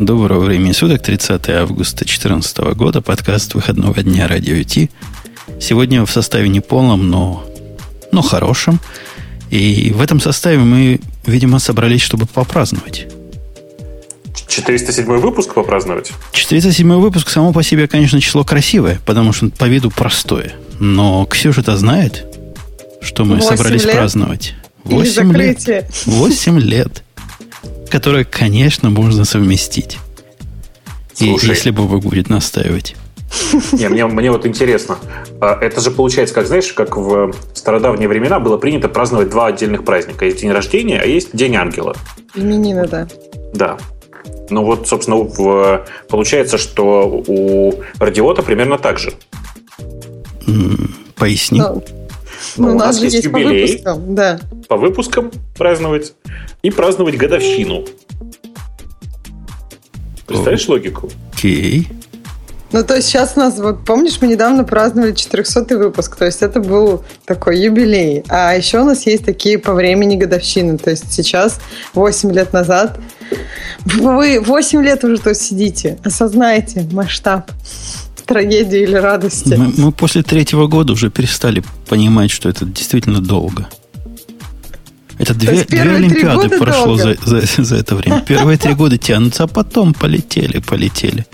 Доброго времени суток, 30 августа 2014 года, подкаст выходного дня Радио Ти. Сегодня в составе не полном, но, но хорошем. И в этом составе мы, видимо, собрались, чтобы попраздновать. 407 выпуск попраздновать? 407 выпуск само по себе, конечно, число красивое, потому что по виду простое. Но Ксюша-то знает, что мы собрались лет? праздновать. 8 лет. 8 лет. Которые, конечно, можно совместить. Слушай. И если Бобок будет настаивать. Не, мне, мне вот интересно. А Это же получается, как знаешь, как в стародавние времена было принято праздновать два отдельных праздника. Есть день рождения, а есть день ангела. Именины, да. Да. Ну вот, собственно, в- получается, что у радиота примерно так же. Поясни. Ну, Ну, ну, у нас же есть есть по юбилей. выпускам, да. По выпускам праздновать и праздновать годовщину. Представляешь логику? Окей. Ну, то есть сейчас у нас, вот помнишь, мы недавно праздновали 400 выпуск, то есть это был такой юбилей. А еще у нас есть такие по времени годовщины, то есть сейчас, 8 лет назад, вы 8 лет уже тут сидите, осознайте масштаб трагедии или радости. Мы, мы после третьего года уже перестали понимать, что это действительно долго. Это две, две Олимпиады прошло за, долго? за, за это время. Первые три года тянутся, а потом полетели, полетели.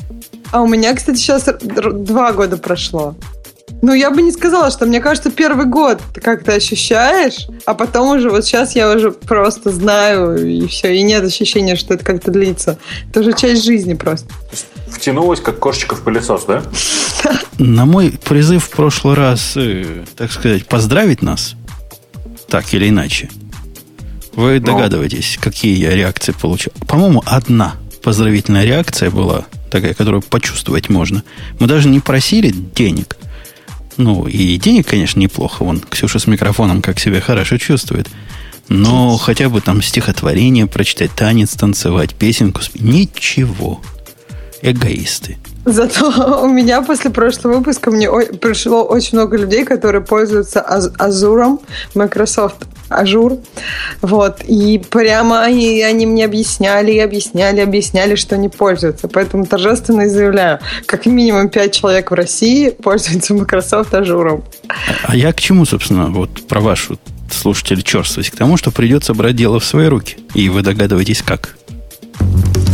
А у меня, кстати, сейчас два года прошло. Ну, я бы не сказала, что мне кажется, первый год ты как-то ощущаешь, а потом уже вот сейчас я уже просто знаю, и все, и нет ощущения, что это как-то длится. Это уже часть жизни просто. Втянулась, как кошечка в пылесос, да? На мой призыв в прошлый раз, э, так сказать, поздравить нас, так или иначе, вы догадываетесь, какие я реакции получил. По-моему, одна поздравительная реакция была такая, которую почувствовать можно. Мы даже не просили денег. Ну, и денег, конечно, неплохо. Вон, Ксюша с микрофоном как себя хорошо чувствует. Но хотя бы там стихотворение прочитать, танец танцевать, песенку. Ничего. Эгоисты. Зато у меня после прошлого выпуска мне пришло очень много людей, которые пользуются Аз- Азуром, Microsoft Azure. Вот. И прямо они, они мне объясняли, и объясняли, объясняли, что они пользуются. Поэтому торжественно заявляю, как минимум 5 человек в России пользуются Microsoft Azure. А я к чему, собственно, вот про вашу слушатели черствость? К тому, что придется брать дело в свои руки. И вы догадываетесь, как.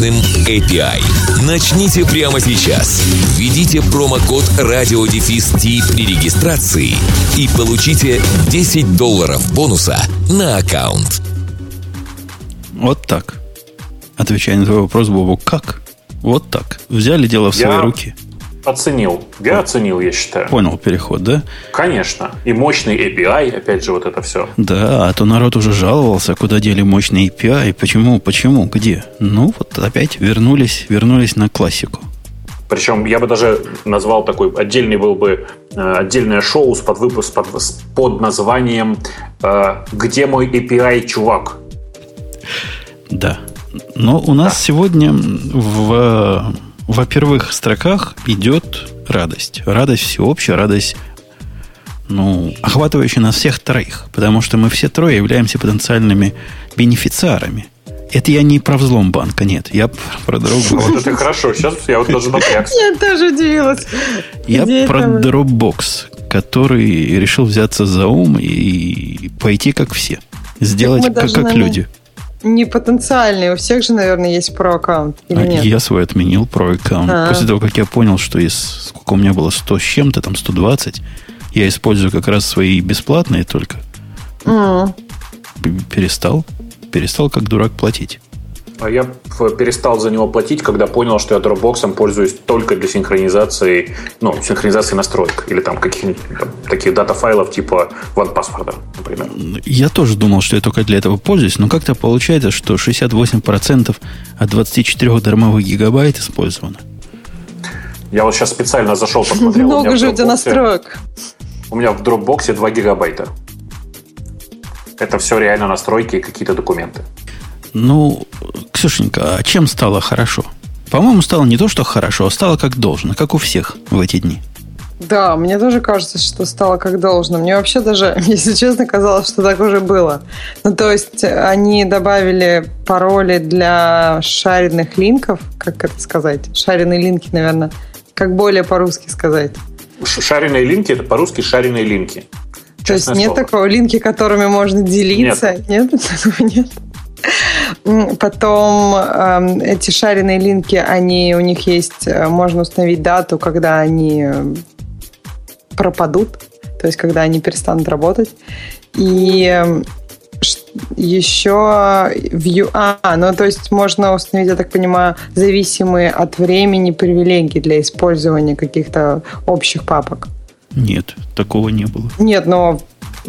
мощным API. Начните прямо сейчас. Введите промокод RadioDefist при регистрации и получите 10 долларов бонуса на аккаунт. Вот так. Отвечая на твой вопрос, Бобу, как? Вот так. Взяли дело в свои Я- руки. Оценил. Я оценил, я считаю. Понял переход, да? Конечно. И мощный API, опять же, вот это все. Да, а то народ уже жаловался, куда дели мощные API, почему, почему, где? Ну, вот опять вернулись, вернулись на классику. Причем я бы даже назвал такой отдельный был бы э, отдельное шоу с под выпуск под, под названием э, «Где мой API, чувак?». Да. Но у нас сегодня в, во первых строках идет радость. Радость всеобщая, радость, ну, охватывающая нас всех троих. Потому что мы все трое являемся потенциальными бенефициарами. Это я не про взлом банка, нет. Я про другое. Вот это хорошо. Сейчас я вот даже напрягся. Я тоже удивилась. Я про? Dropbox, который решил взяться за ум и пойти как все. Сделать как, люди. Не потенциальные. У всех же, наверное, есть про-аккаунт. Или А нет? Я свой отменил про аккаунт. А. После того, как я понял, что из сколько у меня было 100 с чем-то, там 120, я использую как раз свои бесплатные только. П- Перестал. Перестал как дурак платить. А я перестал за него платить, когда понял, что я Dropbox пользуюсь только для синхронизации, ну, синхронизации настроек или там каких-нибудь таких дата-файлов типа OnePassword, например. Я тоже думал, что я только для этого пользуюсь, но как-то получается, что 68% от 24 дармовых гигабайт использовано. Я вот сейчас специально зашел, посмотрел. Много же у тебя настроек. У меня в Dropbox 2 гигабайта. Это все реально настройки и какие-то документы. Ну, Ксюшенька, а чем стало хорошо? По-моему, стало не то, что хорошо, а стало как должно, как у всех в эти дни. Да, мне тоже кажется, что стало как должно. Мне вообще даже, если честно, казалось, что так уже было. Ну, то есть они добавили пароли для шаренных линков, как это сказать? Шаренные линки, наверное. Как более по-русски сказать? Шаренные линки – это по-русски шаренные линки. То есть нет слово. такого линки, которыми можно делиться? Нет. Нет? нет? Потом э, эти шаренные линки, они у них есть, э, можно установить дату, когда они э, пропадут, то есть когда они перестанут работать. И эм, еще View... А, ну то есть можно установить, я так понимаю, зависимые от времени привилегии для использования каких-то общих папок. Нет, такого не было. Нет, но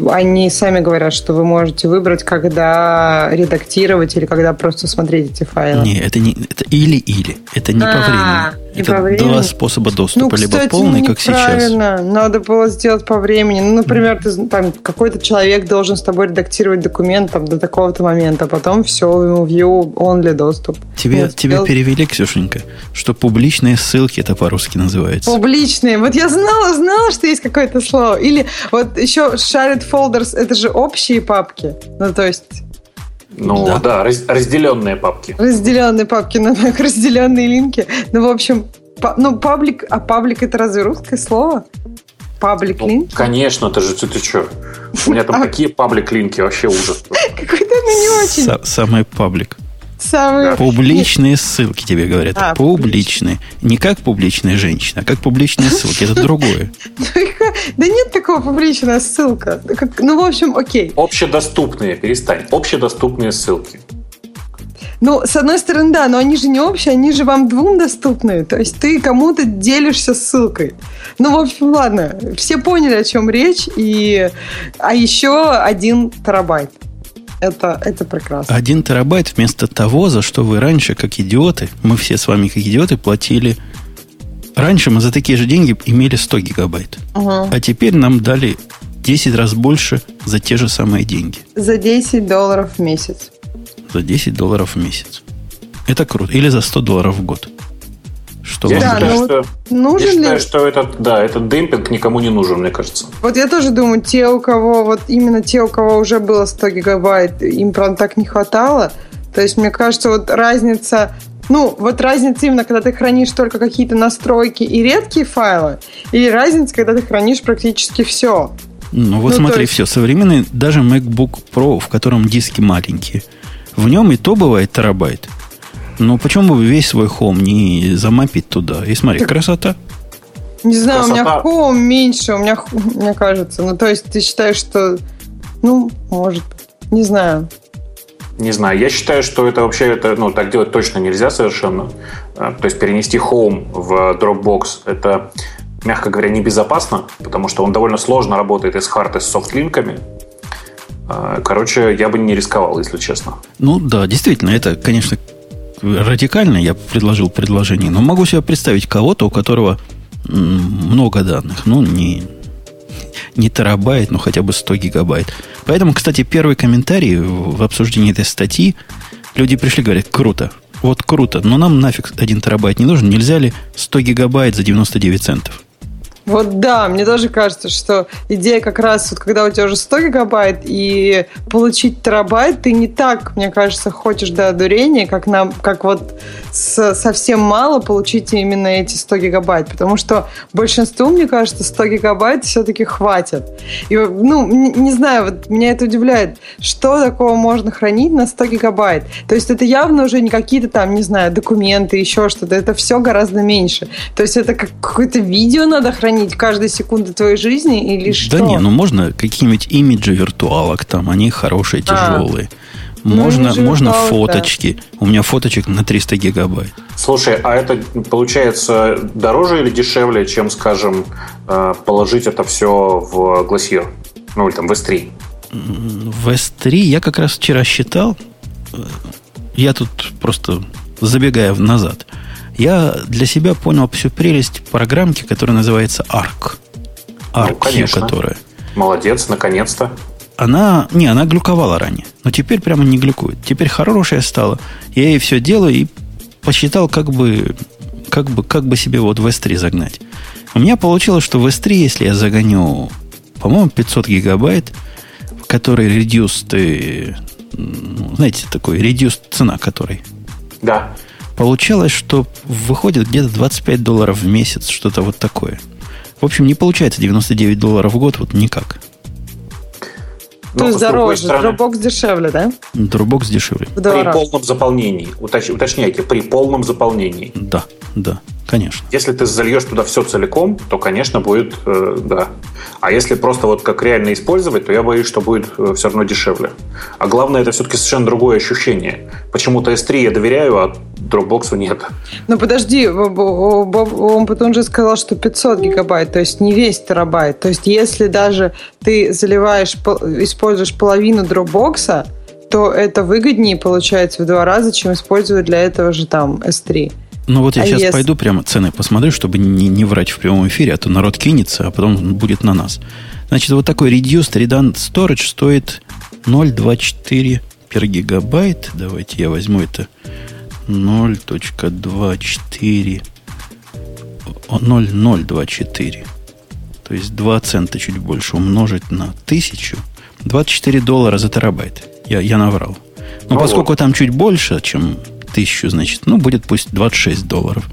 они сами говорят, что вы можете выбрать, когда редактировать или когда просто смотреть эти файлы. Не, это не это или-или. Это не а, по времени. Это по времени? два способа доступа. Ну, кстати, либо полный, как сейчас. Надо было сделать по времени. Ну, например, ты, там какой-то человек должен с тобой редактировать документ там, до такого-то момента, а потом все, ему view only доступ. Тебе, вот, тебе сделать... перевели, Ксюшенька, что публичные ссылки это по-русски называется. Публичные. Вот я знала, знала, что есть какое-то слово. Или вот еще shared folders, это же общие папки. Ну, то есть ну да, да раз, разделенные папки. Разделенные папки на разделенные линки. Ну, в общем, па, ну, паблик, а паблик это разве русское слово? Паблик ну, линк? Конечно, ты же ты, ты что? У меня там какие паблик линки вообще ужас. Какой-то ну не очень. Самый паблик. Самые... Публичные ссылки тебе говорят. А, публичные. Не как публичная женщина, а как публичные ссылки. Это другое. Да нет такого публичная ссылка. Ну, в общем, окей. Общедоступные, перестань. Общедоступные ссылки. Ну, с одной стороны, да, но они же не общие, они же вам двум доступны. То есть ты кому-то делишься ссылкой. Ну, в общем, ладно, все поняли, о чем речь. И... А еще один терабайт. Это, это прекрасно. Один терабайт вместо того, за что вы раньше, как идиоты, мы все с вами как идиоты, платили... Раньше мы за такие же деньги имели 100 гигабайт. Угу. А теперь нам дали 10 раз больше за те же самые деньги. За 10 долларов в месяц. За 10 долларов в месяц. Это круто. Или за 100 долларов в год. Что я считаю, ну, что, нужен я считаю, ли... что этот, да, этот демпинг никому не нужен, мне кажется. Вот я тоже думаю, те, у кого, вот именно те, у кого уже было 100 гигабайт, им, правда, так не хватало. То есть, мне кажется, вот разница ну, вот разница именно, когда ты хранишь только какие-то настройки и редкие файлы, или разница, когда ты хранишь практически все. Ну, вот ну, смотри, есть... все. Современный даже MacBook Pro, в котором диски маленькие, в нем и то бывает терабайт. Ну, почему бы весь свой хом не замапить туда? И смотри, так, красота. Не знаю, красота. у меня хом меньше, у меня, мне кажется. Ну, то есть ты считаешь, что... Ну, может быть. Не знаю. Не знаю. Я считаю, что это вообще это, ну, так делать точно нельзя совершенно. А, то есть перенести Home в Dropbox это, мягко говоря, небезопасно, потому что он довольно сложно работает и с хард, и с софт-линками. А, короче, я бы не рисковал, если честно. Ну да, действительно, это, конечно, радикально я предложил предложение, но могу себе представить кого-то, у которого много данных, ну, не, не терабайт, но хотя бы 100 гигабайт. Поэтому, кстати, первый комментарий в обсуждении этой статьи, люди пришли, говорят, круто, вот круто, но нам нафиг 1 терабайт не нужен, нельзя ли 100 гигабайт за 99 центов? Вот да, мне тоже кажется, что идея как раз, вот, когда у тебя уже 100 гигабайт и получить терабайт, ты не так, мне кажется, хочешь до одурения, как, нам, как вот с, совсем мало получить именно эти 100 гигабайт. Потому что большинству, мне кажется, 100 гигабайт все-таки хватит. И, ну, не, не знаю, вот меня это удивляет, что такого можно хранить на 100 гигабайт. То есть это явно уже не какие-то там, не знаю, документы, еще что-то. Это все гораздо меньше. То есть это как какое-то видео надо хранить, хранить каждой секунды твоей жизни или что? Да не, ну можно какие-нибудь имиджи виртуалок там, они хорошие, тяжелые. А. Ну, Можно, не можно фоточки. У меня фоточек на 300 гигабайт. Слушай, а это получается дороже или дешевле, чем, скажем, э, положить это все в Glacier? Ну, или там в S3? В S3 я как раз вчера считал, э, я тут просто забегая в- назад, я для себя понял всю прелесть программки, которая называется ARC. ARC, Ну, конечно. которая. Молодец, наконец-то. Она, не, она глюковала ранее, но теперь прямо не глюкует. Теперь хорошая стала. Я ей все делаю и посчитал, как бы, как бы, как бы себе вот в S3 загнать. У меня получилось, что в S3, если я загоню, по-моему, 500 гигабайт, который reduced, э, ну, знаете, такой reduced цена который, Да. Получалось, что выходит где-то 25 долларов в месяц, что-то вот такое. В общем, не получается 99 долларов в год, вот никак. То Но, есть дороже, Dropbox дешевле, да? Dropbox дешевле. При полном заполнении. Уточ- уточняйте, при полном заполнении. Да, да, конечно. Если ты зальешь туда все целиком, то, конечно, будет, э, да. А если просто вот как реально использовать, то я боюсь, что будет все равно дешевле. А главное, это все-таки совершенно другое ощущение. Почему-то S3 я доверяю, а Dropbox нет. Ну подожди, он потом же сказал, что 500 гигабайт, то есть не весь терабайт. То есть если даже ты заливаешь, пол- используешь половину дропбокса, то это выгоднее получается в два раза, чем использовать для этого же там S3. Ну вот я А сейчас если- пойду прямо цены посмотрю, чтобы не, не врать в прямом эфире, а то народ кинется, а потом будет на нас. Значит, вот такой Reduced Redundant Storage стоит 0,24 per гигабайт. Давайте я возьму это 0.24 о, 0,024. То есть 2 цента чуть больше умножить на 1000. 24 доллара за терабайт. Я, я наврал. Но Ну поскольку вот. там чуть больше, чем 1000, значит, ну, будет пусть 26 долларов.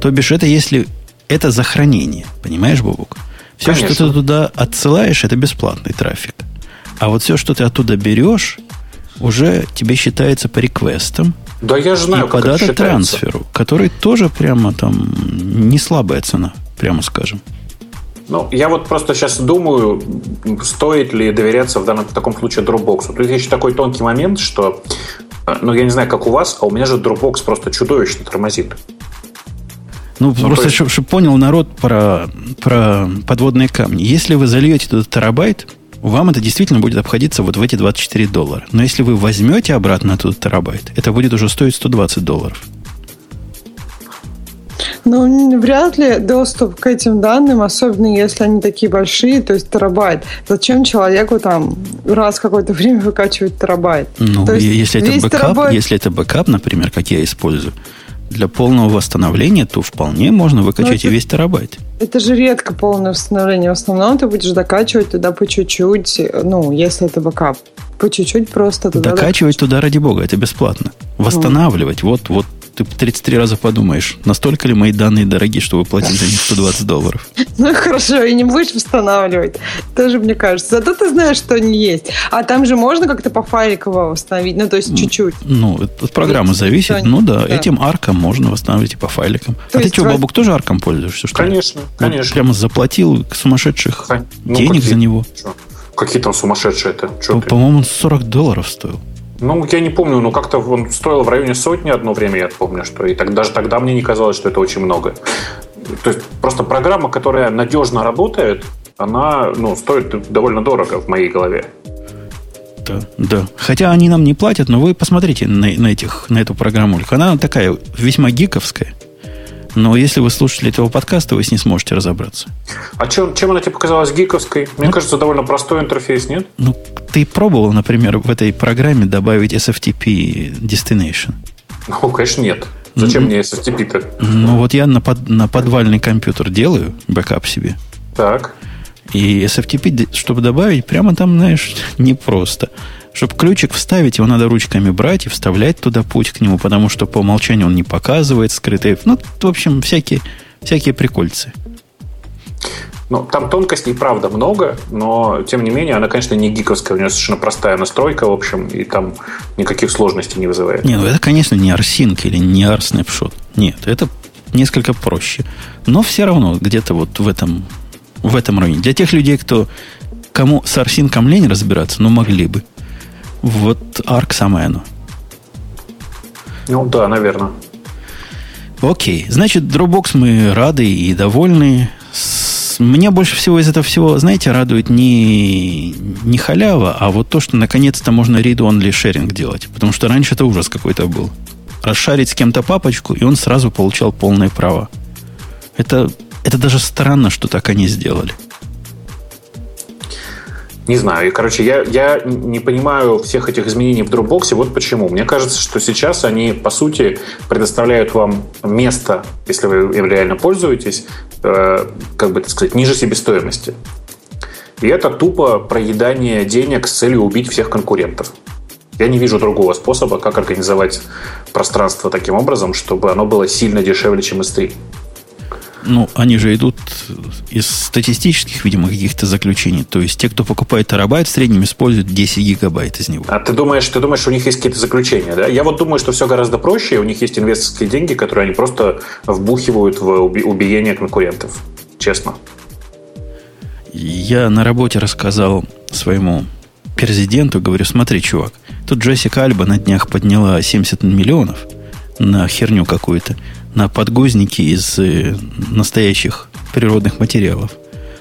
То бишь, это если... Это за хранение. Понимаешь, Бобук? Все, что Конечно. ты туда отсылаешь, это бесплатный трафик. А вот все, что ты оттуда берешь, уже тебе считается по реквестам Да я же знаю, и по как это считается. дата-трансферу, который тоже прямо там не слабая цена, прямо скажем. Ну, я вот просто сейчас думаю, стоит ли доверяться в данном в таком случае Dropbox. Тут есть такой тонкий момент, что, ну, я не знаю, как у вас, а у меня же Dropbox просто чудовищно тормозит. Ну, то просто, есть- чтобы понял народ про, про подводные камни. Если вы зальете туда терабайт, вам это действительно будет обходиться вот в эти 24 доллара. Но если вы возьмете обратно оттуда терабайт, это будет уже стоить 120 долларов. Ну, вряд ли доступ к этим данным, особенно если они такие большие, то есть терабайт. Зачем человеку там раз какое-то время выкачивать терабайт? Ну, То есть и если это бэкап, терабайт- если это бэкап, например, как я использую, для полного восстановления, то вполне можно выкачать Ну, и это- весь терабайт. Это же редко полное восстановление. В основном ты будешь докачивать туда по чуть-чуть, ну, если это бэкап. По чуть-чуть просто туда. Докачивать туда ради бога, это бесплатно. Восстанавливать, вот, вот ты 33 раза подумаешь, настолько ли мои данные дорогие, чтобы платить за них 120 долларов. Ну, хорошо, и не будешь восстанавливать. Тоже, мне кажется. Зато ты знаешь, что они есть. А там же можно как-то по файликам восстановить, ну, то есть чуть-чуть. Ну, от программы Есть зависит. Ну да, да. этим арком можно восстанавливать и по файликам. То а ты что, Бабук, тоже арком пользуешься? Что ли? Конечно, Вот конечно. прямо заплатил сумасшедших ну, денег за него. Какие там сумасшедшие это? По-? По-моему, 40 долларов стоил. Ну, я не помню, но как-то он стоил в районе сотни одно время, я помню, что и так, даже тогда мне не казалось, что это очень много. То есть просто программа, которая надежно работает, она ну, стоит довольно дорого в моей голове. Да, да. Хотя они нам не платят, но вы посмотрите на, на, этих, на эту программу. Она такая весьма гиковская. Но если вы слушатели этого подкаста, вы с ней сможете разобраться. А чем, чем она тебе показалась гиковской? Мне Ну- кажется, довольно простой интерфейс, нет? Ну, ты пробовал, например, в этой программе добавить SFTP Destination? Ну, конечно, нет. Зачем Мгм. мне SFTP-то? Ну, вот я на, под- на подвальный компьютер делаю бэкап себе. Так. И SFTP, чтобы добавить, прямо там, знаешь, непросто. Чтобы ключик вставить, его надо ручками брать и вставлять туда путь к нему, потому что по умолчанию он не показывает скрытые. Ну, в общем, всякие, всякие прикольцы. Ну, там тонкостей, правда, много, но, тем не менее, она, конечно, не гиковская. У нее совершенно простая настройка, в общем, и там никаких сложностей не вызывает. Не, ну это, конечно, не RSync или не R-Snapshot. Нет, это несколько проще. Но все равно где-то вот в этом, в этом районе. Для тех людей, кто кому с RSync лень разбираться, ну, могли бы. Вот Arc самое оно. Ну да, наверное. Окей. Значит, Dropbox мы рады и довольны. Меня больше всего из этого всего, знаете, радует не, не халява, а вот то, что наконец-то можно read-only sharing делать. Потому что раньше это ужас какой-то был. Расшарить с кем-то папочку, и он сразу получал полное право. Это, это даже странно, что так они сделали. Не знаю. И, короче, я, я не понимаю всех этих изменений в Dropbox. Вот почему. Мне кажется, что сейчас они, по сути, предоставляют вам место, если вы им реально пользуетесь, э, как бы так сказать, ниже себестоимости. И это тупо проедание денег с целью убить всех конкурентов. Я не вижу другого способа, как организовать пространство таким образом, чтобы оно было сильно дешевле, чем S3. Ну, они же идут из статистических, видимо, каких-то заключений. То есть те, кто покупает терабайт, в среднем используют 10 гигабайт из него. А ты думаешь, ты думаешь, у них есть какие-то заключения, да? Я вот думаю, что все гораздо проще. У них есть инвесторские деньги, которые они просто вбухивают в убиение конкурентов. Честно. Я на работе рассказал своему президенту, говорю, смотри, чувак, тут Джессика Альба на днях подняла 70 миллионов на херню какую-то на подгузники из э, настоящих природных материалов.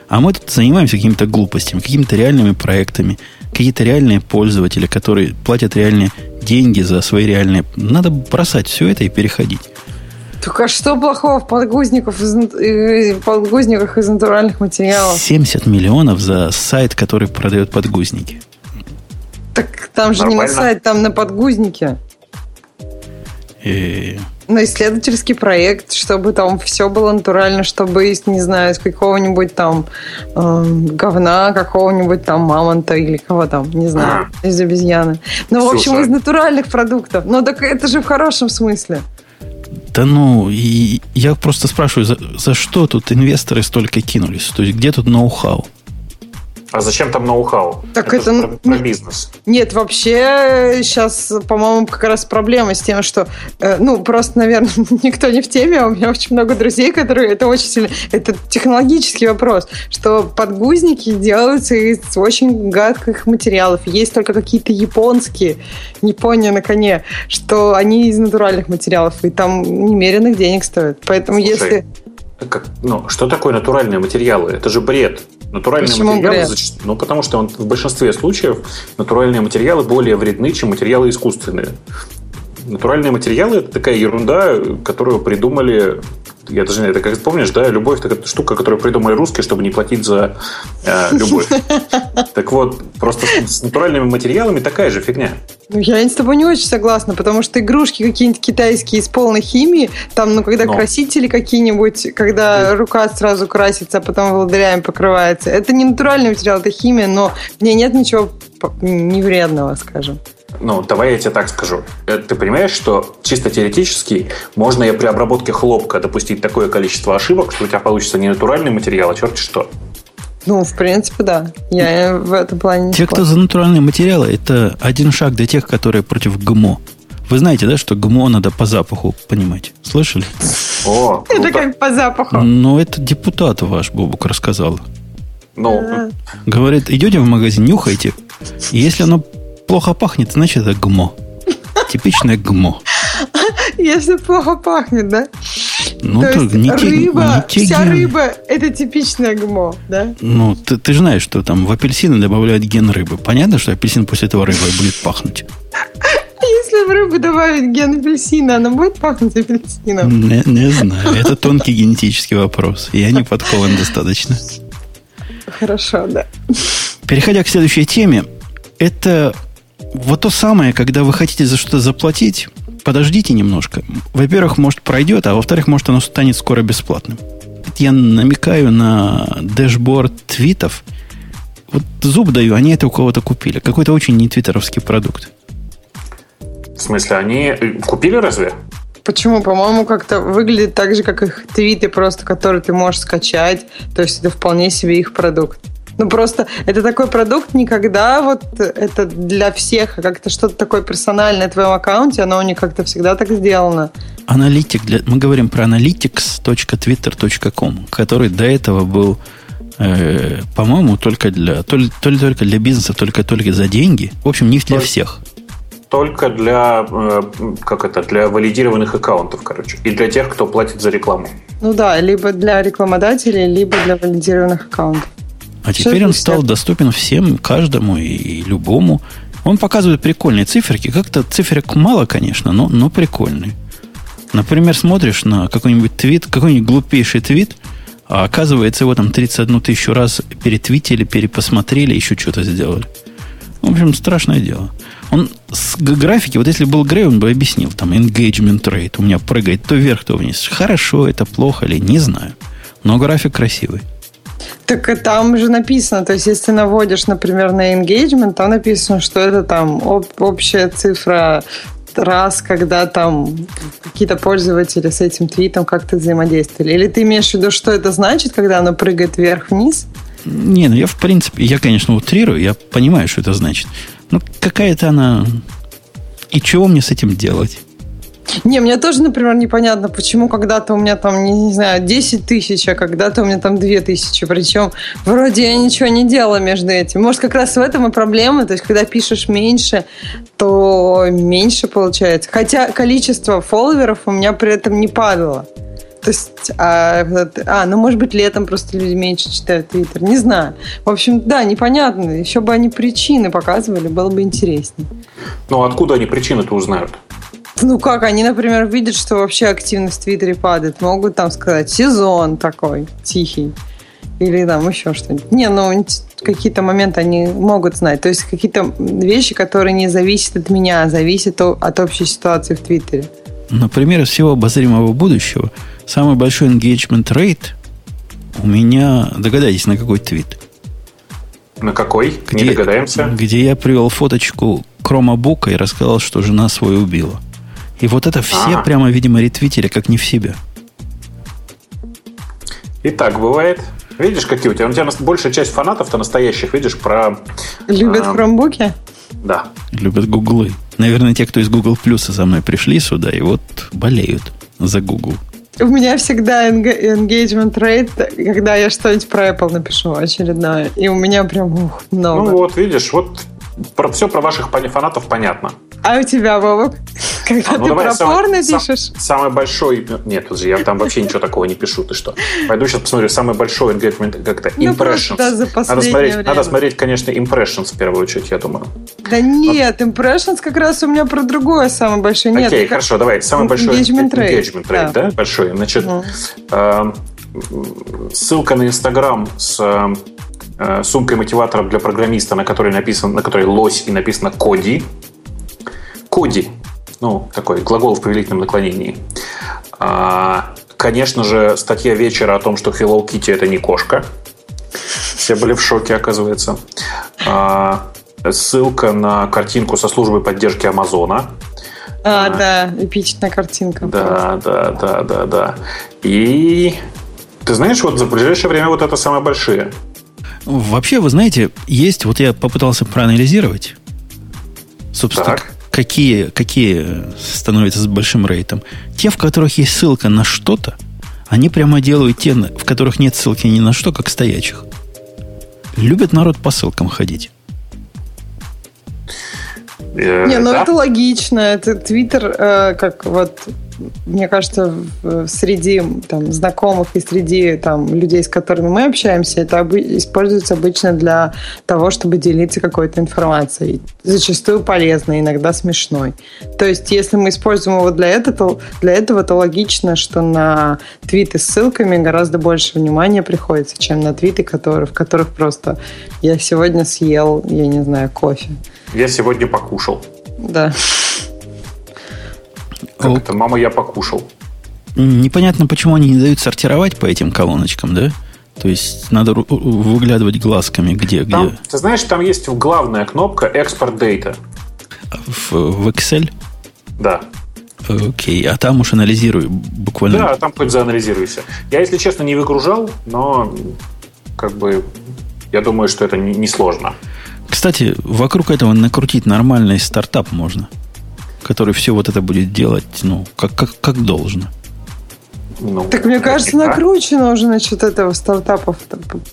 А мы тут занимаемся какими-то глупостями, какими-то реальными проектами, какие-то реальные пользователи, которые платят реальные деньги за свои реальные... Надо бросать все это и переходить. Так а что плохого в подгузниках из, э, подгузниках из натуральных материалов? 70 миллионов за сайт, который продает подгузники. Так там же Нормально. не на сайт, там на подгузнике. И на исследовательский проект, чтобы там все было натурально, чтобы, не знаю, из какого-нибудь там э, говна, какого-нибудь там мамонта или кого там, не знаю, а. из обезьяны. Ну, в общем, из натуральных продуктов. Но так это же в хорошем смысле. Да ну, и я просто спрашиваю, за, за что тут инвесторы столько кинулись? То есть где тут ноу-хау? А зачем там ноу-хау? Так это, это про, про бизнес. Нет, вообще сейчас, по-моему, как раз проблема с тем, что, э, ну, просто, наверное, никто не в теме, а у меня очень много друзей, которые это очень сильно... Это технологический вопрос, что подгузники делаются из очень гадких материалов. Есть только какие-то японские, Япония на коне, что они из натуральных материалов, и там немеренных денег стоят. Поэтому Слушай, если... Как, ну, что такое натуральные материалы? Это же бред. Натуральные Почему материалы, зачастую, ну, потому что он, в большинстве случаев натуральные материалы более вредны, чем материалы искусственные. Натуральные материалы – это такая ерунда, которую придумали я даже не знаю, это как помнишь, да, любовь такая штука, которую придумали русские, чтобы не платить за э, любовь. Так вот, просто с натуральными материалами такая же фигня. Ну, я с тобой не очень согласна, потому что игрушки какие-нибудь китайские из полной химии, там, ну, когда Но. красители какие-нибудь, когда рука сразу красится, а потом волдырями покрывается, это не натуральный материал, это химия, но в ней нет ничего невредного, скажем. Ну, давай я тебе так скажу. Э, ты понимаешь, что чисто теоретически можно и при обработке хлопка допустить такое количество ошибок, что у тебя получится не натуральный материал, а черт что. Ну, в принципе, да. Я в этом плане не Те, кто за натуральные материалы, это один шаг для тех, которые против ГМО. Вы знаете, да, что ГМО надо по запаху понимать? Слышали? О, это как по запаху. Ну, это депутат ваш, Бобук, рассказал. Ну, Говорит, идете в магазин, нюхайте. И если оно плохо пахнет, значит это ГМО. Типичное ГМО. Если плохо пахнет, да? Ну, то, есть не рыба, не вся ген... рыба – это типичное ГМО, да? Ну, ты, ты же знаешь, что там в апельсины добавляют ген рыбы. Понятно, что апельсин после этого рыбой будет пахнуть? Если в рыбу добавить ген апельсина, она будет пахнуть апельсином? Не, не знаю. Это тонкий генетический вопрос. Я не подкован достаточно. Хорошо, да. Переходя к следующей теме, это вот то самое, когда вы хотите за что-то заплатить, подождите немножко. Во-первых, может пройдет, а во-вторых, может оно станет скоро бесплатным. Я намекаю на дэшборд твитов. Вот зуб даю, они это у кого-то купили. Какой-то очень не твиттеровский продукт. В смысле, они э, купили разве? Почему? По-моему, как-то выглядит так же, как их твиты просто, которые ты можешь скачать. То есть это вполне себе их продукт. Ну, просто это такой продукт никогда вот это для всех, а как-то что-то такое персональное в твоем аккаунте, оно у них как-то всегда так сделано. Аналитик, для, мы говорим про analytics.twitter.com, который до этого был Э, по-моему, только для, то ли, то ли только для бизнеса, только только за деньги. В общем, не для всех. Только для, э, как это, для валидированных аккаунтов, короче. И для тех, кто платит за рекламу. Ну да, либо для рекламодателей, либо для валидированных аккаунтов. А теперь он стал доступен всем, каждому и любому. Он показывает прикольные циферки. Как-то циферок мало, конечно, но, но прикольные. Например, смотришь на какой-нибудь твит, какой-нибудь глупейший твит, а оказывается, его там 31 тысячу раз перетвитили, перепосмотрели, еще что-то сделали. В общем, страшное дело. Он с графики, вот если был Грей, он бы объяснил, там, engagement rate у меня прыгает то вверх, то вниз. Хорошо, это плохо ли, не знаю. Но график красивый. Так там же написано, то есть если наводишь, например, на engagement, там написано, что это там об, общая цифра раз, когда там какие-то пользователи с этим твитом как-то взаимодействовали? Или ты имеешь в виду, что это значит, когда оно прыгает вверх-вниз? Не, ну я в принципе, я, конечно, утрирую, я понимаю, что это значит. Но какая-то она... И чего мне с этим делать? Не, мне тоже, например, непонятно, почему когда-то у меня там, не, не знаю, 10 тысяч, а когда-то у меня там 2 тысячи. Причем вроде я ничего не делала между этим. Может, как раз в этом и проблема. То есть, когда пишешь меньше, то меньше получается. Хотя количество фолловеров у меня при этом не падало. То есть, а, а, ну, может быть, летом просто люди меньше читают Твиттер. Не знаю. В общем, да, непонятно. Еще бы они причины показывали, было бы интереснее. Ну, откуда они причины-то узнают? Ну как, они, например, видят, что вообще активность в Твиттере падает. Могут там сказать, сезон такой, тихий. Или там еще что-нибудь. Не, ну какие-то моменты они могут знать. То есть какие-то вещи, которые не зависят от меня, а зависят от общей ситуации в Твиттере. Например, из всего обозримого будущего самый большой engagement rate у меня, догадайтесь, на какой твит? На какой? Где, не догадаемся. Где я привел фоточку Кромабука и рассказал, что жена свою убила. И вот это все а. прямо, видимо, ретвитили, как не в себя. И так бывает. Видишь, какие у тебя? У тебя большая часть фанатов-то настоящих, видишь, про... Любят а, хромбуки? Да. Любят гуглы. Наверное, те, кто из Google Плюса за мной пришли сюда и вот болеют за Google. У меня всегда engagement rate, когда я что-нибудь про Apple напишу очередное. И у меня прям ух, много. Ну вот, видишь, вот про, все про ваших фанатов понятно. А у тебя, Вовок? Когда а, ну, ты про самый, порно пишешь? Сам, самый большой... Нет, подожди, я там вообще ничего такого не пишу. Ты что? Пойду сейчас посмотрю. Самый большой engagement как-то ну, impressions. Да, за надо, смотреть, время. надо смотреть, конечно, impressions в первую очередь, я думаю. Да нет, impressions как раз у меня про другое самый большой. Нет, Окей, хорошо, давай. Самый большой engagement rate, engagement rate да. да, большой. Значит, угу. э, ссылка на Инстаграм с э, сумкой мотиватором для программиста, на которой написан, на которой лось и написано Коди. Коди. Ну, такой глагол в повелительном наклонении. А, конечно же, статья вечера о том, что Hello Kitty это не кошка. Все были в шоке, оказывается. А, ссылка на картинку со службой поддержки Амазона. А, а, да, эпичная картинка. Да, да, да, да, да. И ты знаешь, вот за ближайшее время вот это самые большие. Вообще, вы знаете, есть, вот я попытался проанализировать, собственно, так. Какие, какие становятся с большим рейтом. Те, в которых есть ссылка на что-то, они прямо делают те, в которых нет ссылки ни на что, как стоячих. Любят народ по ссылкам ходить. Э, Не, ну да? это логично. Это Твиттер, э, как вот мне кажется, среди там, знакомых и среди там, людей, с которыми мы общаемся, это используется обычно для того, чтобы делиться какой-то информацией. Зачастую полезной, иногда смешной. То есть, если мы используем его для этого, для этого, то логично, что на твиты с ссылками гораздо больше внимания приходится, чем на твиты, которые, в которых просто «я сегодня съел, я не знаю, кофе». «Я сегодня покушал». Да. Как это? Мама, я покушал. Непонятно, почему они не дают сортировать по этим колоночкам, да? То есть надо выглядывать глазками, где, там, где. Ты знаешь, там есть главная кнопка Export Data. В, в Excel? Да. Окей, а там уж анализирую буквально. Да, там хоть заанализируйся. Я, если честно, не выгружал, но как бы я думаю, что это не, не. Кстати, вокруг этого накрутить нормальный стартап можно который все вот это будет делать, ну, как, как, как должно. Ну, так мне кажется, накручено уже насчет этого стартапов.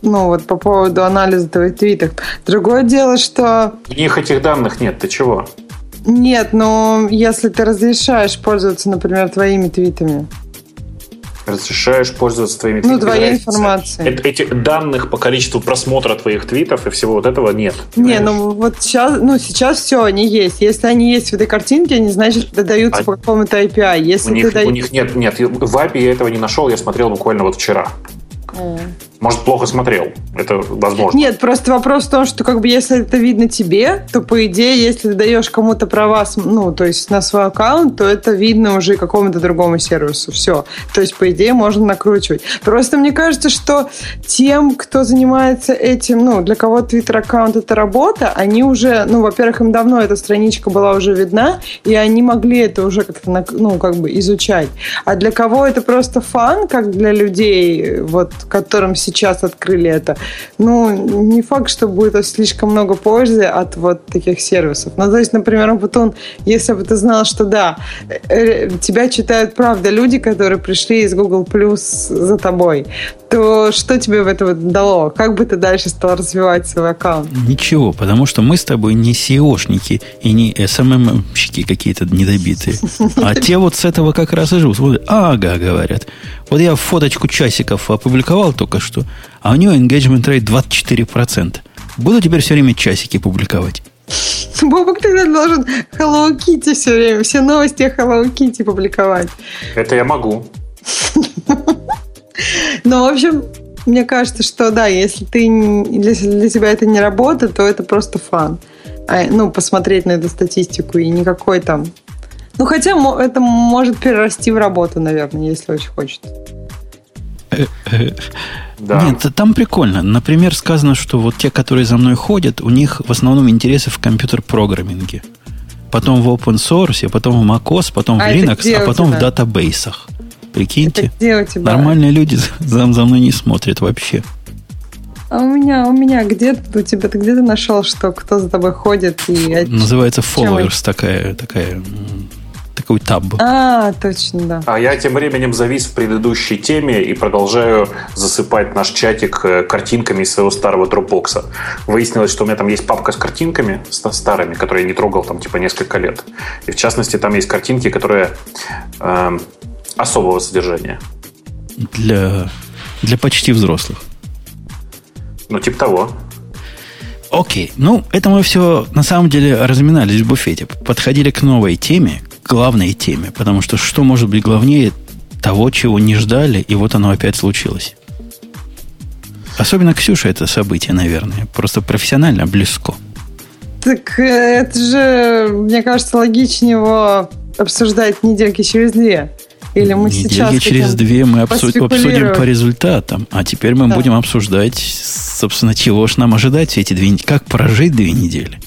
Ну, вот по поводу анализа твоих твитов. Другое дело, что... У них этих данных нет, ты чего? Нет, но если ты разрешаешь пользоваться, например, твоими твитами, разрешаешь пользоваться твоими твитами. Ну, твоей информацией. Этих данных по количеству просмотра твоих твитов и всего вот этого нет. Не, ну вот сейчас, ну сейчас все, они есть. Если они есть в этой картинке, они, значит, додаются а по какому-то API. Если у, них, дают... у них нет, нет, в API я этого не нашел, я смотрел буквально вот вчера. Mm. Может, плохо смотрел. Это возможно. Нет, просто вопрос в том, что как бы если это видно тебе, то по идее, если ты даешь кому-то права, ну, то есть на свой аккаунт, то это видно уже какому-то другому сервису. Все. То есть, по идее, можно накручивать. Просто мне кажется, что тем, кто занимается этим, ну, для кого Twitter аккаунт это работа, они уже, ну, во-первых, им давно эта страничка была уже видна, и они могли это уже как-то, ну, как бы изучать. А для кого это просто фан, как для людей, вот, которым сейчас сейчас открыли это. Ну, не факт, что будет слишком много пользы от вот таких сервисов. Ну, то есть, например, Батон, если бы ты знал, что да, э, тебя читают правда люди, которые пришли из Google Plus за тобой, то что тебе в это дало? Как бы ты дальше стал развивать свой аккаунт? Ничего, потому что мы с тобой не SEOшники и не SMM-щики какие-то недобитые. А те вот с этого как раз и живут. Ага, говорят. Вот я фоточку часиков опубликовал только что, а у него engagement rate 24%. Буду теперь все время часики публиковать. Бобок тогда должен Hello Kitty все время, все новости о Hello Kitty публиковать. Это я могу. Ну, в общем, мне кажется, что да, если ты для, для тебя это не работа, то это просто фан. А, ну, посмотреть на эту статистику и никакой там. Ну, хотя это может перерасти в работу, наверное, если очень хочется. Да. Нет, там прикольно. Например, сказано, что вот те, которые за мной ходят, у них в основном интересы в компьютер-программинге. Потом в open source, потом в macOS, потом а в Linux, а потом в датабейсах. Прикиньте, нормальные люди за, за мной не смотрят вообще. А у меня, у меня где-то, у тебя, ты где-то нашел, что кто за тобой ходит? И Называется followers, такая, такая, такой таб. А, точно, да. А я тем временем завис в предыдущей теме и продолжаю засыпать наш чатик э, картинками из своего старого дропбокса. Выяснилось, что у меня там есть папка с картинками старыми, которые я не трогал там типа несколько лет. И в частности там есть картинки, которые э, особого содержания. Для, для почти взрослых. Ну, типа того. Окей. Ну, это мы все на самом деле разминались в буфете. Подходили к новой теме, главной теме. Потому что что может быть главнее того, чего не ждали, и вот оно опять случилось. Особенно Ксюша это событие, наверное. Просто профессионально близко. Так э, это же, мне кажется, логичнее его обсуждать недельки через две. Или мы Недельки сейчас через две мы обсудим, обсудим по результатам. А теперь мы да. будем обсуждать, собственно, чего ж нам ожидать все эти две недели. Как прожить две недели.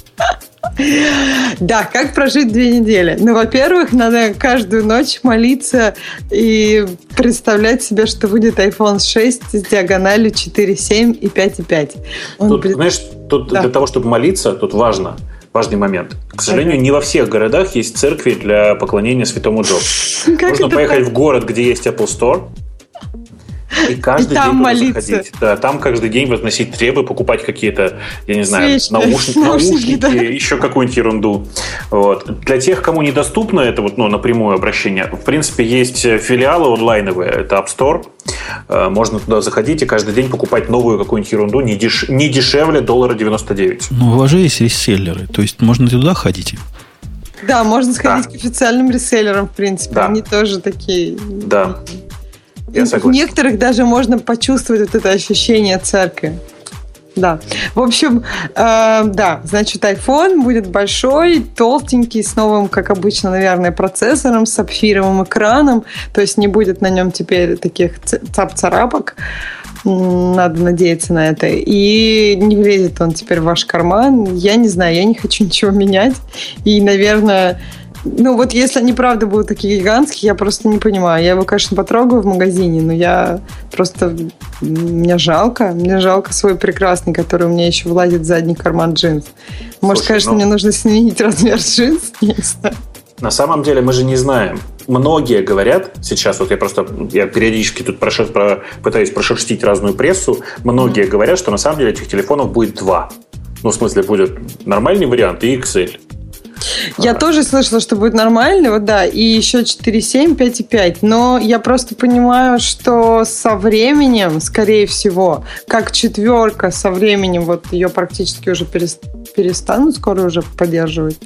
Да, как прожить две недели? Ну, во-первых, надо каждую ночь молиться и представлять себе, что будет iPhone 6 с диагональю 4,7 и 5,5. Тут, будет... знаешь, тут да. для того, чтобы молиться, тут важно – важный момент. К сожалению, не во всех городах есть церкви для поклонения святому Джобу. Нужно поехать в город, где есть Apple Store, и каждый и там день молиться. заходить. Да, там каждый день возносить требы, покупать какие-то, я не знаю, наушники, наушники да. еще какую-нибудь ерунду. Вот. Для тех, кому недоступно это вот, ну, напрямую обращение, в принципе, есть филиалы онлайновые, это App Store. Э, можно туда заходить и каждый день покупать новую какую-нибудь ерунду не, деш... не дешевле доллара 99. Ну, у вас же есть реселлеры, то есть можно туда ходить. Да, можно сходить да. к официальным реселлерам, в принципе. Да. Они тоже такие. Да. Я согласен. В некоторых даже можно почувствовать вот это ощущение церкви. Да. В общем, э, да, значит, iPhone будет большой, толстенький, с новым, как обычно, наверное, процессором, с сапфировым экраном. То есть не будет на нем теперь таких цап-царапок. Надо надеяться на это. И не влезет он теперь в ваш карман. Я не знаю, я не хочу ничего менять. И, наверное, ну, вот если они правда будут такие гигантские, я просто не понимаю. Я его, конечно, потрогаю в магазине, но я просто... Мне жалко. Мне жалко свой прекрасный, который у меня еще влазит в задний карман джинс. Может, Слушай, конечно, ну... мне нужно сменить размер джинс? Я не знаю. На самом деле мы же не знаем, многие говорят сейчас, вот я просто я периодически тут прошер, про, пытаюсь прошерстить разную прессу, многие говорят, что на самом деле этих телефонов будет два. Ну, в смысле, будет нормальный вариант и XL. Я тоже слышала, что будет нормально, вот да, и еще 4.7, 5.5. Но я просто понимаю, что со временем, скорее всего, как четверка со временем, вот ее практически уже перестанут скоро уже поддерживать.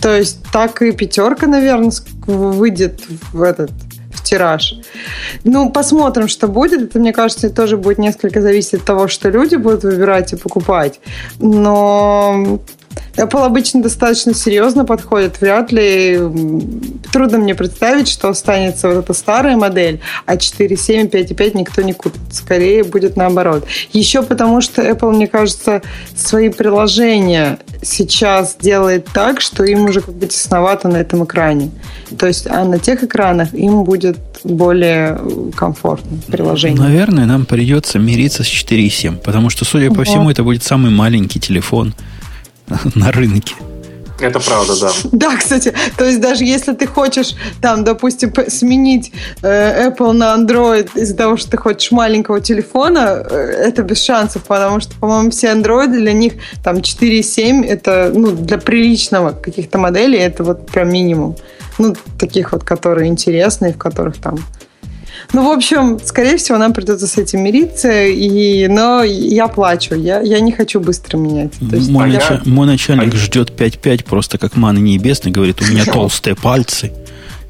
То есть так и пятерка, наверное, выйдет в этот в тираж. Ну, посмотрим, что будет. Это, мне кажется, тоже будет несколько зависеть от того, что люди будут выбирать и покупать. Но Apple обычно достаточно серьезно подходит. Вряд ли трудно мне представить, что останется вот эта старая модель, а 4.7 5.5 никто не купит. Скорее будет наоборот. Еще потому, что Apple, мне кажется, свои приложения сейчас делает так, что им уже как бы тесновато на этом экране. То есть, а на тех экранах им будет более комфортно приложение. Наверное, нам придется мириться с 4.7, потому что, судя по всему, это будет самый маленький телефон на рынке. Это правда, да. Да, кстати, то есть даже если ты хочешь, там, допустим, сменить э, Apple на Android из-за того, что ты хочешь маленького телефона, э, это без шансов, потому что, по-моему, все Android для них там 4,7 это, ну, для приличного каких-то моделей это вот прям минимум. Ну, таких вот, которые интересные, в которых там ну, в общем, скорее всего, нам придется с этим мириться, и, но я плачу, я, я не хочу быстро менять. То есть мой, я... началь, мой начальник а... ждет 5.5 просто как маны небесный, говорит, у меня толстые пальцы.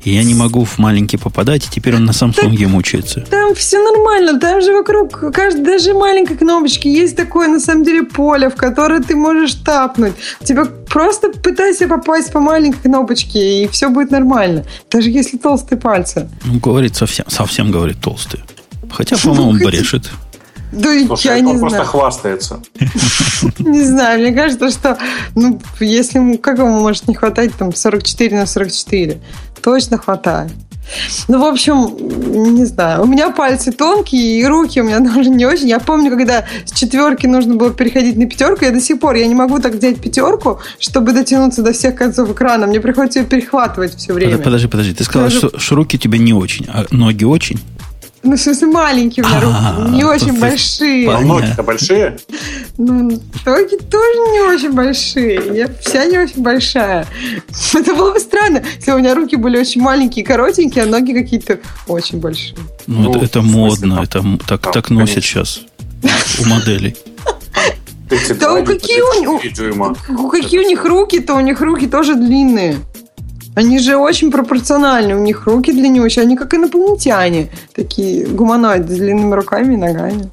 И я не могу в маленький попадать, и теперь он на Самсунге мучается. Там все нормально, там же вокруг каждой даже маленькой кнопочки есть такое, на самом деле, поле, в которое ты можешь тапнуть. Тебе просто пытайся попасть по маленькой кнопочке, и все будет нормально. Даже если толстые пальцы. Ну, говорит совсем, совсем говорит толстые. Хотя, по-моему, брешет. Да Слушай, я не просто знаю. хвастается. Не знаю, мне кажется, что ну, если как ему может не хватать там 44 на 44, точно хватает. Ну, в общем, не знаю. У меня пальцы тонкие, и руки у меня даже не очень. Я помню, когда с четверки нужно было переходить на пятерку, я до сих пор, я не могу так взять пятерку, чтобы дотянуться до всех концов экрана. Мне приходится ее перехватывать все время. Подожди, подожди. Ты сказала, что, что руки у тебя не очень, а ноги очень? Ну, в смысле, маленькие у меня руки, не очень большие. А ноги-то большие? Ну, ноги тоже не очень большие. Я вся не очень большая. Это было бы странно, если у меня руки были очень маленькие, коротенькие, а ноги какие-то очень большие. Ну, это, это модно, это так, так носят сейчас у моделей. Да какие у, какие у них руки-то, у них руки тоже длинные. Они же очень пропорциональны. У них руки длиннющие. Они как инопланетяне. Такие гуманоиды с длинными руками и ногами.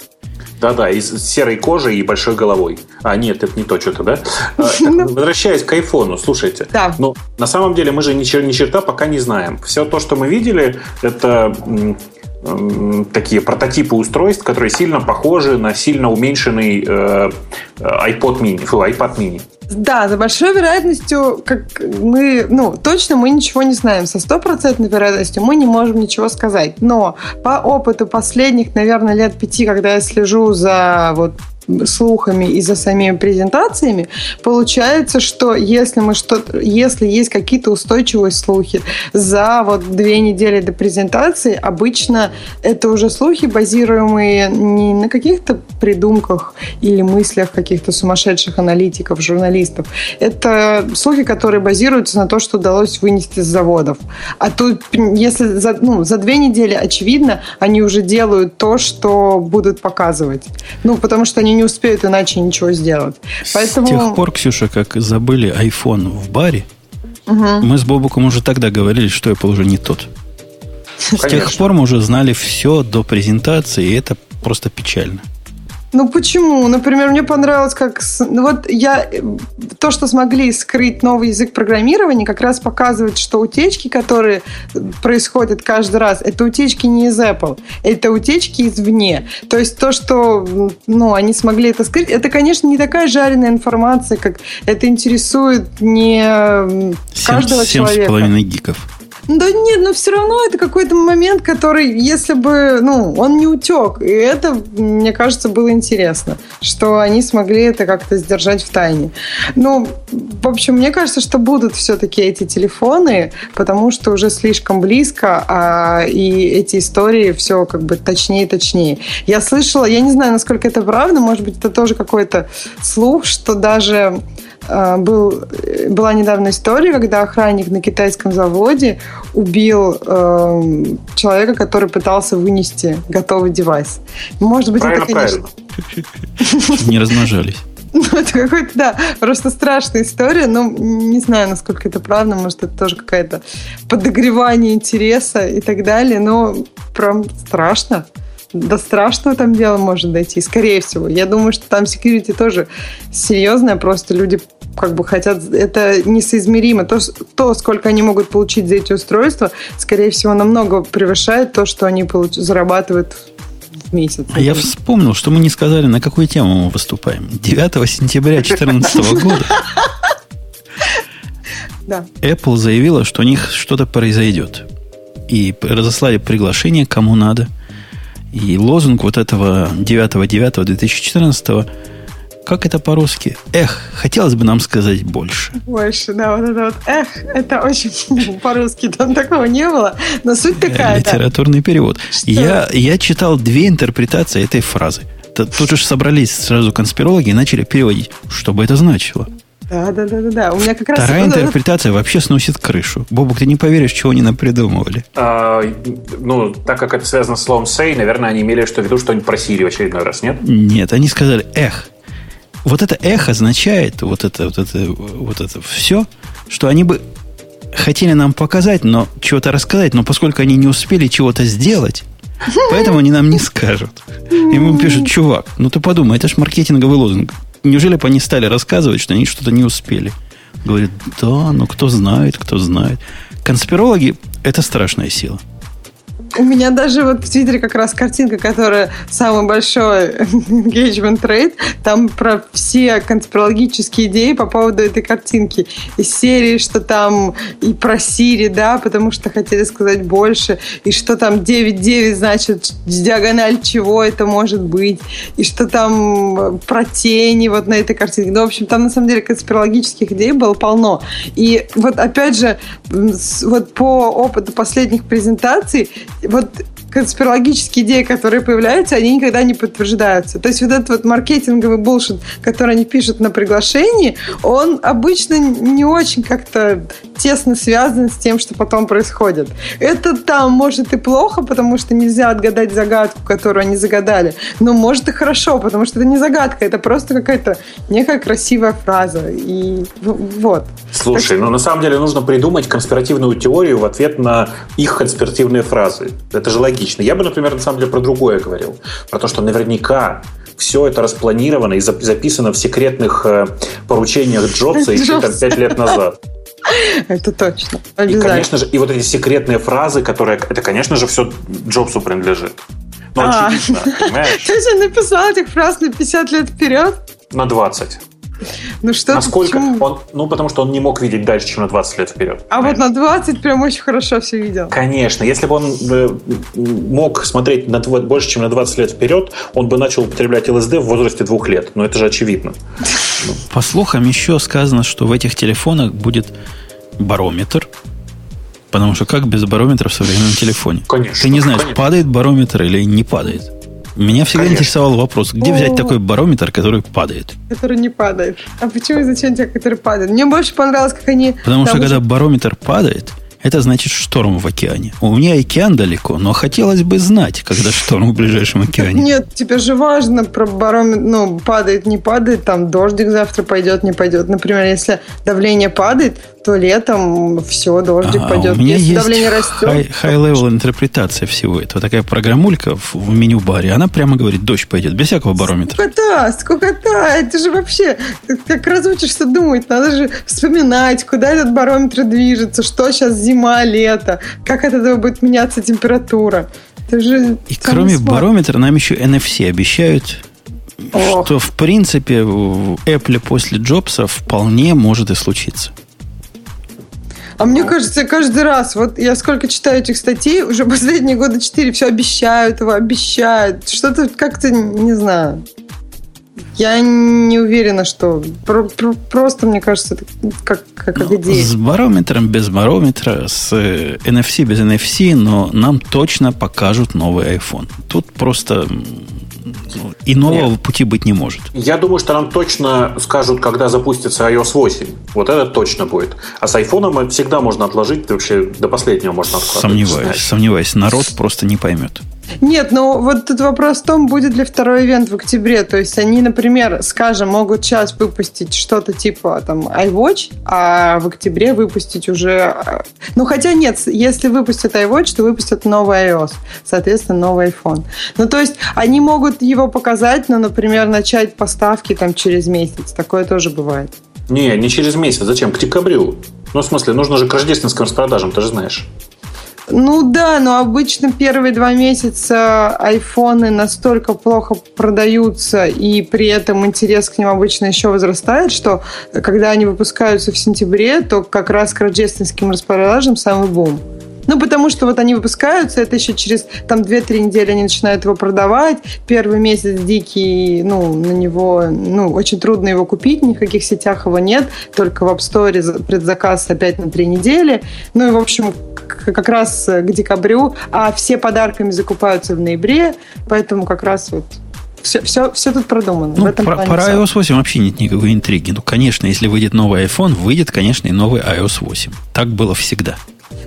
Да-да, из серой кожи и большой головой. А, нет, это не то что-то, да? А, ну. Возвращаясь к айфону, слушайте. Да. Ну, на самом деле мы же ни, ни черта пока не знаем. Все то, что мы видели, это такие прототипы устройств, которые сильно похожи на сильно уменьшенный э, iPod mini, фу, iPad mini. Да, за большой вероятностью, как мы, ну, точно мы ничего не знаем. Со стопроцентной вероятностью мы не можем ничего сказать. Но по опыту последних, наверное, лет пяти, когда я слежу за вот слухами и за самими презентациями, получается, что если мы что-то, если есть какие-то устойчивые слухи за вот две недели до презентации, обычно это уже слухи, базируемые не на каких-то придумках или мыслях каких-то сумасшедших аналитиков, журналистов. Это слухи, которые базируются на то, что удалось вынести с заводов. А тут, если за, ну, за две недели, очевидно, они уже делают то, что будут показывать. Ну, потому что они не успеют иначе ничего сделать. Поэтому... С тех пор, Ксюша, как забыли iPhone в баре, угу. мы с Бобуком уже тогда говорили, что Apple уже не тот. Конечно. С тех пор мы уже знали все до презентации, и это просто печально. Ну почему? Например, мне понравилось, как... Ну, вот я... То, что смогли скрыть новый язык программирования, как раз показывает, что утечки, которые происходят каждый раз, это утечки не из Apple, это утечки извне. То есть то, что ну, они смогли это скрыть, это, конечно, не такая жареная информация, как это интересует не каждого 7, 7 человека. 7,5 гигов. Да нет, но все равно это какой-то момент, который, если бы, ну, он не утек. И это, мне кажется, было интересно, что они смогли это как-то сдержать в тайне. Ну, в общем, мне кажется, что будут все-таки эти телефоны, потому что уже слишком близко, а, и эти истории все как бы точнее и точнее. Я слышала, я не знаю, насколько это правда, может быть, это тоже какой-то слух, что даже был, была недавно история, когда охранник на китайском заводе убил э, человека, который пытался вынести готовый девайс. Может быть, правильно, это, конечно... Не размножались. Ну, это какой-то, да, просто страшная история, но не знаю, насколько это правда, может, это тоже какая-то подогревание интереса и так далее, но прям страшно до страшного там дела может дойти, скорее всего. Я думаю, что там security тоже серьезное, просто люди как бы хотят, это несоизмеримо. То, то, сколько они могут получить за эти устройства, скорее всего, намного превышает то, что они получ, зарабатывают в месяц. А я вспомнил, что мы не сказали, на какую тему мы выступаем. 9 сентября 2014 года Apple заявила, что у них что-то произойдет. И разослали приглашение, кому надо – и лозунг вот этого 9.9.2014 как это по-русски? Эх, хотелось бы нам сказать больше. Больше, да, вот это вот. Эх, это очень по-русски, там такого не было. Но суть такая. Литературный перевод. Я, я читал две интерпретации этой фразы. Тут же собрались сразу конспирологи и начали переводить, что бы это значило. Да, да, да, да, да. У меня как раз... Вторая интерпретация вообще сносит крышу. Бобок, ты не поверишь, чего они напридумывали. А, ну, так как это связано с словом «say», наверное, они имели что в виду что-нибудь про Сирию в очередной раз, нет? Нет, они сказали «эх». Вот это «эх» означает вот это, вот это, вот это все, что они бы хотели нам показать, но чего-то рассказать, но поскольку они не успели чего-то сделать, поэтому они нам не скажут. Ему пишут, чувак, ну ты подумай, это же маркетинговый лозунг неужели бы они стали рассказывать, что они что-то не успели? Говорит, да, ну кто знает, кто знает. Конспирологи – это страшная сила. У меня даже вот в Твиттере как раз картинка, которая самый большой engagement rate, там про все конспирологические идеи по поводу этой картинки. Из серии, что там и про Сири, да, потому что хотели сказать больше, и что там 9.9 значит диагональ чего это может быть, и что там про тени вот на этой картинке. Ну, в общем, там на самом деле конспирологических идей было полно. И вот опять же, вот по опыту последних презентаций вот конспирологические идеи, которые появляются, они никогда не подтверждаются. То есть вот этот вот маркетинговый булшит, который они пишут на приглашении, он обычно не очень как-то тесно связан с тем, что потом происходит. Это там может и плохо, потому что нельзя отгадать загадку, которую они загадали, но может и хорошо, потому что это не загадка, это просто какая-то некая красивая фраза. И вот. Слушай, что... ну на самом деле нужно придумать конспиративную теорию в ответ на их конспиративные фразы. Это же логично. Я бы, например, на самом деле про другое говорил. Про то, что наверняка все это распланировано и записано в секретных э, поручениях Джобса еще там 5 лет назад. Это точно. И, конечно же, и вот эти секретные фразы, которые, это, конечно же, все Джобсу принадлежит. Ну, очевидно, понимаешь? Ты же написал этих фраз на 50 лет вперед? На 20. Ну что Насколько он, ну потому что он не мог видеть дальше, чем на 20 лет вперед. А вот на 20 прям очень хорошо все видел. Конечно, если бы он э, мог смотреть на, больше, чем на 20 лет вперед, он бы начал употреблять ЛСД в возрасте двух лет. Но это же очевидно. По слухам еще сказано, что в этих телефонах будет барометр, Потому что как без барометра в современном телефоне? Конечно. Ты не знаешь, конечно. падает барометр или не падает. Меня всегда Конечно. интересовал вопрос, где взять такой барометр, который падает? Который не падает. А почему и зачем те, который падает? Мне больше понравилось, как они... Потому что уже... когда барометр падает, это значит шторм в океане. У меня океан далеко, но хотелось бы знать, когда шторм в ближайшем океане. Нет, тебе же важно про барометр, ну, падает, не падает, там дождик завтра пойдет, не пойдет. Например, если давление падает, то летом все, дождик а, пойдет. У меня Если есть давление растет. High-level то... интерпретация всего этого. Такая программулька в, в меню-баре. Она прямо говорит, дождь пойдет, без всякого барометра. Скукота, скукота. Это же вообще, как разучишься думать, надо же вспоминать, куда этот барометр движется, что сейчас зима, лето, как от этого будет меняться температура. Это же И кроме смарт. барометра нам еще NFC обещают Ох. что в принципе в Apple после Джобса вполне может и случиться. А мне кажется, каждый раз, вот я сколько читаю этих статей, уже последние года четыре, все обещают его, обещают. Что-то как-то, не знаю. Я не уверена, что про, про, просто, мне кажется, это как, как, как Ну, идея. С барометром, без барометра, с э, NFC, без NFC, но нам точно покажут новый iPhone. Тут просто ну, иного пути быть не может. Я думаю, что нам точно скажут, когда запустится iOS 8. Вот это точно будет. А с айфоном всегда можно отложить, вообще до последнего можно откладывать. Сомневаюсь, сомневаюсь. Народ просто не поймет. Нет, ну вот тут вопрос в том, будет ли второй ивент в октябре. То есть они, например, скажем, могут сейчас выпустить что-то типа там iWatch, а в октябре выпустить уже... э, Ну хотя нет, если выпустят iWatch, то выпустят новый iOS, соответственно, новый iPhone. Ну то есть они могут его показать, но, например, начать поставки там через месяц. Такое тоже бывает. Не, не через месяц. Зачем? К декабрю. Ну, в смысле, нужно же к рождественским распродажам, ты же знаешь. Ну да, но обычно первые два месяца айфоны настолько плохо продаются, и при этом интерес к ним обычно еще возрастает, что когда они выпускаются в сентябре, то как раз к рождественским распродажам самый бум. Ну, потому что вот они выпускаются, это еще через там 2-3 недели они начинают его продавать. Первый месяц дикий, ну, на него, ну, очень трудно его купить, ни в каких сетях его нет, только в App Store за- предзаказ опять на 3 недели. Ну и, в общем, как раз к декабрю, а все подарками закупаются в ноябре, поэтому как раз вот все, все, все тут продумано. в Ну, этом про, плане про всё. iOS 8 вообще нет никакой интриги. Ну, конечно, если выйдет новый iPhone, выйдет, конечно, и новый iOS 8. Так было всегда.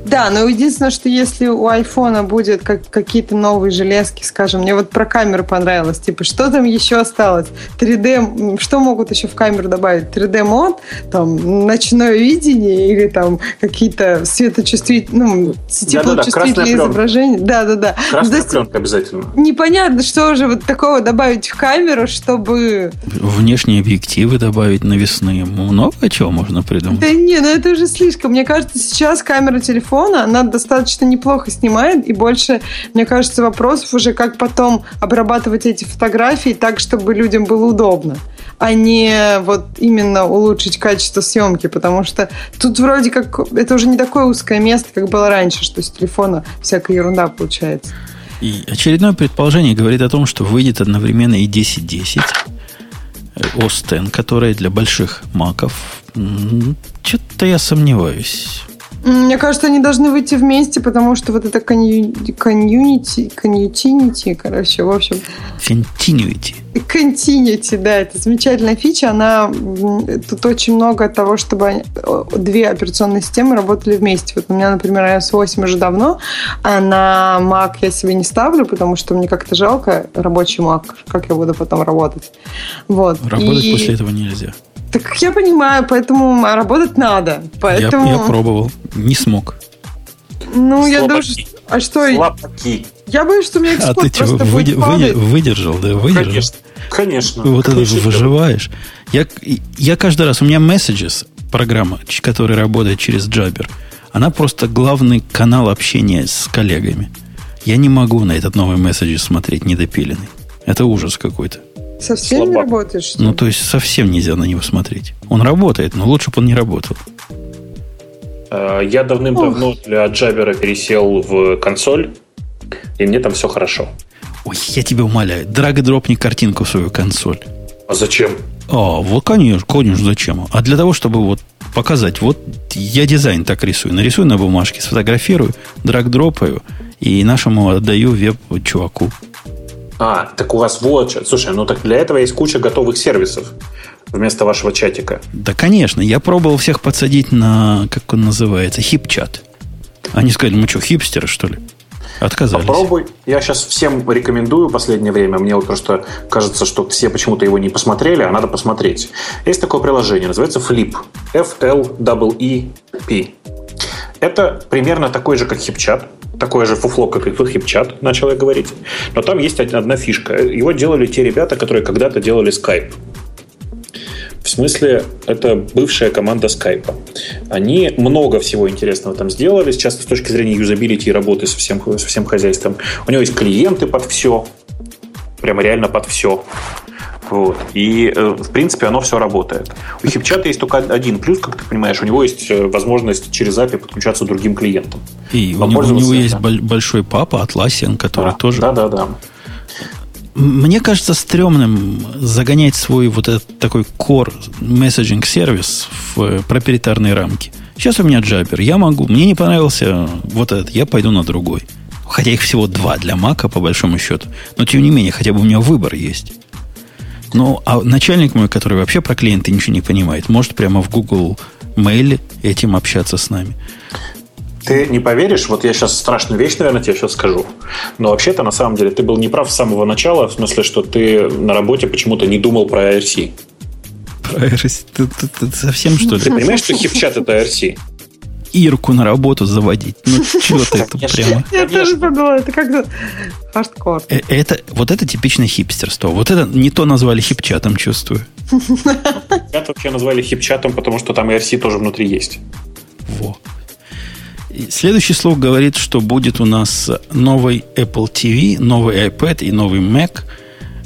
Да, но единственное, что если у айфона будет как, какие-то новые железки, скажем, мне вот про камеру понравилось, типа, что там еще осталось? 3D, м, что могут еще в камеру добавить? 3D мод, там, ночное видение или там какие-то светочувствительные, ну, теплочувствительные изображения. Да-да-да. Ну, то Красная есть пленка обязательно. Непонятно, что же вот такого добавить в камеру, чтобы... Внешние объективы добавить навесные. Много чего можно придумать. Да не, ну это уже слишком. Мне кажется, сейчас камера телефона, она достаточно неплохо снимает, и больше, мне кажется, вопросов уже, как потом обрабатывать эти фотографии так, чтобы людям было удобно, а не вот именно улучшить качество съемки, потому что тут вроде как это уже не такое узкое место, как было раньше, что с телефона всякая ерунда получается. И очередное предположение говорит о том, что выйдет одновременно и 10.10, э, OS X, которая для больших маков. Что-то я сомневаюсь. Мне кажется, они должны выйти вместе, потому что вот это коньюнити, коньютинити, короче, в общем, Continuity. Continuity, да, это замечательная фича. Она тут очень много того, чтобы две операционные системы работали вместе. Вот у меня, например, iOS 8 уже давно, а на Mac я себе не ставлю, потому что мне как-то жалко рабочий Mac, как я буду потом работать. Вот. Работать И- после этого нельзя. Так я понимаю, поэтому а, работать надо. Я- Поэтому, Я, пробовал. Не смог. ну, я Слабаки. что- а что, Слабаки. я боюсь, что у меня А экспорт ты что, просто будет падать. выдержал, да? Выдержал. Конечно. Конечно. Вот это Конечно. выживаешь. Я, я каждый раз, у меня Messages, программа, которая работает через Jabber, она просто главный канал общения с коллегами. Я не могу на этот новый Messages смотреть недопиленный. Это ужас какой-то. Совсем не Слабак. работаешь? что ли? Ну, то есть совсем нельзя на него смотреть. Он работает, но лучше бы он не работал. Э, Я давным-давно для Джабера пересел в консоль, и мне там все хорошо. Ой, я тебя умоляю, драг-дропни картинку в свою консоль. А зачем? А, вот, конечно, конечно, зачем? А для того, чтобы вот показать, вот я дизайн так рисую. Нарисую на бумажке, сфотографирую, драг-дропаю и нашему отдаю веб-чуваку. А, так у вас вот... Слушай, ну так для этого есть куча готовых сервисов вместо вашего чатика. Да, конечно, я пробовал всех подсадить на, как он называется, хип-чат. Они сказали, мы что, хипстеры, что ли? Отказались. Попробуй. Я сейчас всем рекомендую последнее время. Мне вот просто кажется, что все почему-то его не посмотрели, а надо посмотреть. Есть такое приложение, называется Flip. F-L-E-E-P. Это примерно такой же, как хипчат. Такое же фуфло, как и хипчат, начал я говорить. Но там есть одна фишка. Его делали те ребята, которые когда-то делали Skype. В смысле, это бывшая команда Skype. Они много всего интересного там сделали, сейчас с точки зрения юзабилити и работы со всем, со всем хозяйством. У него есть клиенты под все, прямо реально под все. Вот. И, э, в принципе, оно все работает. У хипчата есть только один плюс, как ты понимаешь, у него есть э, возможность через API подключаться к другим клиентам. И у него, у него есть большой папа Atlassian, который да, тоже... Да, да, да. Мне кажется стрёмным загонять свой вот этот такой core messaging сервис в э, проприетарные рамки. Сейчас у меня джабер. Я могу. Мне не понравился вот этот. Я пойду на другой. Хотя их всего два для Мака, по большому счету. Но, тем не менее, хотя бы у меня выбор есть. Ну, а начальник мой, который вообще про клиенты ничего не понимает, может прямо в Google Mail этим общаться с нами. Ты не поверишь, вот я сейчас страшную вещь, наверное, тебе сейчас скажу. Но вообще-то, на самом деле, ты был неправ с самого начала, в смысле, что ты на работе почему-то не думал про IRC. Про IRC? Ты, ты, ты совсем что ли? Ты понимаешь, что хипчат это IRC? Ирку на работу заводить. Ну, чего ты это прямо? Я тоже подумала, это как-то хардкор. Э, это, вот это типичное хипстерство. Вот это не то назвали хипчатом, чувствую. Это вообще назвали хипчатом, потому что там IRC тоже внутри есть. Во. Следующий слог говорит, что будет у нас новый Apple TV, новый iPad и новый Mac.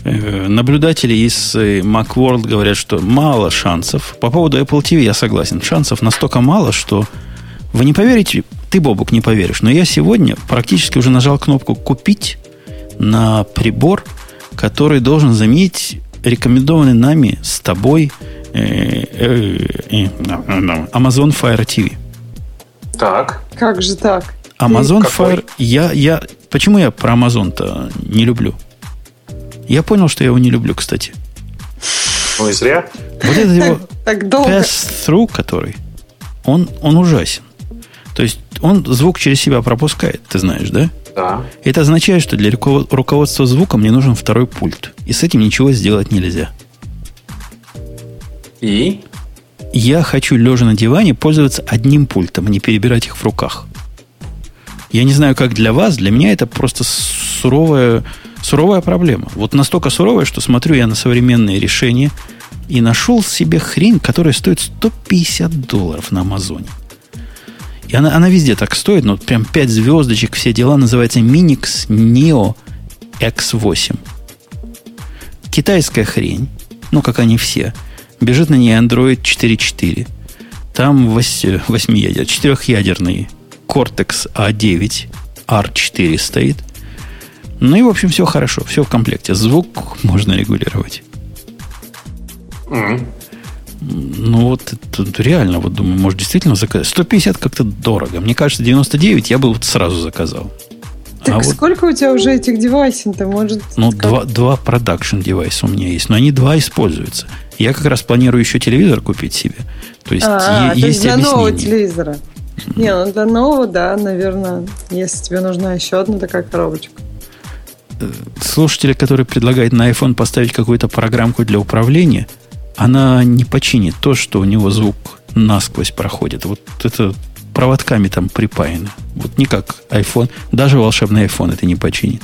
Э, наблюдатели из э, Macworld говорят, что мало шансов. По поводу Apple TV я согласен. Шансов настолько мало, что вы не поверите, ты, Бобук, не поверишь, но я сегодня практически уже нажал кнопку «Купить» на прибор, который должен заменить рекомендованный нами с тобой э, Amazon Fire TV. Так. Как же так? Amazon Fire... Я, я, почему я про Amazon-то не люблю? Я понял, что я его не люблю, кстати. Ну и зря. Вот это его pass-through, который, он, он ужасен. То есть он звук через себя пропускает, ты знаешь, да? Да. Это означает, что для руководства звуком мне нужен второй пульт. И с этим ничего сделать нельзя. И? Я хочу, лежа на диване, пользоваться одним пультом, а не перебирать их в руках. Я не знаю, как для вас, для меня это просто суровая, суровая проблема. Вот настолько суровая, что смотрю я на современные решения и нашел себе хрень, которая стоит 150 долларов на Амазоне. И она, она везде так стоит, но прям 5 звездочек, все дела, называется Minix Neo X8. Китайская хрень, ну, как они все. Бежит на ней Android 4.4. Там 8, 8 ядер, 4-ядерный Cortex A9 R4 стоит. Ну и, в общем, все хорошо, все в комплекте. Звук можно регулировать. Mm-hmm. Ну вот это реально, вот думаю, может действительно заказать. 150 как-то дорого. Мне кажется, 99 я бы вот сразу заказал. Так а сколько вот, у тебя уже этих девайсов-то? Может, ну, два, два продакшн девайса у меня есть, но они два используются. Я как раз планирую еще телевизор купить себе. То есть, а, е- то есть для объяснение. нового телевизора. Не, ну для нового, да, наверное, если тебе нужна еще одна такая коробочка. Э, слушатели, которые предлагают на iPhone поставить какую-то программку для управления – она не починит то, что у него звук насквозь проходит. Вот это проводками там припаяно. Вот не как iPhone. Даже волшебный iPhone это не починит.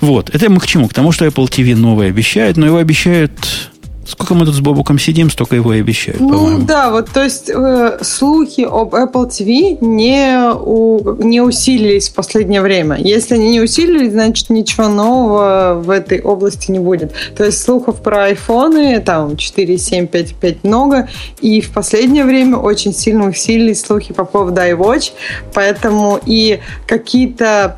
Вот. Это мы к чему? К тому, что Apple TV новое обещает, но его обещают Сколько мы тут с Бобуком сидим, столько его и обещают, ну, по-моему. да, вот то есть э, слухи об Apple TV не, у, не усилились в последнее время. Если они не усилились, значит ничего нового в этой области не будет. То есть слухов про айфоны, там 4, 7, 5, 5 много, и в последнее время очень сильно усилились слухи по поводу iWatch, поэтому и какие-то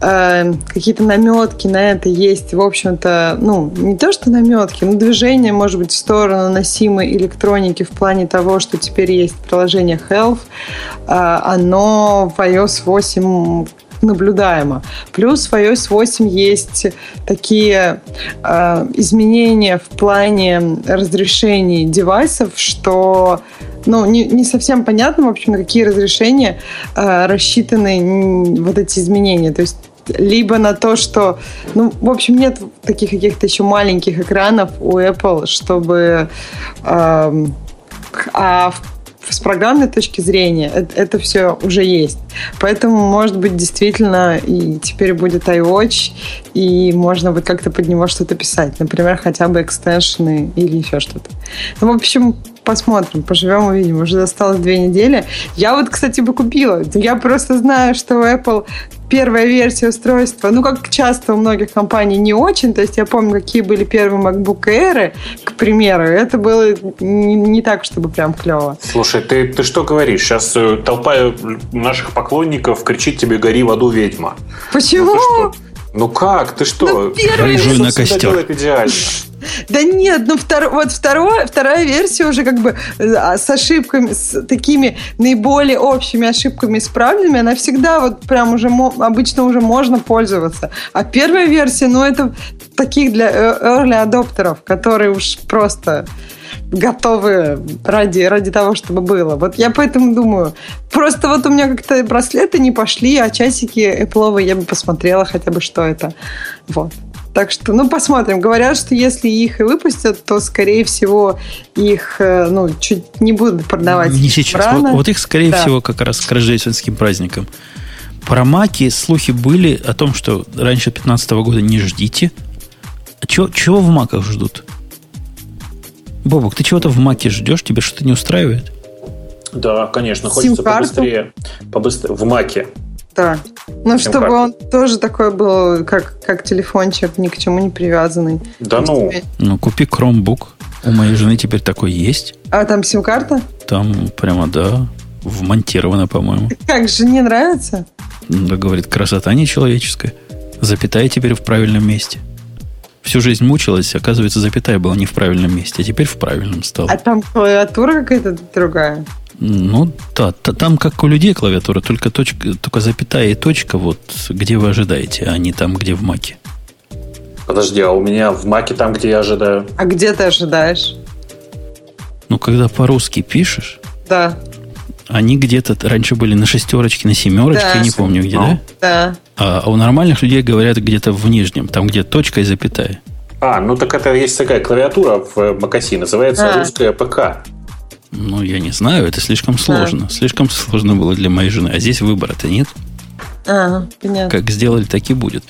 э, какие-то наметки на это есть, в общем-то, ну, не то, что наметки, но движение, может быть, в сторону носимой электроники в плане того, что теперь есть приложение Health, э, оно в iOS 8 наблюдаемо. Плюс в iOS 8 есть такие э, изменения в плане разрешений девайсов, что ну, не, не совсем понятно, в общем, на какие разрешения э, рассчитаны вот эти изменения. То есть либо на то, что, ну, в общем, нет таких каких-то еще маленьких экранов у Apple, чтобы, э, а с программной точки зрения это, это все уже есть. Поэтому, может быть, действительно и теперь будет iWatch, и можно будет как-то под него что-то писать. Например, хотя бы экстеншены или еще что-то. Ну, в общем, посмотрим, поживем, увидим. Уже осталось две недели. Я вот, кстати, бы купила. Я просто знаю, что у Apple первая версия устройства, ну, как часто у многих компаний, не очень. То есть я помню, какие были первые MacBook Air, к примеру. Это было не, не так, чтобы прям клево. Слушай, ты, ты что говоришь? Сейчас э, толпа наших поклонников кричит тебе «Гори в аду, ведьма». Почему? Ну, ну как? Ты что? Ну, первый... на костер. идеально. Да нет, ну втор, вот второе, вторая версия уже как бы а, с ошибками, с такими наиболее общими ошибками исправленными, она всегда вот прям уже обычно уже можно пользоваться. А первая версия, ну это таких для э, early адоптеров, которые уж просто готовы ради, ради того, чтобы было. Вот я поэтому думаю, просто вот у меня как-то браслеты не пошли, а часики Apple я бы посмотрела хотя бы, что это. Вот. Так что, ну, посмотрим. Говорят, что если их и выпустят, то, скорее всего, их, э, ну, чуть не будут продавать. Не сейчас. Вот, вот их, скорее да. всего, как раз к рождественским праздникам. Про маки слухи были о том, что раньше 2015 года не ждите. А чего, чего в маках ждут? Бобок, ты чего-то в маке ждешь? Тебе что-то не устраивает? Да, конечно. Хочется побыстрее, побыстрее. В маке. Да. Ну, чтобы карту. он тоже такой был, как, как телефончик, ни к чему не привязанный. Да ну. Ну, купи Chromebook. У моей жены теперь такой есть. А там сим-карта? Там прямо, да, вмонтировано, по-моему. Как же не нравится? Да, говорит, красота нечеловеческая. Запятая теперь в правильном месте. Всю жизнь мучилась, оказывается, запятая была не в правильном месте, а теперь в правильном стала. А там клавиатура какая-то другая? Ну, да, там как у людей клавиатура, только, точка, только запятая и точка, вот где вы ожидаете, а не там, где в маке. Подожди, а у меня в маке там, где я ожидаю. А где ты ожидаешь? Ну, когда по-русски пишешь. Да. Они где-то раньше были на шестерочке, на семерочке, да. я не помню где, да? Да. А, а у нормальных людей говорят где-то в нижнем, там где точка и запятая. А, ну так это есть такая клавиатура в Макаси, называется а. русская ПК. Ну, я не знаю, это слишком сложно. Да. Слишком сложно было для моей жены. А здесь выбора-то нет. А, понятно. Как сделали, так и будет.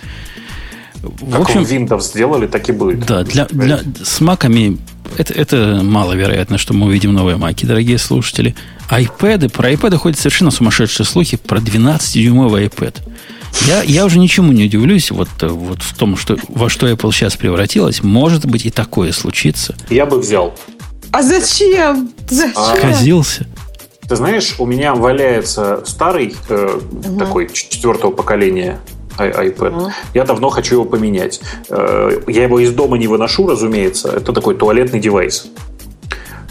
В как общем, Windows сделали, так и будет. Да, для, для, с маками это, это маловероятно, что мы увидим новые маки, дорогие слушатели. iPad, про iPad ходят совершенно сумасшедшие слухи про 12-дюймовый iPad. Я, я уже ничему не удивлюсь вот, вот в том, что, во что Apple сейчас превратилась. Может быть и такое случится. Я бы взял. А зачем? Зачем? А, Казился. Ты знаешь, у меня валяется старый э, угу. такой четвертого поколения iPad. Uh-huh. Я давно хочу его поменять. Э, я его из дома не выношу, разумеется. Это такой туалетный девайс.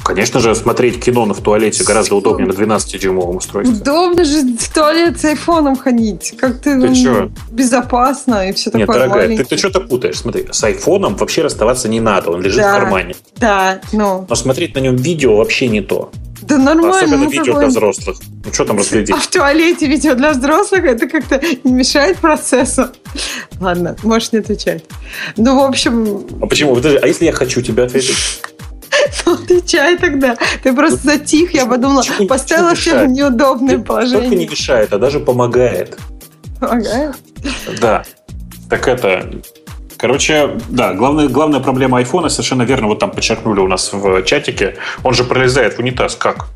Конечно же, смотреть кино в туалете гораздо удобнее на 12-дюймовом устройстве. Удобно же в туалет с айфоном ходить. Как ты, ты ну, безопасно и все Нет, такое дорогая, ты, ты что-то путаешь. Смотри, с айфоном вообще расставаться не надо, он лежит да, в кармане. Да, ну. Но смотреть на нем видео вообще не то. Да нормально. Особенно ну, видео для взрослых. Ну что там разглядеть? А в туалете видео для взрослых это как-то не мешает процессу. Ладно, можешь не отвечать. Ну, в общем... А почему? А если я хочу тебе ответить? Ну, отвечай тогда. Ты просто ну, затих, я подумала, поставила все в неудобное положение. Только не мешает, а даже помогает. Помогает? Да. Так это... Короче, да, главная, главная проблема айфона, совершенно верно, вот там подчеркнули у нас в чатике, он же пролезает в унитаз. Как?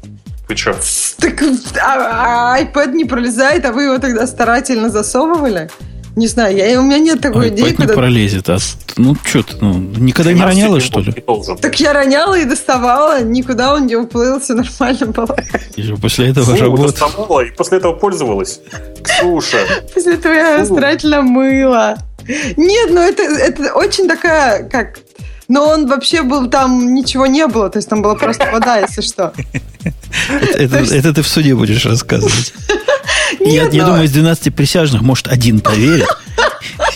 Вы что? Так а, а, iPad не пролезает, а вы его тогда старательно засовывали? Не знаю, я, у меня нет такой Ой, идеи. не когда... пролезет. А, ну, что ты, ну, никогда не роняла, что ли? Так я роняла и доставала, никуда он не уплыл, все нормально было. И же после этого Фу, работа. доставала и после этого пользовалась. Ксюша. После этого я старательно мыла. Нет, ну это, это очень такая, как но он вообще был, там ничего не было, то есть там была просто вода, если что. Это ты в суде будешь рассказывать. Я, я думаю, из 12 присяжных, может, один поверит,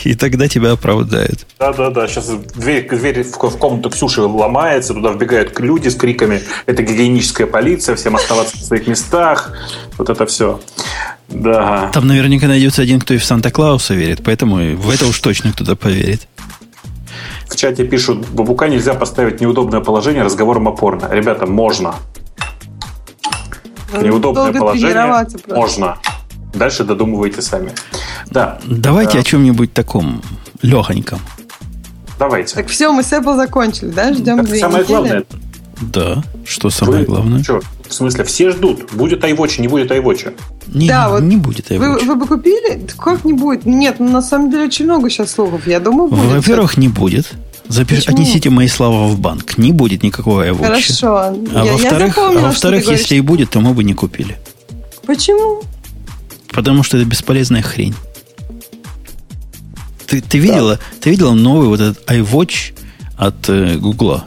и тогда тебя оправдают. Да-да-да, сейчас дверь, дверь в, в комнату Ксюши ломается, туда вбегают люди с криками, это гигиеническая полиция, всем оставаться в своих местах, вот это все. Да. Там наверняка найдется один, кто и в Санта-Клауса верит, поэтому в это уж точно кто-то поверит. В чате пишут, бабука нельзя поставить неудобное положение разговором о порно. Ребята, можно. Неудобное положение можно. Дальше додумывайте сами. Да. Давайте да. о чем-нибудь таком легоньком. Давайте. Так все, мы с Apple закончили, да? Ждем так две самое недели. главное, Да. Что самое Вы- главное? Чё? В смысле, все ждут. Будет iWatch, не будет iWatch. Не, Да, вот не будет Вы, iWatch. вы бы купили? Как не будет? Нет, ну на самом деле очень много сейчас слухов. Я думаю, будет. Во-первых, не будет. Запиш... Почему? Отнесите мои слова в банк. Не будет никакого iWatch. Хорошо. А я, я во-вторых, запомнила, а во-вторых что если и будет, то мы бы не купили. Почему? Потому что это бесполезная хрень. Ты, ты видела, ты видела новый вот этот iWatch от э, Гугла,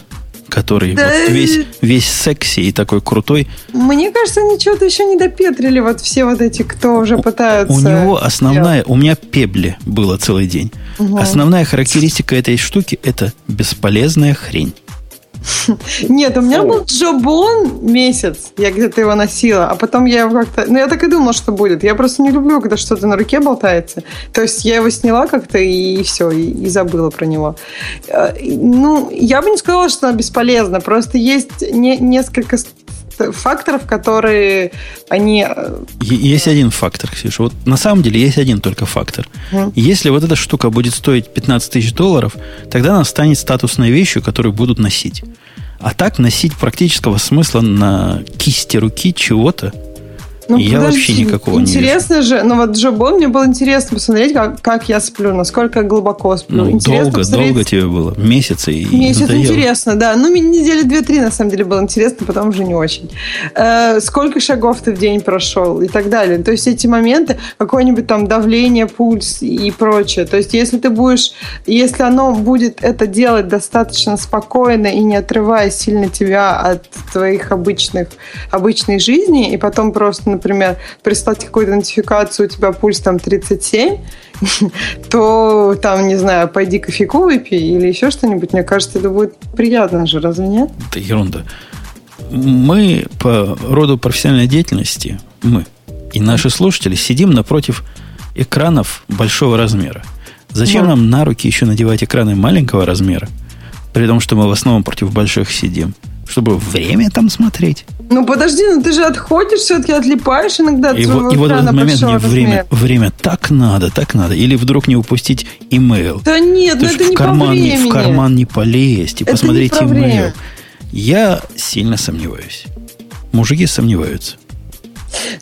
который Да, вот весь, весь секси и такой крутой. Мне кажется, они чего-то еще не допетрили. Вот все вот эти, кто уже пытаются... У него основная, у меня пебли было целый день. Мгм. Основная характеристика этой штуки это бесполезная хрень. Нет, у меня Фу. был Джобон месяц, я где-то его носила, а потом я его как-то... Ну, я так и думала, что будет. Я просто не люблю, когда что-то на руке болтается. То есть я его сняла как-то и, все, и, и забыла про него. Э, Ну, я бы не сказала, что она бесполезна. Просто есть не- несколько факторов, которые они... э, Есть один фактор, Ксюша. Вот на самом деле есть один только фактор. Мгм. Если вот эта штука будет стоить 15 тысяч долларов, тогда она станет статусной вещью, которую будут носить. А так носить практического смысла на кисти руки чего-то, Ну, Я вообще никакого не Интересно же, ну вот Джобон, мне было интересно посмотреть, как, как я сплю, насколько глубоко сплю. ну, интересно долго, посмотреть, долго тебе было. Месяцы и Месяц надоело. интересно, да. Ну, недели две-три, на самом деле, было интересно, потом уже не очень. Э, сколько шагов ты в день прошел и так далее. То есть эти моменты, какое-нибудь там давление, пульс и прочее. То есть если ты будешь, если оно будет это делать достаточно спокойно и не отрывая сильно тебя от твоих обычных, обычной жизни, и потом просто, например, прислать какую-то нотификацию, у тебя пульс там 37, то там, не знаю, пойди кофейку выпей или еще что-нибудь. Мне кажется, это будет приятно же, разве нет? Это ерунда. Мы по роду профессиональной деятельности, мы и наши слушатели сидим напротив экранов большого размера. Зачем Да. нам на руки еще надевать экраны маленького размера, при том, что мы в основном против больших сидим? Чтобы время там смотреть. Ну подожди, ну ты же отходишь, все-таки отлипаешь иногда от И, своего вот- и вот в этот момент мне время, время так надо, так надо. Или вдруг не упустить имейл. Да нет, То ну это в не по карман, не, времени. в карман не полезть и Это посмотреть имейл. Я сильно сомневаюсь. Мужики сомневаются.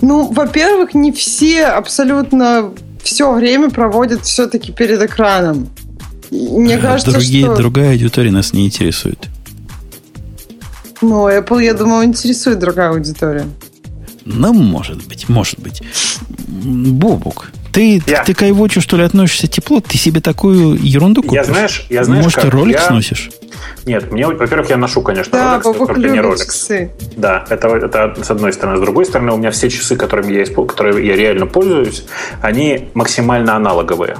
Ну, во-первых, не все абсолютно все время проводят все-таки перед экраном. Мне А кажется, Другие, что... Другая аудитория нас не интересует. Ну, Apple, я думаю, интересует другая аудитория. Ну, может быть, может быть. Бобук, ты, Я. ты к iWatch, что ли, относишься тепло? Ты себе такую ерунду купишь? Я знаешь, я знаешь Может, как? ты Rolex Я- носишь? Нет, мне, во-первых, я ношу, конечно, Да, Rolex, только не Rolex. часы. Да, это, это с одной стороны. С другой стороны, у меня все часы, которыми я, испо- которые я реально пользуюсь, они максимально аналоговые.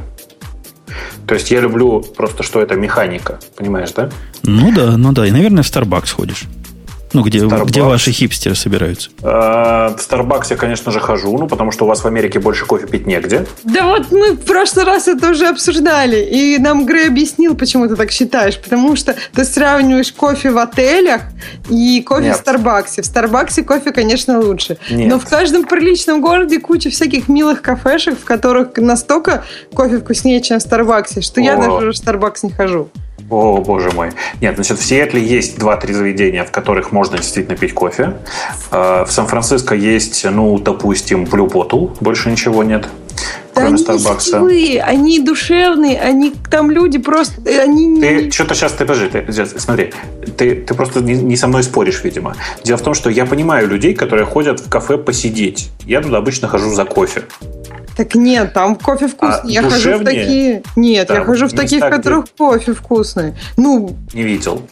То есть я люблю просто, что это механика. Понимаешь, да? Ну да, ну да. И, наверное, в Starbucks ходишь. Ну, где, Starbucks. где ваши хипстеры собираются. Э, В Starbucks я, конечно же, хожу, ну, потому что у вас в Америке больше кофе пить негде. Да вот мы в прошлый раз это уже обсуждали, и нам Грей объяснил, почему ты так считаешь. Потому что ты сравниваешь кофе в отелях и кофе Нет. в Старбаксе. В Старбаксе кофе, конечно, лучше. Нет. Но в каждом приличном городе куча всяких милых кафешек, в которых настолько кофе вкуснее, чем в Старбаксе, что я О. даже уже в Старбакс не хожу. О, боже мой. Нет, значит, в Сиэтле есть два-три заведения, в которых можно действительно пить кофе. Э, В Сан-Франциско есть, ну, допустим, Blue Bottle, больше ничего нет, Да кроме они Старбакса. они душевные, они там люди просто... Они не- Ты что-то сейчас, ты подожди, ты, сейчас, смотри, ты, ты просто не, не со мной споришь, видимо. Дело в том, что я понимаю людей, которые ходят в кафе посидеть. Я туда обычно хожу за кофе. Так нет, там кофе вкусный. А я хожу в такие. Нет, я Там хожу в таких, в где- которых кофе вкусный. Ну, Не видел.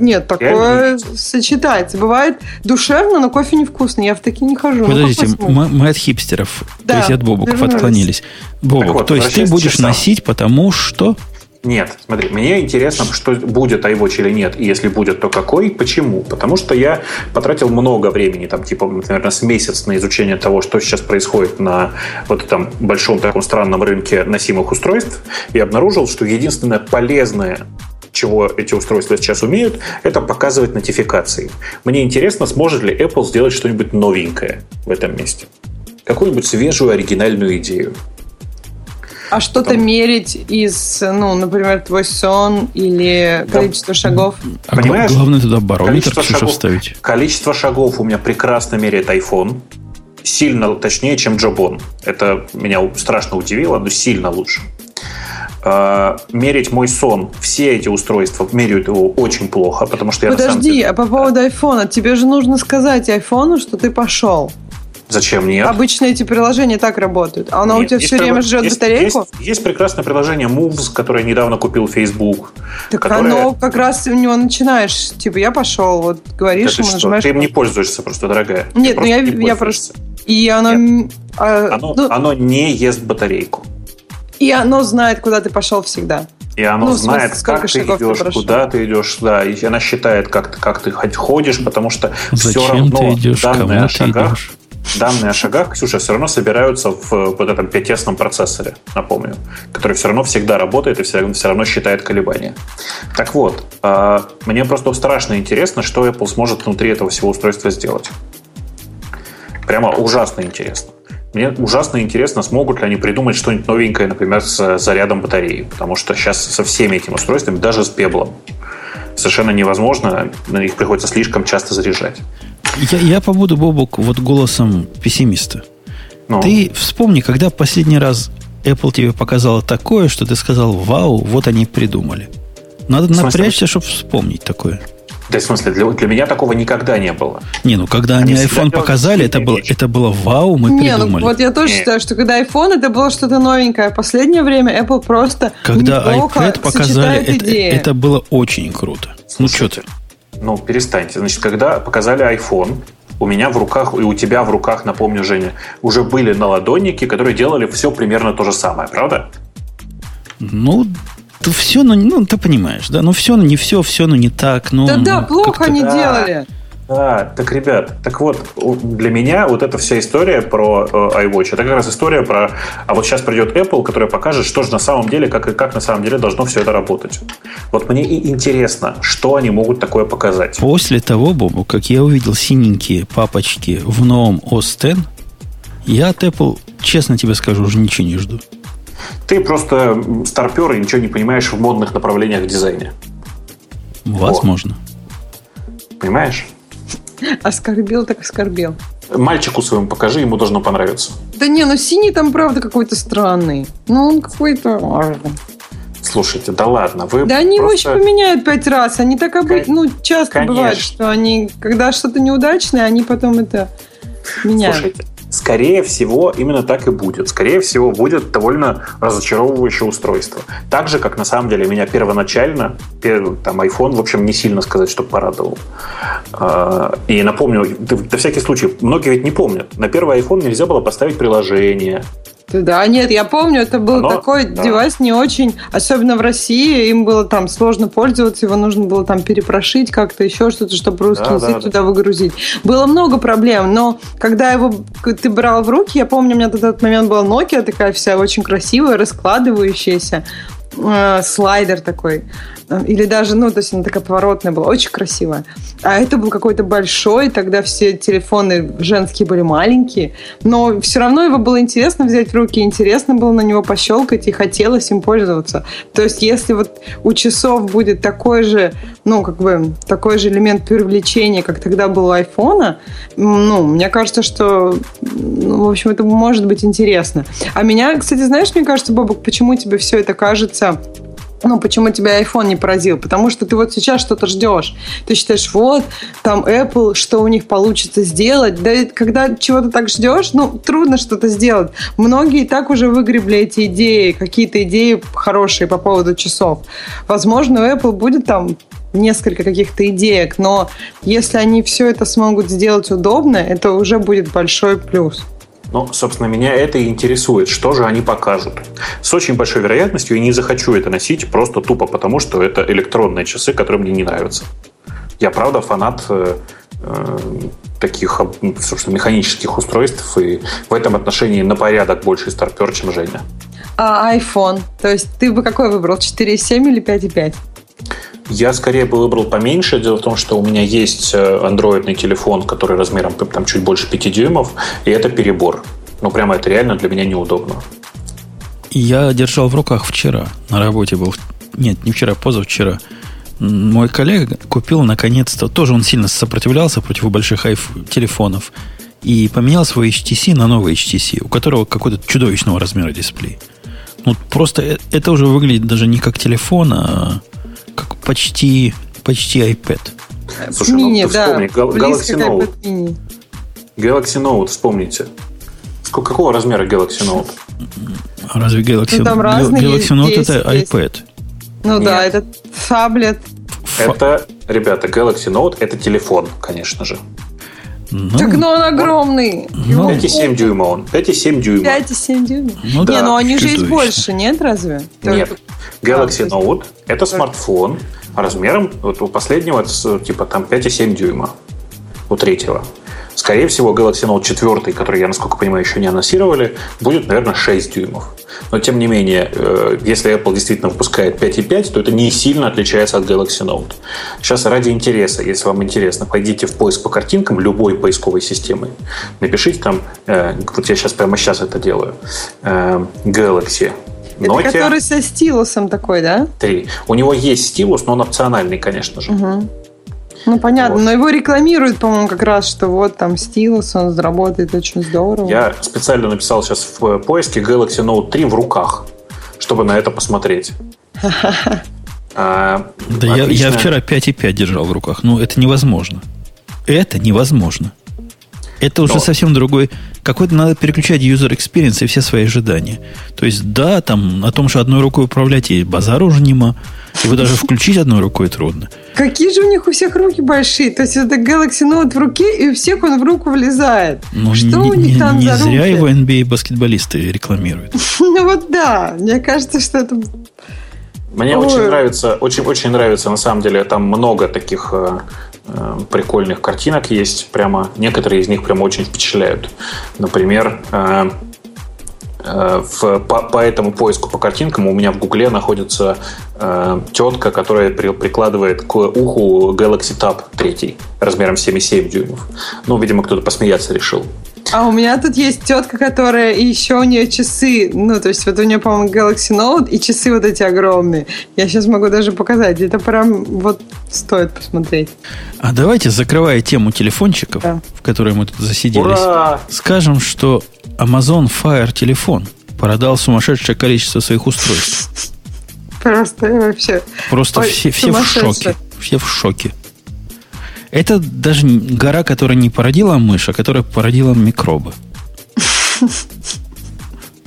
нет, такое не видел. сочетается. Бывает душевно, но кофе невкусный. Я в такие не хожу. Ну, Подождите, мы, мы от хипстеров, Да, то есть от Бобуков вернулись. отклонились. Бобук, вот, то есть ты будешь часам. носить, потому что... Нет, смотри, мне интересно, что будет iWatch или нет, и если будет, то какой, почему? Потому что я потратил много времени, там, типа, наверное, с месяц на изучение того, что сейчас происходит на вот этом большом таком странном рынке носимых устройств, и обнаружил, что единственное полезное чего эти устройства сейчас умеют, это показывать нотификации. Мне интересно, сможет ли Apple сделать что-нибудь новенькое в этом месте. Какую-нибудь свежую оригинальную идею. А что-то Потом... мерить из, ну, например, твой сон или количество да. шагов? А Понимаешь? Главное туда барометр шагов, вставить. Количество шагов у меня прекрасно меряет iPhone. Сильно точнее, чем Джобон. Это меня страшно удивило, но сильно лучше. Uh, мерить мой сон. Все эти устройства меряют его очень плохо, потому что я Подожди, деле... а по поводу айфона, тебе же нужно сказать айфону, что ты пошел. Зачем нет? Обычно эти приложения так работают. А оно нет, у тебя все время жрет есть, батарейку? Есть, есть прекрасное приложение Moves, которое недавно купил Facebook. Так которое... оно как раз у него начинаешь, типа, я пошел, вот говоришь ему, нажимаешь... Ты им не пользуешься просто, дорогая. Нет, ну я, я просто... И оно... Нет. А, оно, ну... оно не ест батарейку. И оно знает, куда ты пошел всегда. И оно ну, знает, смысле, как ты идешь, ты куда ты идешь, да, и она считает, как, как ты ходишь, потому что Зачем все равно ты идешь, данные о шагах, идешь? Данные о шагах, Ксюша, все равно собираются в вот этом пятитестном процессоре, напомню, который все равно всегда работает и все, все равно считает колебания. Так вот, а, мне просто страшно интересно, что Apple сможет внутри этого всего устройства сделать. Прямо ужасно интересно. Мне ужасно интересно, смогут ли они придумать что-нибудь новенькое, например, с зарядом батареи. Потому что сейчас со всеми этими устройствами, даже с пеблом, совершенно невозможно, них приходится слишком часто заряжать. Я, я побуду, Бобок, вот голосом пессимиста. Ну. Ты вспомни, когда последний раз Apple тебе показала такое, что ты сказал, вау, вот они придумали. Надо напрячься, чтобы вспомнить такое. Да, в смысле, для, для меня такого никогда не было. Не, ну когда они, они iPhone показали, это было, это было вау, мы не, ну, придумали. Ну, вот я тоже не. считаю, что когда iPhone, это было что-то новенькое. В последнее время Apple просто Когда iPad показали, это, это было очень круто. Слушайте, ну что ты? Ну, перестаньте. Значит, когда показали iPhone, у меня в руках и у тебя в руках, напомню, Женя, уже были наладонники, которые делали все примерно то же самое, правда? Ну, все, ну, ну ты понимаешь, да? Ну, все, ну, не все, все, ну, не так. Ну, да, да, ну, плохо они да. делали. Да, так, ребят, так вот, для меня вот эта вся история про э, iWatch, это как раз история про, а вот сейчас придет Apple, которая покажет, что же на самом деле, как и как на самом деле должно все это работать. Вот мне и интересно, что они могут такое показать. После того, Бобу, как я увидел синенькие папочки в новом OS X, я от Apple, честно тебе скажу, уже ничего не жду. Ты просто старпер и ничего не понимаешь в модных направлениях в дизайне. Возможно. О. Понимаешь? Оскорбил так оскорбил. Мальчику своему покажи, ему должно понравиться. Да не, ну синий там правда какой-то странный. Ну он какой-то... Слушайте, да ладно, вы Да они просто... его еще поменяют пять раз. Они так обычно, ну, часто Конечно. бывает, что они, когда что-то неудачное, они потом это меняют. Слушайте, Скорее всего, именно так и будет. Скорее всего, будет довольно разочаровывающее устройство. Так же, как на самом деле меня первоначально, там iPhone, в общем, не сильно сказать, что порадовал. А, и напомню, на всякий случай, многие ведь не помнят. На первый iPhone нельзя было поставить приложение. Да, нет, я помню, это был Оно, такой да. девайс не очень, особенно в России, им было там сложно пользоваться, его нужно было там перепрошить как-то, еще что-то, чтобы русский да, язык да, туда да. выгрузить. Было много проблем, но когда его ты брал в руки, я помню, у меня в этот момент была Nokia такая вся очень красивая, раскладывающаяся, э, слайдер такой. Или даже, ну, то есть она такая поворотная была, очень красивая. А это был какой-то большой, тогда все телефоны женские были маленькие, но все равно его было интересно взять в руки, интересно было на него пощелкать, и хотелось им пользоваться. То есть если вот у часов будет такой же, ну, как бы, такой же элемент привлечения, как тогда был у айфона, ну, мне кажется, что, ну, в общем, это может быть интересно. А меня, кстати, знаешь, мне кажется, Бобок, почему тебе все это кажется ну, почему тебя iPhone не поразил? Потому что ты вот сейчас что-то ждешь. Ты считаешь, вот, там Apple, что у них получится сделать. Да когда чего-то так ждешь, ну, трудно что-то сделать. Многие так уже выгребли эти идеи, какие-то идеи хорошие по поводу часов. Возможно, у Apple будет там несколько каких-то идеек, но если они все это смогут сделать удобно, это уже будет большой плюс. Но, собственно, меня это и интересует, что же они покажут. С очень большой вероятностью я не захочу это носить просто тупо потому, что это электронные часы, которые мне не нравятся. Я, правда, фанат э, э таких, собственно, механических устройств, и в этом отношении на порядок больше старпер, чем Женя. А iPhone? То есть ты бы какой выбрал, 4.7 или 5.5? Я скорее бы выбрал поменьше. Дело в том, что у меня есть э, андроидный телефон, который размером там, чуть больше 5 дюймов, и это перебор. Ну, прямо это реально для меня неудобно. Я держал в руках вчера. На работе был. Нет, не вчера, позавчера. Мой коллега купил наконец-то, тоже он сильно сопротивлялся против больших iPhone, телефонов, и поменял свой HTC на новый HTC, у которого какой-то чудовищного размера дисплей. Ну, просто э, это уже выглядит даже не как телефон, а как почти, почти iPad. Слушай, Мини, ну ты да, вспомни, Galaxy Note. Galaxy Note, вспомните. Сколько, какого размера Galaxy Note? Разве Galaxy, ну, там Galaxy Note есть, это есть. iPad? Ну Нет. да, это таблет. Это, ребята, Galaxy Note это телефон, конечно же. Ну, так, ну он огромный. Ну, 5,7 дюйма он. 5,7 дюйма. 5,7 дюйма. Ну, да, не, ну они же есть больше, нет, разве? Нет. Galaxy Note это смартфон размером, вот у последнего, это, типа там 5,7 дюйма. У третьего. Скорее всего, Galaxy Note 4, который, я, насколько понимаю, еще не анонсировали, будет, наверное, 6 дюймов. Но, тем не менее, э, если Apple действительно выпускает 5.5, то это не сильно отличается от Galaxy Note. Сейчас ради интереса, если вам интересно, пойдите в поиск по картинкам любой поисковой системы. Напишите там, э, вот я сейчас прямо сейчас это делаю, э, Galaxy Nokia это который со стилусом такой, да? 3. У него есть стилус, но он опциональный, конечно же. Угу. Ну, понятно, вот. но его рекламируют, по-моему, как раз, что вот там стилус, он заработает очень здорово. Я специально написал сейчас в поиске Galaxy Note 3 в руках, чтобы на это посмотреть. А, да я, я вчера 5,5 держал в руках. Ну, это невозможно. Это невозможно. Это уже Но. совсем другой. Какой-то надо переключать user experience и все свои ожидания. То есть, да, там о том, что одной рукой управлять и базар уже нема. Его даже включить одной рукой трудно. Какие же у них у всех руки большие? То есть это Galaxy Note в руке, и у всех он в руку влезает. Ну, что не, у них там не, не за зря руки? его NBA баскетболисты рекламируют. Ну вот да, мне кажется, что это мне Ой. очень нравится, очень, очень нравится, на самом деле, там много таких э, прикольных картинок есть, прямо, некоторые из них прямо очень впечатляют. Например, э, Э, в, по, по этому поиску по картинкам у меня в Гугле находится э, тетка, которая при, прикладывает к уху Galaxy Tab 3 размером 7,7 дюймов. Ну, видимо, кто-то посмеяться решил. А у меня тут есть тетка, которая и еще у нее часы. Ну, то есть вот у нее, по-моему, Galaxy Note и часы вот эти огромные. Я сейчас могу даже показать. Это прям вот стоит посмотреть. А давайте, закрывая тему телефончиков, да. в которой мы тут засиделись, Ура! скажем, что Amazon Fire телефон продал сумасшедшее количество своих устройств. Просто вообще. Просто Ой, все, все в шоке. Все в шоке. Это даже гора, которая не породила мышь, а которая породила микробы.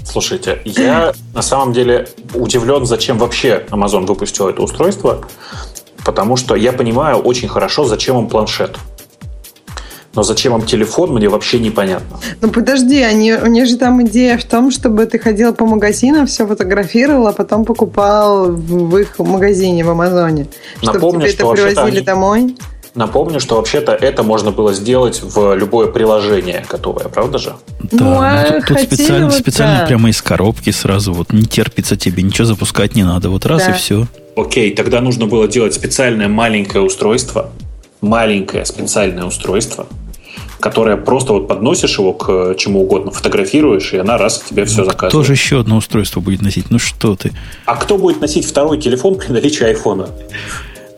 Слушайте, я на самом деле удивлен, зачем вообще Amazon выпустил это устройство, потому что я понимаю очень хорошо, зачем им планшет. Но зачем им телефон, мне вообще непонятно. Ну подожди, они, у них же там идея в том, чтобы ты ходил по магазинам, все фотографировал, а потом покупал в, их магазине в Амазоне. Чтобы Напомню, тебе это привозили они... домой. Напомню, что вообще-то это можно было сделать в любое приложение готовое, правда же? Да, ну, а тут, тут специально, вот специально да. прямо из коробки сразу вот не терпится тебе, ничего запускать не надо, вот раз да. и все. Окей, тогда нужно было делать специальное маленькое устройство, маленькое специальное устройство, которое просто вот подносишь его к чему угодно, фотографируешь, и она раз тебе все ну, заказывает. Кто же еще одно устройство будет носить? Ну что ты? А кто будет носить второй телефон при наличии айфона?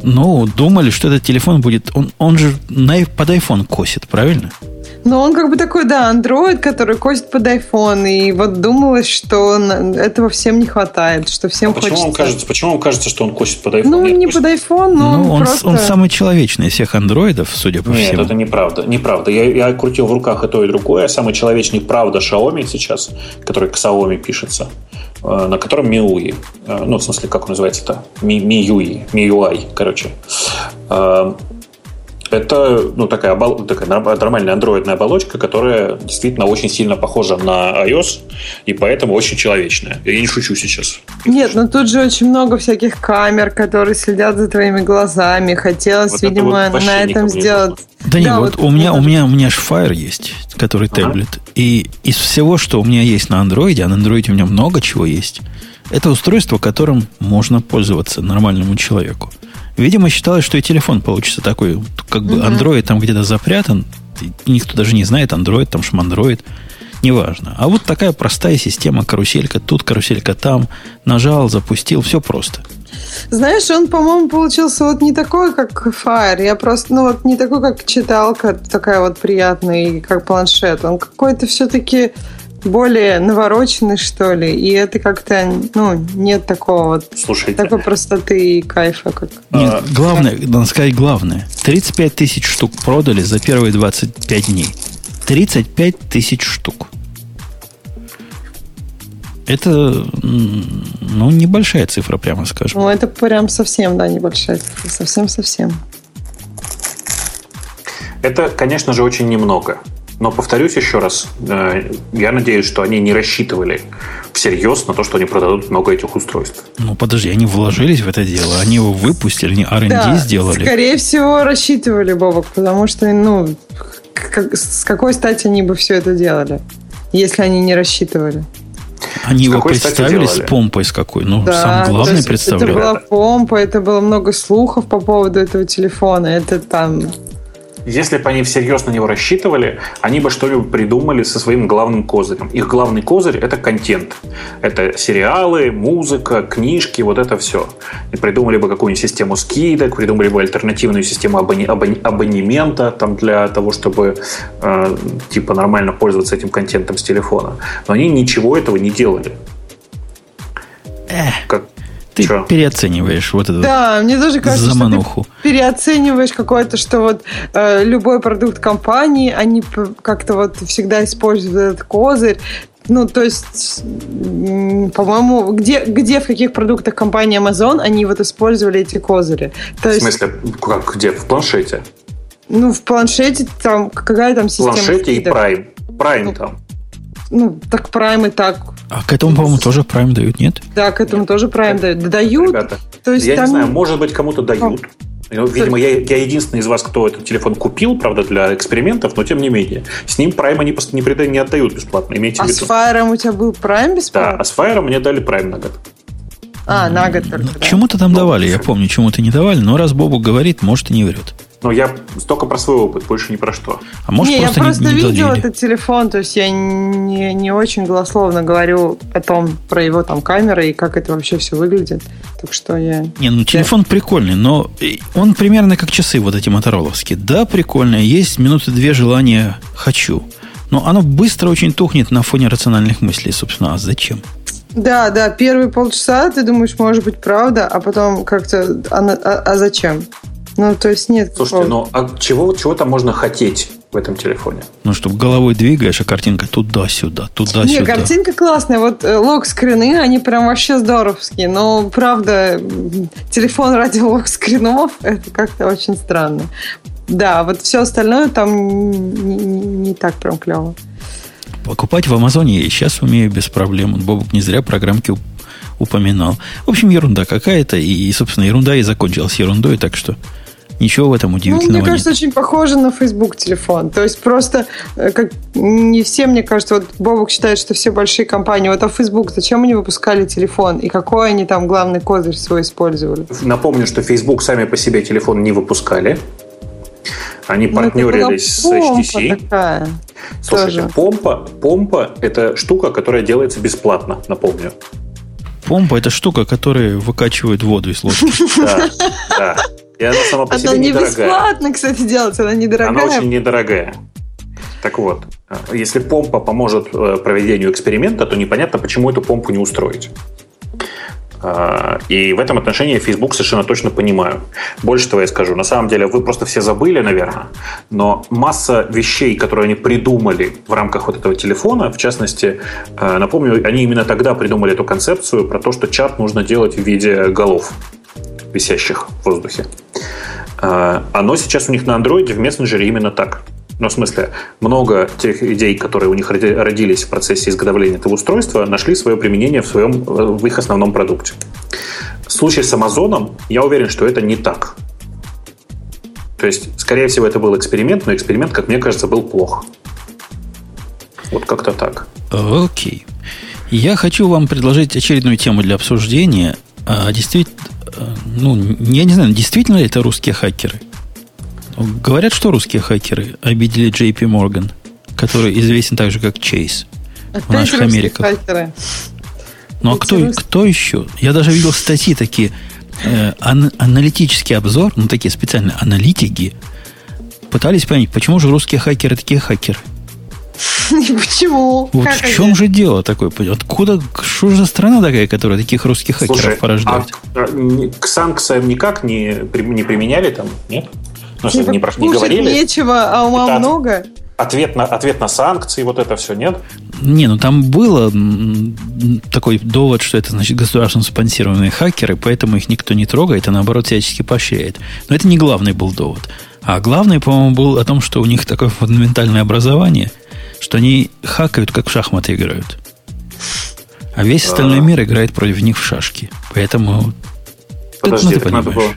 Ну, думали, что этот телефон будет... Он, он же на, под iPhone косит, правильно? Ну, он как бы такой, да, Android, который косит под iPhone. И вот думалось, что этого всем не хватает, что всем а почему хочется... Вам кажется, почему вам кажется, что он косит под iPhone? Ну, Нет, не косит... под iPhone, но ну, он, просто... он самый человечный из всех андроидов, судя по Нет, всему. Нет, это неправда. Неправда. Я, я крутил в руках и то, и другое. Самый человечный, правда, Xiaomi сейчас, который к Xiaomi пишется. Э, на котором MIUI, э, ну, в смысле, как он называется-то? MIUI, MIUI, короче. Это ну, такая, обол... такая нормальная андроидная оболочка, которая действительно очень сильно похожа на iOS, и поэтому очень человечная. Я не шучу сейчас. Нет, но тут же очень много всяких камер, которые следят за твоими глазами. Хотелось, вот видимо, вот на этом сделать... Да, да нет, вот, вот у меня, у меня, у меня же Fire есть, который ага. таблет. И из всего, что у меня есть на андроиде, а на андроиде у меня много чего есть, это устройство, которым можно пользоваться нормальному человеку. Видимо, считалось, что и телефон получится такой, как бы Android там где-то запрятан, никто даже не знает, Android, там шмандроид. Неважно. А вот такая простая система, каруселька тут, каруселька там. Нажал, запустил, все просто. Знаешь, он, по-моему, получился вот не такой, как Fire. Я просто, ну вот не такой, как читалка, такая вот приятная, как планшет. Он какой-то все-таки более навороченный, что ли. И это как-то, ну, нет такого вот Слушайте. такой простоты и кайфа. Как... Нет, а, главное, надо сказать главное. 35 тысяч штук продали за первые 25 дней. 35 тысяч штук. Это, ну, небольшая цифра, прямо скажем. Ну, это прям совсем, да, небольшая цифра. Совсем-совсем. Это, конечно же, очень немного. Но повторюсь еще раз, э, я надеюсь, что они не рассчитывали всерьез на то, что они продадут много этих устройств. Ну, подожди, они вложились в это дело, они его выпустили, они R&D да, сделали. скорее всего, рассчитывали, Бобок, потому что, ну, как, с какой стати они бы все это делали, если они не рассчитывали? Они с его представили с помпой с какой? Ну, да, сам главный представлял. Это была помпа, это было много слухов по поводу этого телефона. Это там если бы они всерьез на него рассчитывали, они бы что-нибудь придумали со своим главным козырем. Их главный козырь – это контент. Это сериалы, музыка, книжки, вот это все. И придумали бы какую-нибудь систему скидок, придумали бы альтернативную систему абони- абони- абонемента там, для того, чтобы э, типа нормально пользоваться этим контентом с телефона. Но они ничего этого не делали. Как, ты Че? переоцениваешь вот эту Да, мне тоже кажется, замануху. что ты переоцениваешь какое-то, что вот э, любой продукт компании, они как-то вот всегда используют этот козырь. Ну, то есть, по-моему, где, где, в каких продуктах компании Amazon они вот использовали эти козыри? То в смысле, как, где? В планшете? Ну, в планшете там, какая там система? В планшете и Prime. Prime ну, там. Ну, так Prime и так а к этому, по-моему, тоже Prime дают, нет? Да, к этому тоже Prime дают. Дают. Ребята, то есть я там... не знаю, может быть, кому-то дают. Ну, видимо, я, я единственный из вас, кто этот телефон купил, правда, для экспериментов, но тем не менее. С ним Prime они не, не, не отдают бесплатно. Имейте а в виду. с Fire у тебя был Prime бесплатно? Да, а с Fire мне дали Prime на год. А, на год только, ну, да. Чему-то там ну, давали, я помню, чему-то не давали, но раз Бобу говорит, может и не врет. Ну, я только про свой опыт, больше не про что. А может, не, просто я просто не, не видел этот телефон, то есть я не, не очень голословно говорю о том про его там камеры и как это вообще все выглядит. Так что я... Не, ну телефон я... прикольный, но он примерно как часы вот эти мотороловские. Да, прикольно, есть минуты две желания «хочу». Но оно быстро очень тухнет на фоне рациональных мыслей, собственно. А зачем? Да, да, первые полчаса ты думаешь, может быть, правда, а потом как-то, а, а, а зачем? Ну, то есть нет. Слушайте, ну а чего, чего там можно хотеть в этом телефоне? Ну, чтобы головой двигаешь, а картинка туда-сюда, туда-сюда. Нет, картинка классная. Вот э, лог-скрины, они прям вообще здоровские. Но, правда, телефон ради лог-скринов, это как-то очень странно. Да, вот все остальное там не, не, не так прям клево. Покупать в Амазоне я сейчас умею без проблем. Бобок не зря программки упоминал. В общем, ерунда какая-то. И, собственно, ерунда и закончилась ерундой, так что Ничего в этом удивительного ну, мне кажется, нет. очень похоже на Facebook телефон. То есть просто э, как не все, мне кажется, вот Бобок считает, что все большие компании, вот а Facebook, зачем они выпускали телефон? И какой они там главный козырь свой использовали? Напомню, что Facebook сами по себе телефон не выпускали. Они ну, партнерились с HTC. Такая. Слушайте, Тоже. помпа, помпа – это штука, которая делается бесплатно, напомню. Помпа – это штука, которая выкачивает воду из ложки. Да, да. И она сама по себе Она не бесплатно, кстати, делается, она недорогая. Она очень недорогая. Так вот, если помпа поможет э, проведению эксперимента, то непонятно, почему эту помпу не устроить. А, и в этом отношении Facebook совершенно точно понимаю. Больше того я скажу. На самом деле вы просто все забыли, наверное, но масса вещей, которые они придумали в рамках вот этого телефона, в частности, э, напомню, они именно тогда придумали эту концепцию про то, что чат нужно делать в виде голов висящих в воздухе. А, оно сейчас у них на андроиде в мессенджере именно так. Ну, в смысле, много тех идей, которые у них родились в процессе изготовления этого устройства, нашли свое применение в, своем, в их основном продукте. В случае с Амазоном я уверен, что это не так. То есть, скорее всего, это был эксперимент, но эксперимент, как мне кажется, был плох. Вот как-то так. Окей. Я хочу вам предложить очередную тему для обсуждения. А, действительно, ну, я не знаю, действительно ли это русские хакеры? Говорят, что русские хакеры обидели JP Morgan. который известен также как Chase в наших Америках. хакеры. Ну а кто, кто еще? Я даже видел статьи такие, э, ан- аналитический обзор, ну такие специальные аналитики, пытались понять, почему же русские хакеры такие хакеры. Почему? Вот Как в чем они? же дело такое? Откуда, что же за страна такая, которая таких русских хакеров Слушай, а, порождает? а к санкциям никак не, не применяли там? Нет? Ну, Типа, не, не говорили? нечего, а ума Это- много. Ответ на, ответ на санкции, вот это все, нет? Не, ну там было такой довод, что это значит государственно спонсированные хакеры, поэтому их никто не трогает, а наоборот всячески поощряет. Но это не главный был довод. А главный, по-моему, был о том, что у них такое фундаментальное образование, что они хакают, как в шахматы играют. А весь остальной мир играет против них в шашки. Поэтому... Подожди, ну, ты так надо было...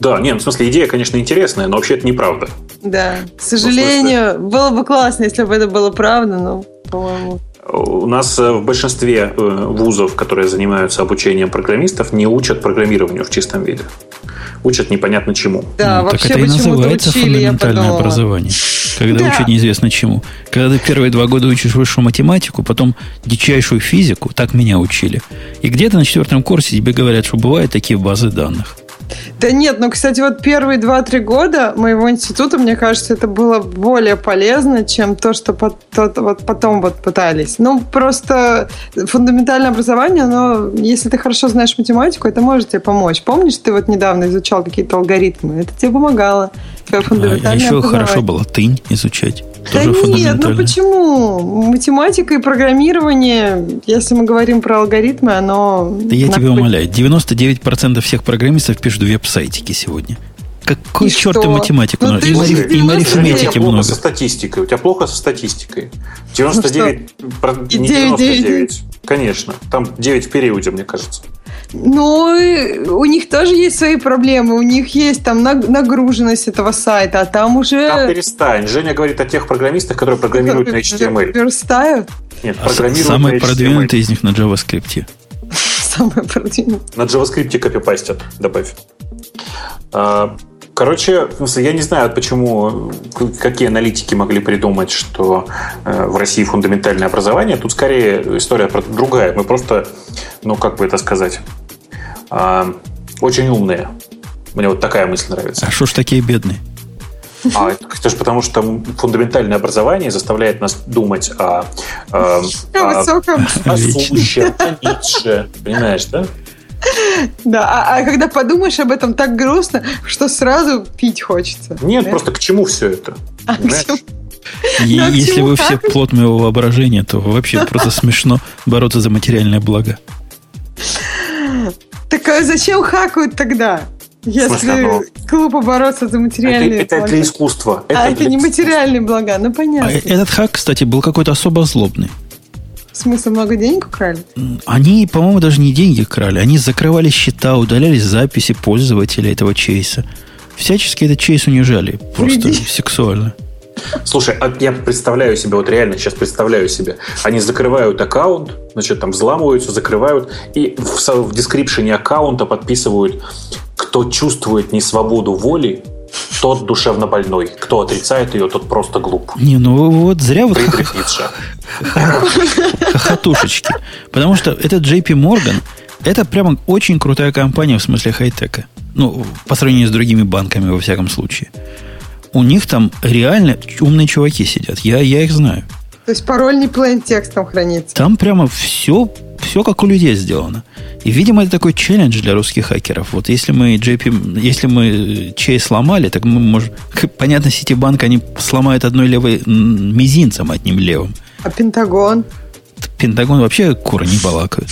Да, нет, ну, в смысле, идея, конечно, интересная, но вообще это неправда. Да. Ну, К сожалению, было бы классно, если бы это было правда, но, по-моему... У нас э, в большинстве э, вузов, которые занимаются обучением программистов, не учат программированию в чистом виде. Учат непонятно чему. Да, Ну, так вообще это и называется фундаментальное образование. Когда Да. учат неизвестно чему. Когда ты первые два года учишь высшую математику, потом дичайшую физику, так меня учили. И где-то на четвертом курсе тебе говорят, что бывают такие базы данных. Да нет, ну, кстати, вот первые 2-3 года моего института, мне кажется, это было более полезно, чем то, что пот- то- вот потом вот пытались. Ну, просто фундаментальное образование, но если ты хорошо знаешь математику, это может тебе помочь. Помнишь, ты вот недавно изучал какие-то алгоритмы? Это тебе помогало. Твое А, фундаментальное а еще хорошо было тынь изучать. Да нет, ну почему? Математика и программирование, если мы говорим про алгоритмы, оно... Да я тебя умоляю, 99% всех программистов пишут веб-сайтики сегодня. Какой И черт что? и математику? Ну, ты и, 99 арифметики много. со статистикой. У тебя плохо со статистикой. 99, про- И не 9, 99. Конечно. Там 9 в периоде, мне кажется. Ну, у них тоже есть свои проблемы. У них есть там наг- нагруженность этого сайта, а там уже... перестань. Женя говорит о тех программистах, которые программируют на HTML. Верстают. Нет, А программируют на HTML. продвинутый из них на JavaScript. Самое продвинутое. На JavaScript копипастят, добавь. Короче, в смысле, я не знаю, почему, какие аналитики могли придумать, что э, в России фундаментальное образование. Тут скорее история другая. Мы просто, ну, как бы это сказать, а, очень умные. Мне вот такая мысль нравится. А что ж такие бедные? А это же потому, что фундаментальное образование заставляет нас думать о, э, На о, высоком. о Вечно. сущем, о Ницше. Понимаешь, да? Да, а, а когда подумаешь об этом так грустно, что сразу пить хочется. Нет, Да? просто к чему все это? А, всё. И Ну, а к если чему вы все плод моего воображения, то вообще просто смешно бороться за материальное благо. Так а зачем хакают тогда? Если смысле, ну, глупо бороться за Это, материальные это блага. для искусства. а это не материальные блага, ну А понятно. э- этот хак, кстати, был какой-то особо злобный. В смысле, много денег украли? Они, по-моему, даже не деньги крали. Они закрывали счета, удаляли записи пользователя этого чейса. Всячески этот чейс унижали. Просто Вреди. сексуально. Слушай, а я представляю себе, вот реально сейчас представляю себе. Они закрывают аккаунт, значит, там взламываются, закрывают, и в, в дескрипшене аккаунта подписывают, кто чувствует несвободу воли, тот душевно больной. Кто отрицает ее, тот просто глуп. Не, ну вот зря вот. Хохотушечки. Потому что этот JP Morgan, это прямо очень крутая компания в смысле хай-тека. Ну, по сравнению с другими банками, во всяком случае. У них там реально умные чуваки сидят. Я, я их знаю. То есть пароль не plain текстом хранится. Там прямо все, все как у людей сделано. И, видимо, это такой челлендж для русских хакеров. Вот если мы JP, если мы чей сломали, так мы можем... Понятно, Ситибанк они сломают одной левой мизинцем одним левым. А Пентагон? Пентагон вообще куры не балакают.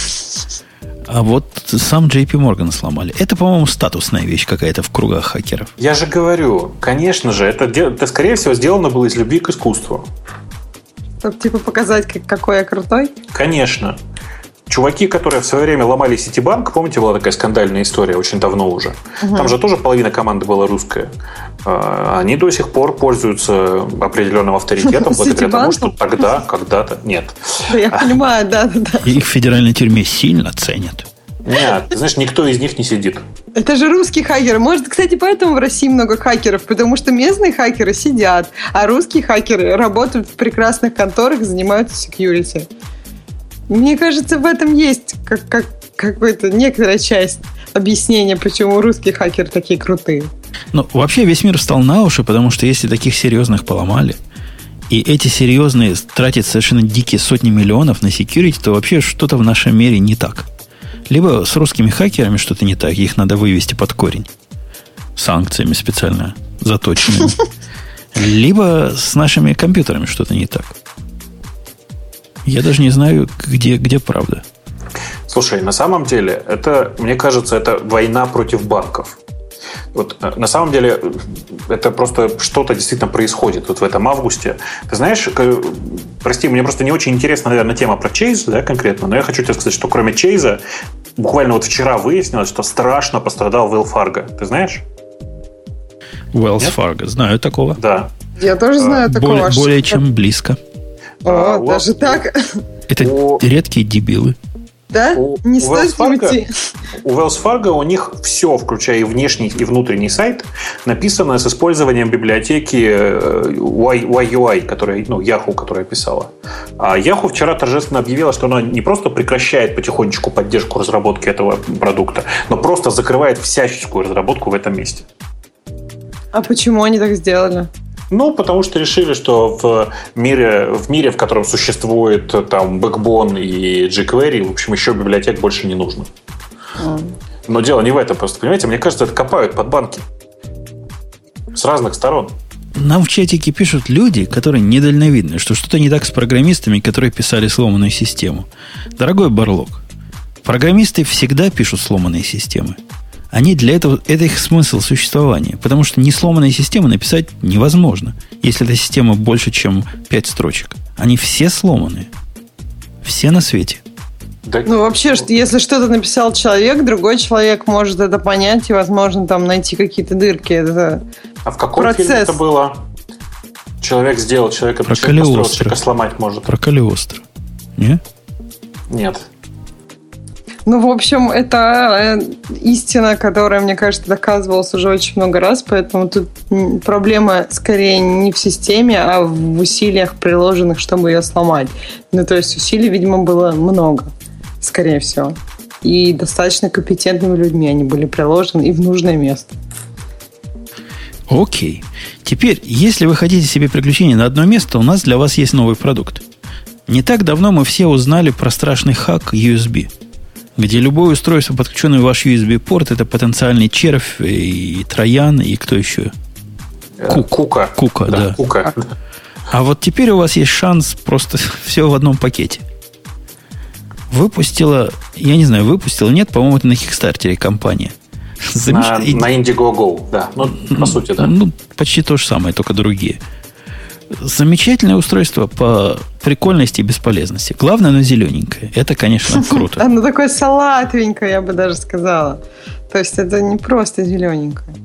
А вот сам JP Morgan сломали. Это, по-моему, статусная вещь какая-то в кругах хакеров. Я же говорю, конечно же, это, это, скорее всего, сделано было из любви к искусству. Чтобы типа показать, как, какой я крутой? Конечно. Чуваки, которые в свое время ломали Ситибанк, помните, была такая скандальная история очень давно уже. Там же тоже половина команды была русская. А, Они до сих пор пользуются определенным авторитетом благодаря тому, что тогда, когда-то... Нет. Я понимаю, да, да, да. Их в федеральной тюрьме сильно ценят. Нет, ты знаешь, никто из них не сидит. Это же русские хакеры. Может, кстати, поэтому в России много хакеров, потому что местные хакеры сидят, а русские хакеры работают в прекрасных конторах и занимаются security. Мне кажется, в этом есть как, как, какая-то некоторая часть объяснения, почему русские хакеры такие крутые. Ну, вообще весь мир встал на уши, потому что если таких серьезных поломали, и эти серьезные тратят совершенно дикие сотни миллионов на security, то вообще что-то в нашем мире не так. Либо с русскими хакерами что-то не так, их надо вывести под корень. Санкциями специально заточенными. Либо с нашими компьютерами что-то не так. Я даже не знаю, где, где правда. Слушай, на самом деле, это, мне кажется, это война против банков. Вот э, на самом деле это просто что-то действительно происходит вот в этом августе. Ты знаешь, прости, мне просто не очень интересна, наверное, тема про Чейз, да, конкретно, но я хочу тебе сказать, что кроме Чейза, буквально вот вчера выяснилось, что страшно пострадал Уилл Фарго. Ты знаешь? Уэллс Фарго, знаю такого. Да. Я тоже знаю более, такого. Более чем близко. О, а, даже так? Это у... редкие дебилы. Да? У, не у стоит У Wells Fargo у них все, включая и внешний, и внутренний сайт, написано с использованием библиотеки YUI, которая, ну, Yahoo, которая писала. А Yahoo вчера торжественно объявила, что она не просто прекращает потихонечку поддержку разработки этого продукта, но просто закрывает всяческую разработку в этом месте. А почему они так сделали? Ну, потому что решили, что в мире, в мире, в котором существует там Backbone и jQuery, в общем, еще библиотек больше не нужно. Mm. Но дело не в этом, просто, понимаете, мне кажется, это копают под банки. С разных сторон. Нам в чатике пишут люди, которые недальновидны, что что-то не так с программистами, которые писали сломанную систему. Дорогой Барлок, программисты всегда пишут сломанные системы. Они для этого, это их смысл существования. Потому что не сломанные системы написать невозможно, если эта система больше, чем 5 строчек. Они все сломанные. Все на свете. Ну, вообще, если что-то написал человек, другой человек может это понять и, возможно, там найти какие-то дырки. Это а в каком процесс. фильме это было? Человек сделал человека, Про человек построил, человека сломать может. Про Калиостро. Не? Нет. Ну, в общем, это э, истина, которая, мне кажется, доказывалась уже очень много раз, поэтому тут проблема скорее не в системе, а в усилиях, приложенных, чтобы ее сломать. Ну, то есть усилий, видимо, было много, скорее всего. И достаточно компетентными людьми они были приложены и в нужное место. Окей. Теперь, если вы хотите себе приключения на одно место, у нас для вас есть новый продукт. Не так давно мы все узнали про страшный хак USB – где любое устройство, подключенное в ваш USB-порт, это потенциальный червь и троян, и кто еще? Э, Кук. Кука. Кука, да. да. Кука. А вот теперь у вас есть шанс просто все в одном пакете. Выпустила, я не знаю, выпустила, нет, по-моему, это на Kickstarter компания. Замеш... На, на Indiegogo, да. Ну, по сути, да. Ну, почти то же самое, только другие. Замечательное устройство по прикольности и бесполезности. Главное, оно зелененькое. Это, конечно, круто. Оно такое салатовенькое, я бы даже сказала. То есть это не просто зелененькое.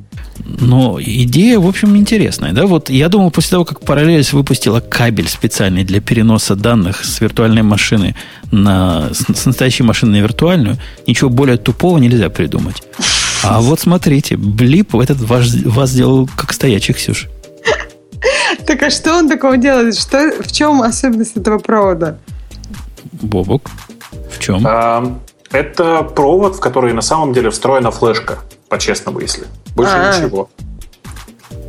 Но идея, в общем, интересная. Да? Вот я думал, после того, как Parallels выпустила кабель специальный для переноса данных с виртуальной машины на, с настоящей машины на виртуальную, ничего более тупого нельзя придумать. А вот смотрите, Блип этот ваш, вас сделал как стоячих, Ксюша. Так а что он такого делает? Что, в чем особенность этого провода? Бобок, в чем? А, это провод, в который на самом деле встроена флешка, по-честному, если. Больше А-а-а. ничего.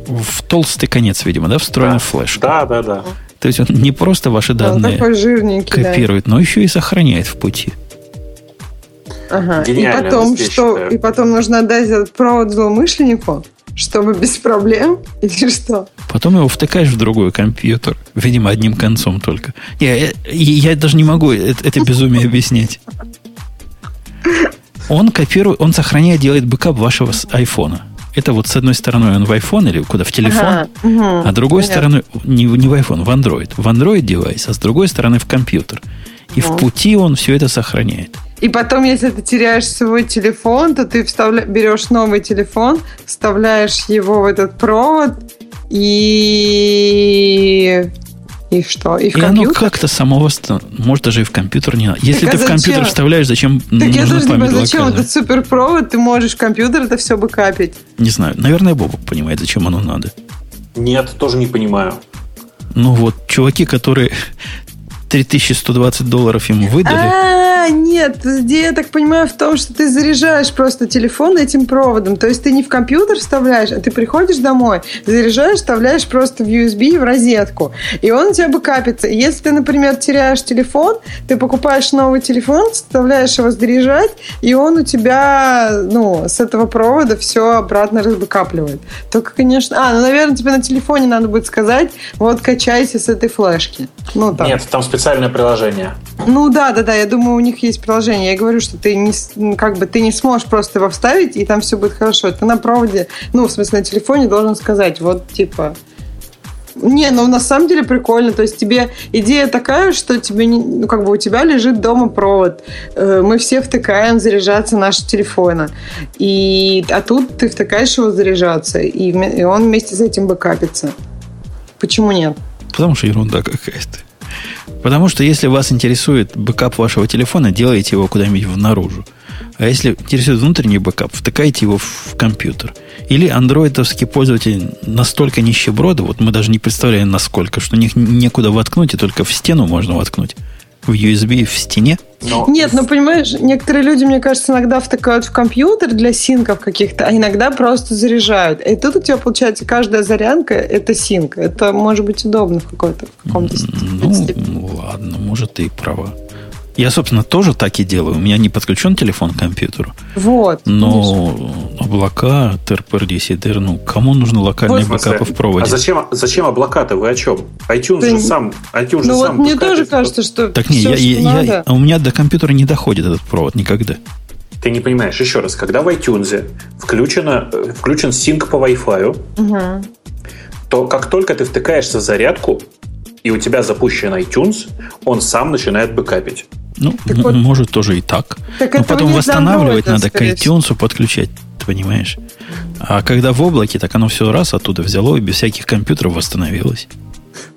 В толстый конец, видимо, да, встроена да. флешка. Да, да, да. То есть он не просто ваши данные копирует, да. но еще и сохраняет в пути. Ага. И потом, что, и потом нужно отдать этот провод злоумышленнику? Чтобы без проблем? Или что? Потом его втыкаешь в другой компьютер. Видимо, одним концом только. Я, я, я даже не могу это, это безумие объяснять. Он копирует, он сохраняет, делает бэкап вашего айфона. Это вот с одной стороны он в iPhone или куда в телефон, ага, угу, а другой понятно. стороны не, не в iPhone, в Android. В Android девайс, а с другой стороны в компьютер. И ну. в пути он все это сохраняет. И потом, если ты теряешь свой телефон, то ты вставля... берешь новый телефон, вставляешь его в этот провод и И что? И в и компьютер? оно как-то само восстан... Может, даже и в компьютер не надо. Если Так, ты а в компьютер зачем? вставляешь, зачем Так я нужна даже не память понимаю, зачем этот суперпровод, ты можешь в компьютер это все бэкапить. Не знаю. Наверное, Бобок понимает, зачем оно надо. Нет, тоже не понимаю. Ну вот, чуваки, которые 3120 долларов ему выдали, А, нет, идея, я так понимаю, в том, что ты заряжаешь просто телефон этим проводом. То есть ты не в компьютер вставляешь, а ты приходишь домой, заряжаешь, вставляешь просто в USB в розетку. И он у тебя бы капится. И Если ты, например, теряешь телефон, ты покупаешь новый телефон, вставляешь его заряжать, и он у тебя, ну, с этого провода все обратно разбэкапливает. Только, конечно... А, ну, наверное, тебе на телефоне надо будет сказать, вот, качайся с этой флешки. Ну, так. Нет, там специальное приложение. Ну да, да, да, я думаю, у них есть приложение. Я говорю, что ты не, ну, как бы ты не сможешь просто его вставить, и там все будет хорошо. Ты на проводе, ну, в смысле, на телефоне должен сказать, вот, типа... Не, ну на самом деле прикольно. То есть тебе идея такая, что тебе не, ну, как бы у тебя лежит дома провод. Э, Мы все втыкаем заряжаться наши телефона. И, а тут ты втыкаешь его заряжаться, и, и он вместе с этим бэкапится. Почему нет? потому что ерунда какая-то. Потому что если вас интересует бэкап вашего телефона, делайте его куда-нибудь в наружу. А если интересует внутренний бэкап, втыкайте его в компьютер. Или андроидовские пользователи настолько нищеброды, вот мы даже не представляем насколько, что них некуда воткнуть, и только в стену можно воткнуть. В USB в стене. Но Нет, ну понимаешь, некоторые люди, мне кажется, иногда втыкают в компьютер для синков каких-то, а иногда просто заряжают. И тут у тебя получается каждая зарядка это синк. Это может быть удобно в какой-то в каком-то Ну, степени. ладно, может, ты и права. Я, собственно, тоже так и делаю. У меня не подключен телефон к компьютеру. Вот. Но облака, TRPR, DCDR, ну, кому нужны локальные В смысле? бэкапы в проводе? А зачем, зачем облака-то? Вы о чем? iTunes Да же сам, iTunes же Ну вот сам мне тоже кажется, что Так не, я, что я- я- надо. а у меня до компьютера не доходит этот провод никогда. Ты не понимаешь, еще раз, когда в iTunes включено, э, включен синк по Wi-Fi, Мгм. то как только ты втыкаешься в зарядку, и у тебя запущен iTunes, он сам начинает бэкапить. Ну, Так вот- может, тоже и так. Так Но этого потом восстанавливать андроида, надо к iTunes подключать, ты понимаешь? А когда в облаке, так оно все раз оттуда взяло и без всяких компьютеров восстановилось.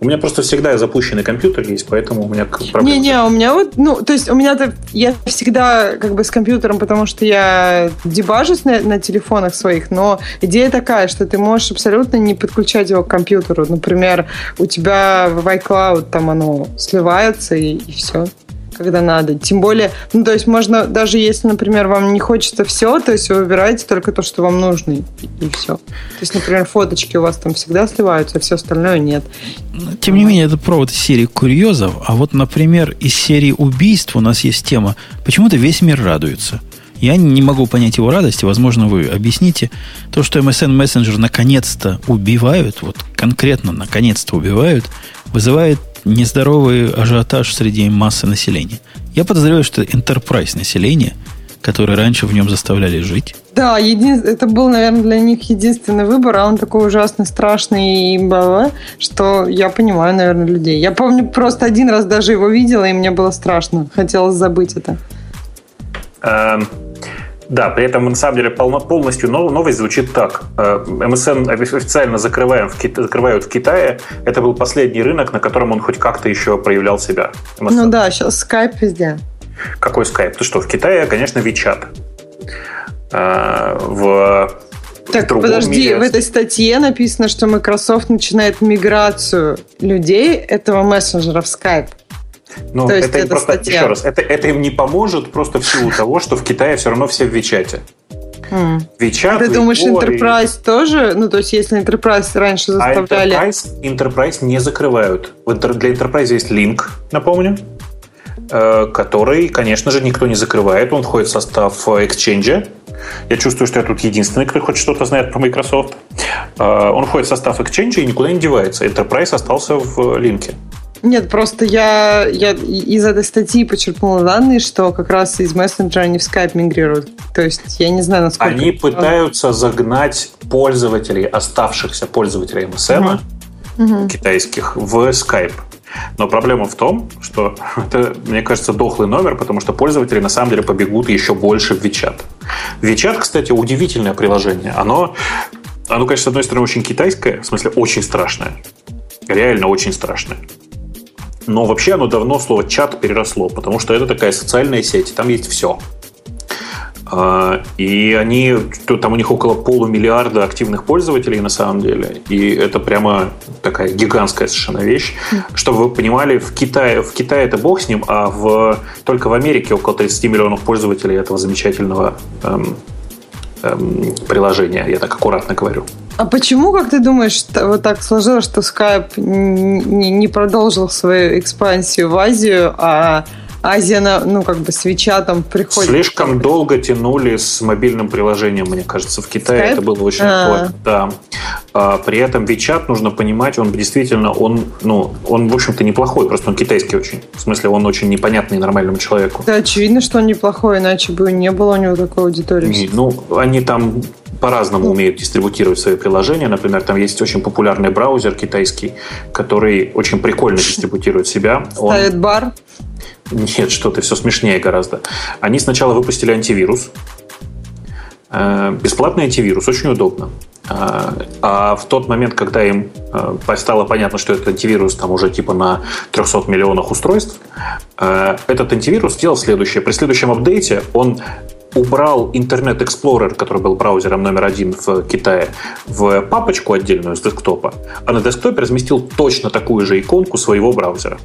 У меня просто всегда запущенный компьютер есть, поэтому у меня к- проблем. Не-не, у меня вот, ну, то есть у меня-то, я всегда как бы с компьютером, потому что я дебажусь на, на телефонах своих, но идея такая, что ты можешь абсолютно не подключать его к компьютеру. Например, у тебя в iCloud там оно сливается и, все когда надо. Тем более, ну, то есть можно, даже если, например, вам не хочется все, то есть вы выбираете только то, что вам нужно, и, все. То есть, например, фоточки у вас там всегда сливаются, а все остальное нет. Но, Тем не менее, это провод из серии курьезов. А вот, например, из серии убийств у нас есть тема. Почему-то весь мир радуется. Я не могу понять его радости. Возможно, вы объясните. То, что MSN Messenger наконец-то убивают, вот конкретно наконец-то убивают, вызывает нездоровый ажиотаж среди массы населения. Я подозреваю, что enterprise население, которое раньше в нем заставляли жить. Да, един... это был, наверное, для них единственный выбор, а он такой ужасный, страшный и бла что я понимаю, наверное, людей. Я помню, просто один раз даже его видела, и мне было страшно. Хотелось забыть это. Эм, Да, при этом на самом деле полно- полностью нов- новость звучит так. Э, MSN официально закрываем в Кит- закрывают в Китае. Это был последний рынок, на котором он хоть как-то еще проявлял себя. MSN. Ну да, сейчас скайп везде. Какой скайп? Ты что, в Китае, конечно, WeChat. Э, В Так, другом подожди, мире- в этой статье написано, что Microsoft начинает миграцию людей этого мессенджера в Skype. Ну, То это, им просто, статья. еще раз, это, это им не поможет просто в силу того, что в Китае все равно все в Вичате. М. Вичат, А Ты думаешь, Weibo и- Enterprise тоже? Ну, то есть, если Enterprise раньше А заставляли... Enterprise, Enterprise не закрывают. Для Enterprise есть Link, напомню, э, который, конечно же, никто не закрывает. Он входит в состав э, Exchange. Я чувствую, что я тут единственный, кто хоть что-то знает про Microsoft. Э, Он входит в состав Exchange и никуда не девается. Enterprise остался в линке. Нет, просто я, я из этой статьи почерпнула данные, что как раз из мессенджера они в Skype мигрируют. То есть я не знаю, насколько... Они пытаются загнать пользователей, оставшихся пользователей MSN Мгм. китайских в Skype. Но проблема в том, что это, мне кажется, дохлый номер, потому что пользователи на самом деле побегут еще больше в WeChat. WeChat, кстати, удивительное приложение. Оно, оно, конечно, с одной стороны, очень китайское, в смысле, очень страшное. Реально очень страшное. Но вообще оно давно слово чат переросло, потому что это такая социальная сеть, там есть все. А, и они, там у них около полумиллиарда активных пользователей на самом деле. И это прямо такая гигантская совершенно вещь. Чтобы вы понимали, в Китае, в Китае это бог с ним, а в, только в Америке около 30 миллионов пользователей этого замечательного эм, эм, приложения. Я так аккуратно говорю. А почему, как ты думаешь, вот так сложилось, что Skype не продолжил свою экспансию в Азию, а Азия, ну, как бы с Вичатом приходит. Слишком долго тянули с мобильным приложением, мне кажется. В Китае Skype? это было очень а Да. А, при этом Вичат, нужно понимать, он действительно, он, ну, он, в общем-то, неплохой, просто он китайский очень. В смысле, он очень непонятный нормальному человеку. Да, очевидно, что он неплохой, иначе бы не было у него такой аудитории. Не, ну, они там по-разному умеют дистрибутировать свои приложения. Например, там есть очень популярный браузер китайский, который очень прикольно дистрибутирует себя. Ставит он... бар? Нет, что ты, все смешнее гораздо. Они сначала выпустили антивирус. Э, бесплатный антивирус, очень удобно. Э, а в тот момент, когда им э, стало понятно, что этот антивирус там уже типа на 300 миллионах устройств, этот антивирус сделал следующее. При следующем апдейте он убрал Internet Explorer, который был браузером номер один в Китае, в папочку отдельную с десктопа, а на десктопе разместил точно такую же иконку своего браузера.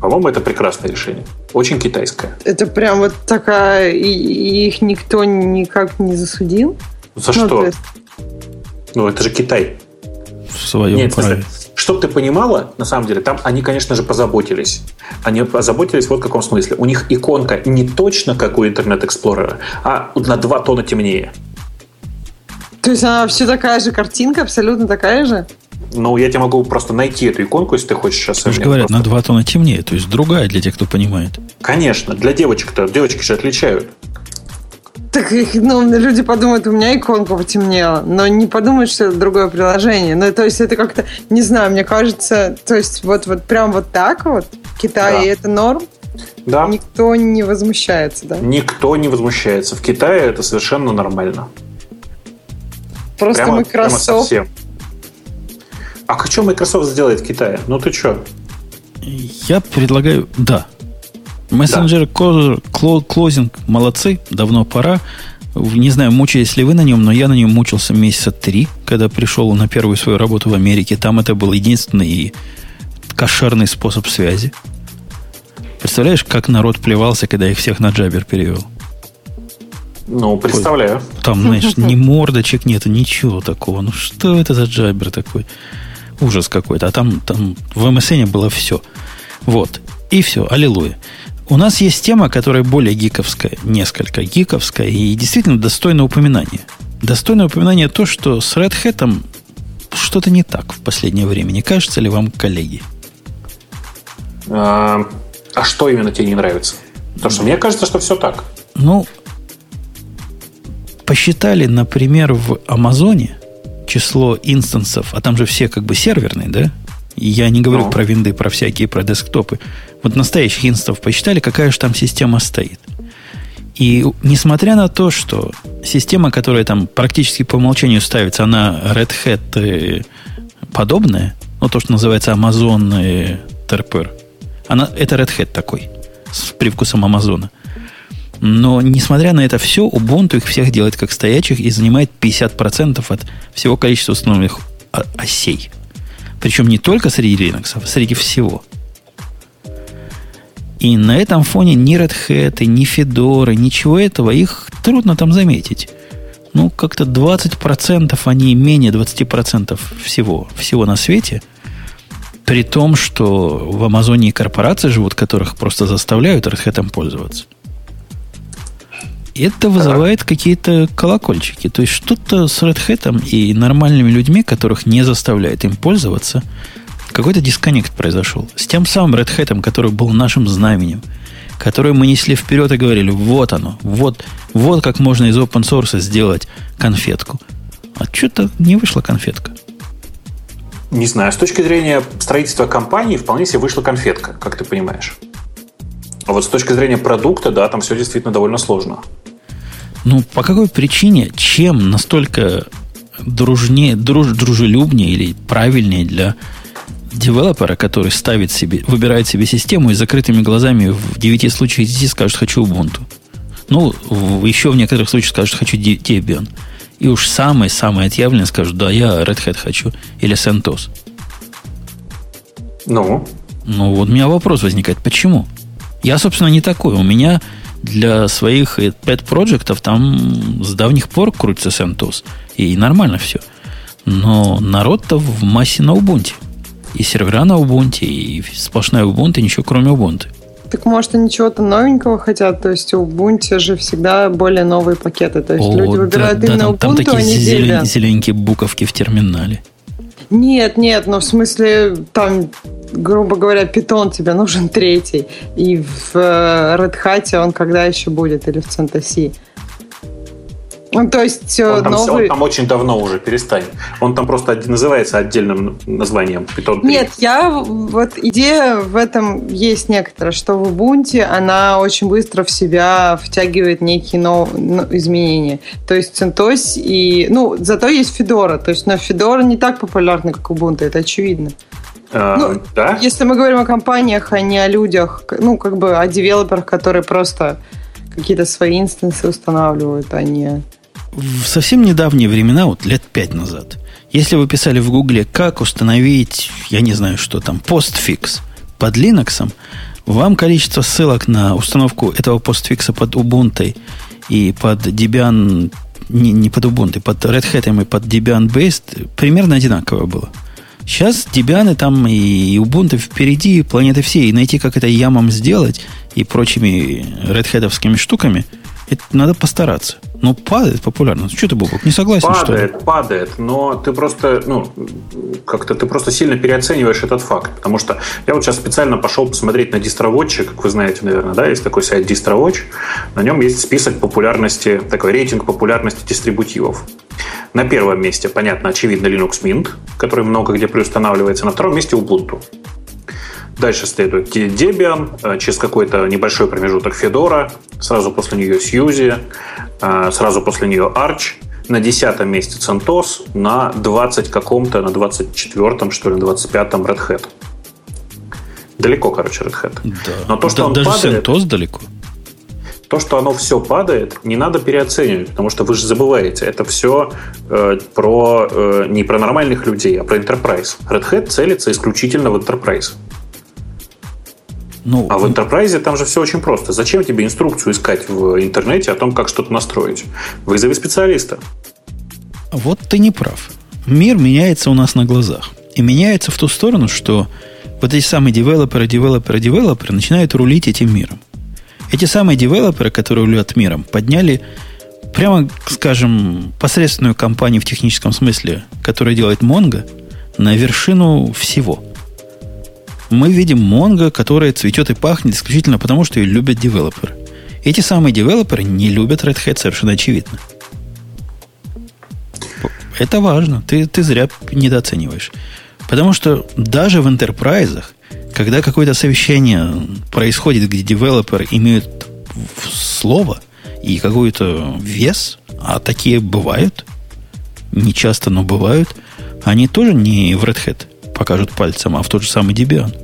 По-моему, это прекрасное решение. Очень китайское. Это прям вот такая... И их никто никак не засудил? За ну, что? Есть... Ну, это же Китай. В своем Нет, праве. Чтобы ты понимала, на самом деле, там они, конечно же, позаботились. Они позаботились вот в каком смысле. У них иконка не точно как у Internet Explorer, а на два тона темнее. То есть она все такая же картинка, абсолютно такая же? Ну, я тебе могу просто найти эту иконку, если ты хочешь сейчас. Они говорят, просто... на два тона темнее, то есть другая для тех, кто понимает. Конечно, для девочек-то, девочки же отличают. Так ну, люди подумают, у меня иконка потемнела, но не подумают, что это другое приложение. Ну, то есть это как-то, не знаю, мне кажется, то есть вот, вот прям вот так вот в Китае да. это норм, да. Никто не возмущается, да? Никто не возмущается. В Китае это совершенно нормально. Просто прямо, Microsoft... Прямо совсем. А что Microsoft сделает в Китае? Ну ты что? Я предлагаю, да. Мессенджер. Closing молодцы, давно пора. Не знаю, мучаетесь ли вы на нем, но я на нем мучился месяца три, когда пришел на первую свою работу в Америке. Там это был единственный и кошерный способ связи. Представляешь, как народ плевался, когда их всех на джабер перевел? Ну, представляю. Там, знаешь, ни мордочек нет, ничего такого. Ну, что это за джабер такой? Ужас какой-то. А там, там в МСН было все. Вот. И все. Аллилуйя. У нас есть тема, которая более гиковская, несколько гиковская и действительно достойна упоминания. Достойно упоминания то, что с Red Hat что-то не так в последнее время. Не кажется ли вам, коллеги? А, а что именно тебе не нравится? Потому что мне кажется, что все так. Ну, посчитали, например, в Амазоне число инстансов, а там же все как бы серверные, да? Я не говорю ну. про винды, про всякие, про десктопы. Вот настоящих инстансов посчитали, какая же там система стоит. И несмотря на то, что система, которая там практически по умолчанию ставится, она Red Hat э, подобная, ну, то, что называется Amazon э, Terper, она, это Red Hat такой, с привкусом Амазона. Но, несмотря на это все, Ubuntu их всех делает как стоячих и занимает 50% от всего количества установленных осей. Причем не только среди Linux, а среди всего. И на этом фоне ни Red Hat, ни Fedora, ничего этого, их трудно там заметить. Ну, как-то 20% они менее 20% всего, всего на свете. При том, что в Амазоне корпорации живут, которых просто заставляют Red Hat пользоваться это вызывает какие-то колокольчики. То есть что-то с Red Hat и нормальными людьми, которых не заставляет им пользоваться, какой-то дисконнект произошел. С тем самым Red Hat, который был нашим знаменем, который мы несли вперед и говорили, вот оно, вот, вот как можно из open source сделать конфетку. А что-то не вышла конфетка. Не знаю, с точки зрения строительства компании вполне себе вышла конфетка, как ты понимаешь. А вот с точки зрения продукта, да, там все действительно довольно сложно. Ну, по какой причине, чем настолько дружнее, друж, дружелюбнее или правильнее для девелопера, который ставит себе, выбирает себе систему и закрытыми глазами в 9 случаях из 10 скажет «хочу Ubuntu». Ну, в, еще в некоторых случаях скажут «хочу Debian». И уж самые-самые отъявленные скажут «да, я Red Hat хочу» или CentOS. Ну? Ну, вот у меня вопрос возникает. Почему? Я, собственно, не такой. У меня для своих pet проектов там с давних пор крутится CentOS. И нормально все. Но народ-то в массе на Ubuntu. И сервера на Ubuntu, и сплошная Ubuntu, ничего кроме Ubuntu. Так может они чего-то новенького хотят? То есть у Ubuntu же всегда более новые пакеты. То есть О, люди выбирают да, именно да, там, Ubuntu, там такие а зелен, зелененькие буковки в терминале. Нет, нет, но в смысле там, грубо говоря, питон тебе нужен третий. И в э, Red Hat он когда еще будет? Или в CentOS? Ну, то есть он там, новый... он там очень давно уже, перестань. Он там просто называется отдельным названием Python 3. Нет, я вот идея в этом есть некоторая, что в Ubuntu она очень быстро в себя втягивает некие нов... изменения. То есть CentOS и... Ну, зато есть Fedora. То есть, но Fedora не так популярна, как Ubuntu, это очевидно. А, ну, да? Если мы говорим о компаниях, а не о людях, ну, как бы о девелоперах, которые просто какие-то свои инстансы устанавливают, а не в совсем недавние времена, вот лет пять назад, если вы писали в Гугле, как установить, я не знаю, что там, постфикс под Linux, вам количество ссылок на установку этого постфикса под Ubuntu и под Debian, не, не под Ubuntu, под Red Hat и под Debian Based примерно одинаковое было. Сейчас Debian там и Ubuntu впереди планеты всей. И найти, как это ямом сделать и прочими Hat штуками – это надо постараться. Но падает популярность. Что ты, Бобок, не согласен, падает, что ли? Падает, но ты просто, ну, как-то ты просто сильно переоцениваешь этот факт. Потому что я вот сейчас специально пошел посмотреть на DistroWatch, как вы знаете, наверное, да, есть такой сайт DistroWatch. На нем есть список популярности, такой рейтинг популярности дистрибутивов. На первом месте, понятно, очевидно, Linux Mint, который много где приустанавливается. На втором месте Ubuntu. Дальше следует Debian, э, через какой-то небольшой промежуток Fedora, сразу после нее Suzy, э, сразу после нее Arch, на десятом месте CentOS, на 20 каком-то, на 24-м, что ли, на 25-м Red Hat. Далеко, короче, Red Hat. Да. Но то, что да, он даже падает, CentOS далеко. То, что оно все падает, не надо переоценивать, потому что вы же забываете, это все э, про э, не про нормальных людей, а про enterprise. Red Hat целится исключительно в enterprise. Ну, а в Enterprise там же все очень просто. Зачем тебе инструкцию искать в интернете о том, как что-то настроить? Вызови специалиста. Вот ты не прав. Мир меняется у нас на глазах. И меняется в ту сторону, что вот эти самые девелоперы, девелоперы, девелоперы начинают рулить этим миром. Эти самые девелоперы, которые рулят миром, подняли прямо, скажем, посредственную компанию в техническом смысле, которая делает Mongo, на вершину всего – мы видим Mongo, которая цветет и пахнет исключительно потому, что ее любят девелоперы. Эти самые девелоперы не любят Red Hat совершенно очевидно. Это важно. Ты, ты зря недооцениваешь. Потому что даже в интерпрайзах, когда какое-то совещание происходит, где девелопер имеет слово и какой-то вес, а такие бывают, не часто, но бывают, они тоже не в Red Hat покажут пальцем, а в тот же самый Debian.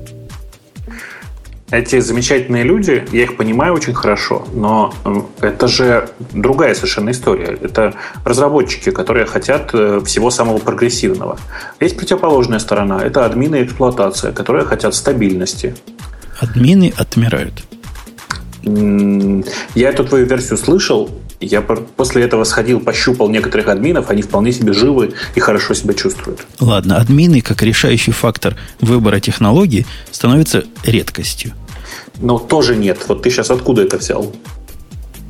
Эти замечательные люди, я их понимаю очень хорошо, но это же другая совершенно история. Это разработчики, которые хотят э, всего самого прогрессивного. Есть противоположная сторона. Это админы и эксплуатация, которые хотят стабильности. Админы отмирают. Я эту твою версию слышал, я после этого сходил, пощупал некоторых админов, они вполне себе живы и хорошо себя чувствуют. Ладно, админы как решающий фактор выбора технологии становятся редкостью. Но тоже нет. Вот ты сейчас откуда это взял?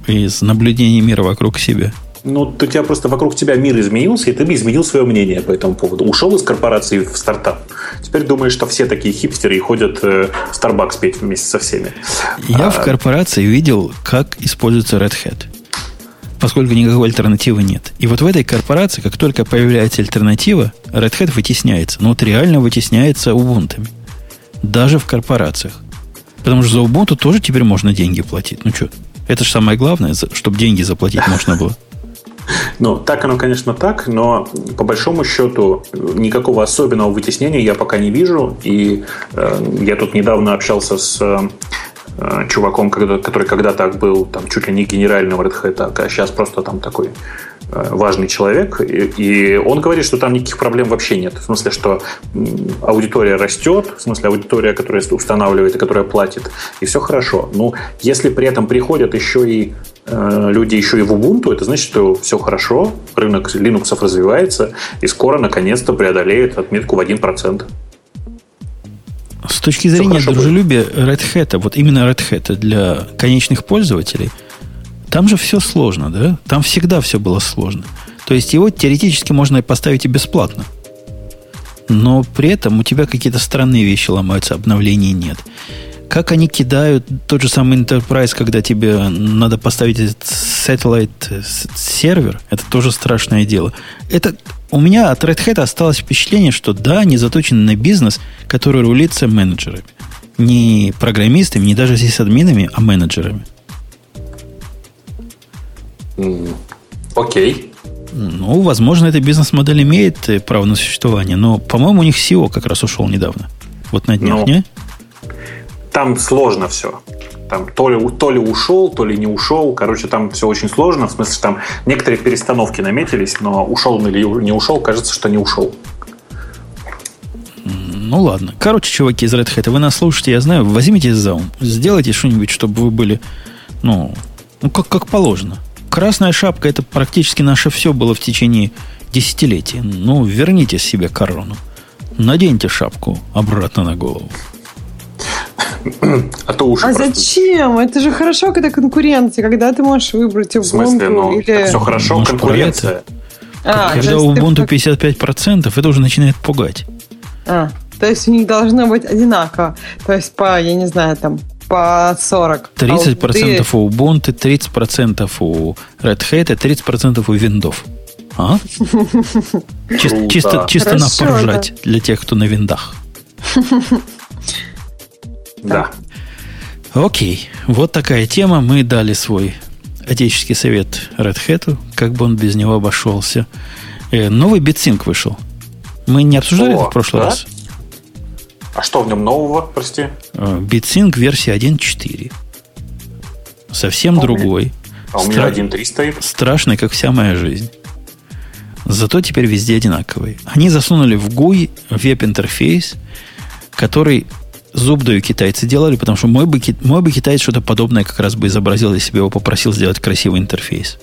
Из наблюдения мира вокруг себя. Ну, у тебя просто вокруг тебя мир изменился, и ты бы изменил свое мнение по этому поводу. Ушел из корпорации в стартап. Теперь думаешь, что все такие хипстеры и ходят э, Starbucks петь вместе со всеми. Я а... в корпорации видел, как используется Red Hat поскольку никакой альтернативы нет. И вот в этой корпорации, как только появляется альтернатива, Red Hat вытесняется. Но вот реально вытесняется Ubuntu. Даже в корпорациях. Потому что за Ubuntu тоже теперь можно деньги платить. Ну что, это же самое главное, чтобы деньги заплатить можно было. Ну, так оно, конечно, так, но по большому счету никакого особенного вытеснения я пока не вижу. И э, я тут недавно общался с э, чуваком, который когда-то был там чуть ли не генеральным Red Hat, а сейчас просто там такой Э, важный человек, и он говорит, что там никаких проблем вообще нет. В смысле, что аудитория растет, в смысле, аудитория, которая устанавливает и которая платит, и все хорошо. Ну, если при этом приходят еще и э, люди еще и в Ubuntu, это значит, что все хорошо, рынок Linux развивается, и скоро наконец-то преодолеет отметку в 1%. С точки зрения дружелюбия. Red Hat, вот именно Red Hat для конечных пользователей – там же все сложно, да? Там всегда все было сложно. То есть его теоретически можно поставить и бесплатно. Но при этом у тебя какие-то странные вещи ломаются, обновлений нет. Как они кидают тот же самый Enterprise, когда тебе надо поставить этот satellite сервер, это тоже страшное дело. Это у меня от Red Hat осталось впечатление, что да, они заточены на бизнес, который рулится менеджерами. Не программистами, не даже сисадминами, а менеджерами. Окей. Ну, возможно, эта бизнес-модель имеет э, право на существование, но, по-моему, у них SEO как раз ушел недавно. Вот на днях, ну, не? Там сложно все. Там то ли, то ли ушел, то ли не ушел. Короче, там все очень сложно. В смысле, там некоторые перестановки наметились, но ушел он или не ушел, кажется, что не ушел. Ну ладно. Короче, чуваки из Red Hat, вы нас слушаете, я знаю, возьмите за ум. Сделайте что-нибудь, чтобы вы были, ну, ну как, как положено. Красная шапка это практически наше все было в течение десятилетий. Ну, верните себе корону. Наденьте шапку обратно на голову. А то уши. А просто... зачем? Это же хорошо, когда конкуренция, когда ты можешь выбрать Ubuntu В смысле, ну, или... все хорошо, Может, конкуренция. А, когда у Ubuntu ты... 55%, это уже начинает пугать. А, то есть у них должно быть одинаково. То есть по, я не знаю, там по 40. 30% а у Ubuntu, 30% у Red Hat, 30% у Windows. А? Чисто, чисто, чисто на поржать да. для тех, кто на виндах. Да. Окей. Вот такая тема. Мы дали свой отеческий совет Red Hat, как бы он без него обошелся. Э, новый BitSync вышел. Мы не обсуждали О, это в прошлый да? раз? А что в нем нового, прости? BitSync версия 1.4. Совсем а другой. А у меня 1.3 стоит. Страшный, как вся моя жизнь. Зато теперь везде одинаковый. Они засунули в GUI веб-интерфейс, который зуб даю китайцы делали, потому что мой бы, мой бы китаец что-то подобное как раз бы изобразил, если бы его попросил сделать красивый интерфейс.